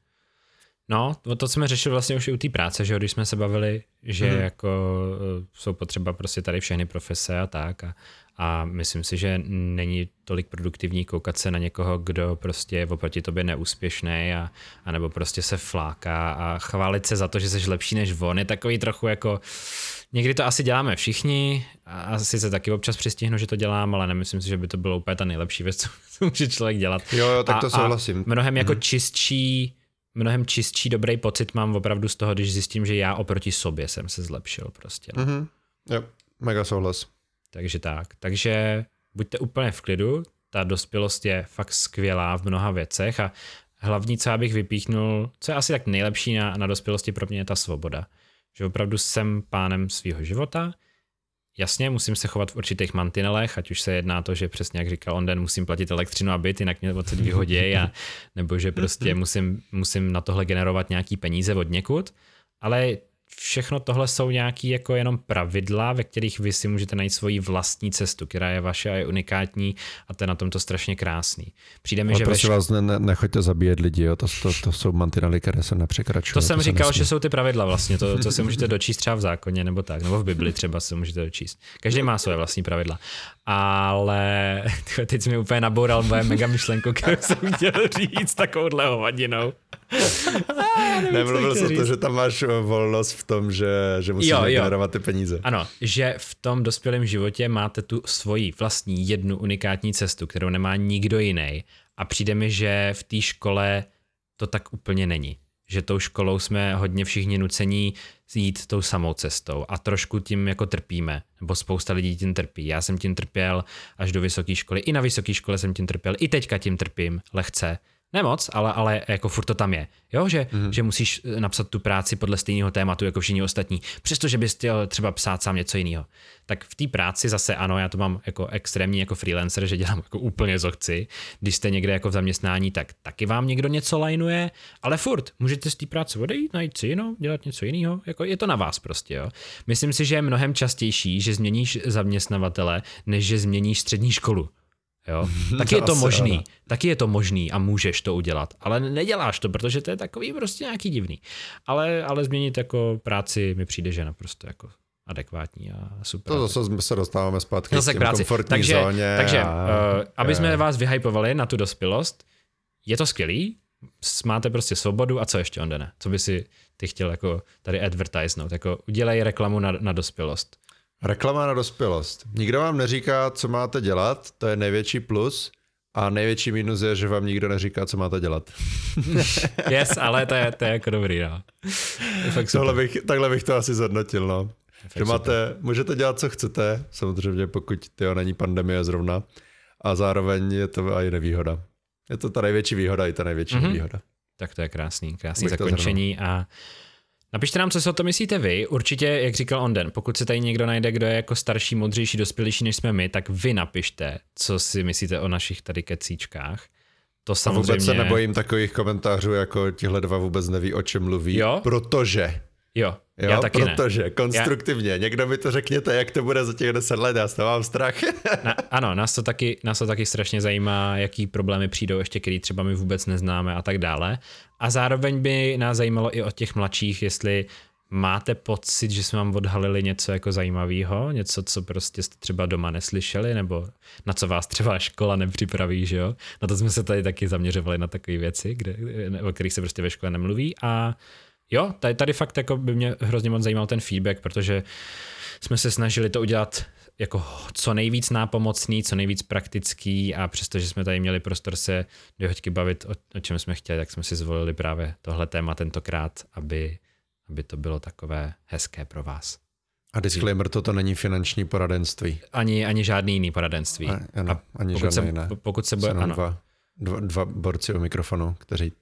No, to jsme řešili vlastně už i u té práce, že když jsme se bavili, že mm. jako e, jsou potřeba prostě tady všechny profese a tak a, a myslím si, že není tolik produktivní koukat se na někoho, kdo prostě je oproti tobě neúspěšný a, a nebo prostě se fláká a chválit se za to, že jsi lepší než on je takový trochu jako někdy to asi děláme všichni a asi se taky občas přistihnu, že to dělám, ale nemyslím si, že by to bylo úplně ta nejlepší věc, *laughs* co může člověk dělat. Jo, jo tak to souhlasím. A mnohem jako hmm. čistší mnohem čistší, dobrý pocit mám opravdu z toho, když zjistím, že já oproti sobě jsem se zlepšil prostě. No. Mm-hmm. Jo, mega souhlas. Takže tak. Takže buďte úplně v klidu, ta dospělost je fakt skvělá v mnoha věcech a hlavní, co já bych vypíchnul, co je asi tak nejlepší na, na dospělosti pro mě je ta svoboda. Že opravdu jsem pánem svého života, Jasně, musím se chovat v určitých mantinelech, ať už se jedná to, že přesně jak říkal Onden, musím platit elektřinu a byt, jinak mě odsaď vyhoděj, a, nebo že prostě musím, musím na tohle generovat nějaký peníze od někud, ale všechno tohle jsou nějaký jako jenom pravidla, ve kterých vy si můžete najít svoji vlastní cestu, která je vaše a je unikátní a to je na tomto strašně krásný. Přijde mi, Ale že prosím vás, ne, ne, nechoďte zabíjet lidi, jo? To, to, to jsou mantinely, které se nepřekračují. To jsem to říkal, že jsou ty pravidla vlastně, to, co si můžete dočíst třeba v zákoně nebo tak, nebo v Bibli třeba se můžete dočíst. Každý má své vlastní pravidla. Ale *laughs* teď jsi mi úplně naboural moje mega myšlenku, kterou jsem chtěl říct takovouhle hovadinou. *laughs* Nemluvil jsem to, že tam máš volnost v tom, že, že musíš jo, jo. generovat ty peníze. Ano, že v tom dospělém životě máte tu svoji vlastní jednu unikátní cestu, kterou nemá nikdo jiný. A přijde mi, že v té škole to tak úplně není. Že tou školou jsme hodně všichni nucení jít tou samou cestou a trošku tím jako trpíme, nebo spousta lidí tím trpí. Já jsem tím trpěl až do vysoké školy, i na vysoké škole jsem tím trpěl, i teďka tím trpím lehce Nemoc, ale, ale jako furt to tam je. Jo, že, mm. že musíš eh, napsat tu práci podle stejného tématu jako všichni ostatní, přestože bys chtěl třeba psát sám něco jiného. Tak v té práci zase ano, já to mám jako extrémní jako freelancer, že dělám jako úplně co chci. Když jste někde jako v zaměstnání, tak taky vám někdo něco lajnuje, ale furt můžete z té práce odejít, najít si jinou, dělat něco jiného. Jako je to na vás prostě. Jo. Myslím si, že je mnohem častější, že změníš zaměstnavatele, než že změníš střední školu. Jo? *laughs* Taky je to možný, taky je to možný a můžeš to udělat, ale neděláš to, protože to je takový prostě nějaký divný. Ale, ale změnit jako práci mi přijde, že naprosto jako adekvátní a super. To zase se dostáváme zpátky zase k práci. komfortní takže, zóně. Takže, a, uh, aby jsme vás vyhypovali na tu dospělost, je to skvělý, máte prostě svobodu a co ještě, Ondene? Co by si ty chtěl jako tady advertisenout? Jako udělej reklamu na, na dospělost. Reklama na dospělost. Nikdo vám neříká, co máte dělat, to je největší plus, A největší minus je, že vám nikdo neříká, co máte dělat. *laughs* yes, ale to je, to je jako dobrý, no. Tohle bych, takhle bych to asi zhodnotil, no. Že máte, můžete dělat, co chcete, samozřejmě pokud to není pandemie zrovna, a zároveň je to i nevýhoda. Je to ta největší výhoda i ta největší mm-hmm. nevýhoda. Tak to je krásný, krásný zakončení a Napište nám, co si o to myslíte vy. Určitě, jak říkal Onden, pokud se tady někdo najde, kdo je jako starší, modřejší, dospělejší než jsme my, tak vy napište, co si myslíte o našich tady kecíčkách. To samozřejmě... A vůbec se nebojím takových komentářů, jako tihle dva vůbec neví, o čem mluví, jo? protože Jo, jo já taky protože ne. konstruktivně. Já... Někdo mi to řekněte, jak to bude za těch deset let, já z toho mám strach. *laughs* Na, ano, nás to, taky, nás to taky strašně zajímá, jaký problémy přijdou ještě, který třeba my vůbec neznáme a tak dále. A zároveň by nás zajímalo i od těch mladších, jestli máte pocit, že jsme vám odhalili něco jako zajímavého, něco, co prostě jste třeba doma neslyšeli, nebo na co vás třeba škola nepřipraví, že jo? Na to jsme se tady taky zaměřovali na takové věci, kde, o kterých se prostě ve škole nemluví a jo, tady, tady fakt jako by mě hrozně moc zajímal ten feedback, protože jsme se snažili to udělat jako co nejvíc nápomocný, co nejvíc praktický a přestože jsme tady měli prostor se do hoďky bavit o, o čem jsme chtěli, tak jsme si zvolili právě tohle téma tentokrát, aby, aby to bylo takové hezké pro vás. A disclaimer, toto není finanční poradenství. Ani, ani žádný jiný poradenství. A, ano, a ani pokud žádné se, jiné. Pokud se bude, ano. Dva, dva, dva borci o mikrofonu, kteří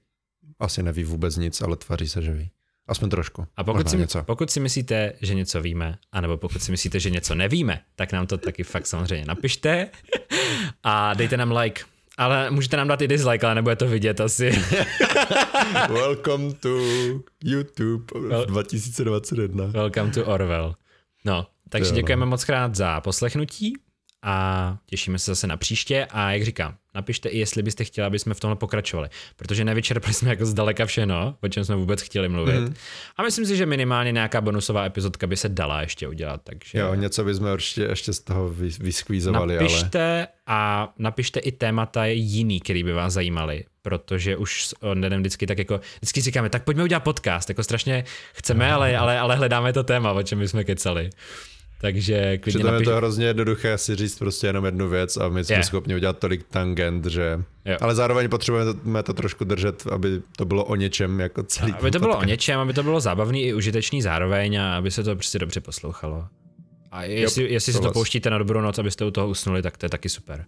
asi neví vůbec nic, ale tváří se, že ví. Aspoň trošku. A pokud si, něco. pokud si myslíte, že něco víme, anebo pokud si myslíte, že něco nevíme, tak nám to taky fakt samozřejmě napište a dejte nám like. Ale můžete nám dát i dislike, ale nebude to vidět asi. *laughs* Welcome to YouTube well, 2021. Welcome to Orwell. No, takže děkujeme moc krát za poslechnutí a těšíme se zase na příště a jak říkám, napište i, jestli byste chtěli, aby jsme v tomhle pokračovali, protože nevyčerpali jsme jako zdaleka všechno, o čem jsme vůbec chtěli mluvit. Mm. A myslím si, že minimálně nějaká bonusová epizodka by se dala ještě udělat. Takže... Jo, něco bychom určitě ještě z toho vyskvízovali. Napište ale... a napište i témata jiný, který by vás zajímaly, protože už s Ondenem vždycky tak jako, vždycky říkáme, tak pojďme udělat podcast, jako strašně chceme, ale, ale, ale hledáme to téma, o čem bychom kecali. Takže klidně Přitom napiš... je to hrozně jednoduché si říct prostě jenom jednu věc a my jsme yeah. schopni udělat tolik tangent, že... Jo. Ale zároveň potřebujeme to trošku držet, aby to bylo o něčem jako celý. Aby to bylo o něčem, aby to bylo zábavný i užitečný zároveň a aby se to prostě dobře poslouchalo. A jestli, jo, jestli si to pouštíte na dobrou noc, abyste u toho usnuli, tak to je taky super.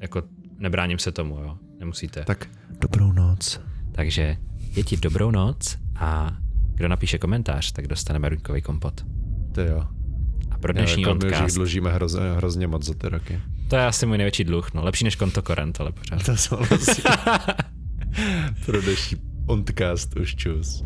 Jako nebráním se tomu, jo. Nemusíte. Tak dobrou noc. Takže děti, dobrou noc a kdo napíše komentář, tak dostaneme ruňkový kompot. To jo pro dnešní jo, podcast. Už dlužíme hrozně, hrozně moc za ty roky. To je asi můj největší dluh, no. Lepší než kontokorent, ale pořád. To souhlasím. *laughs* pro dnešní podcast už čus.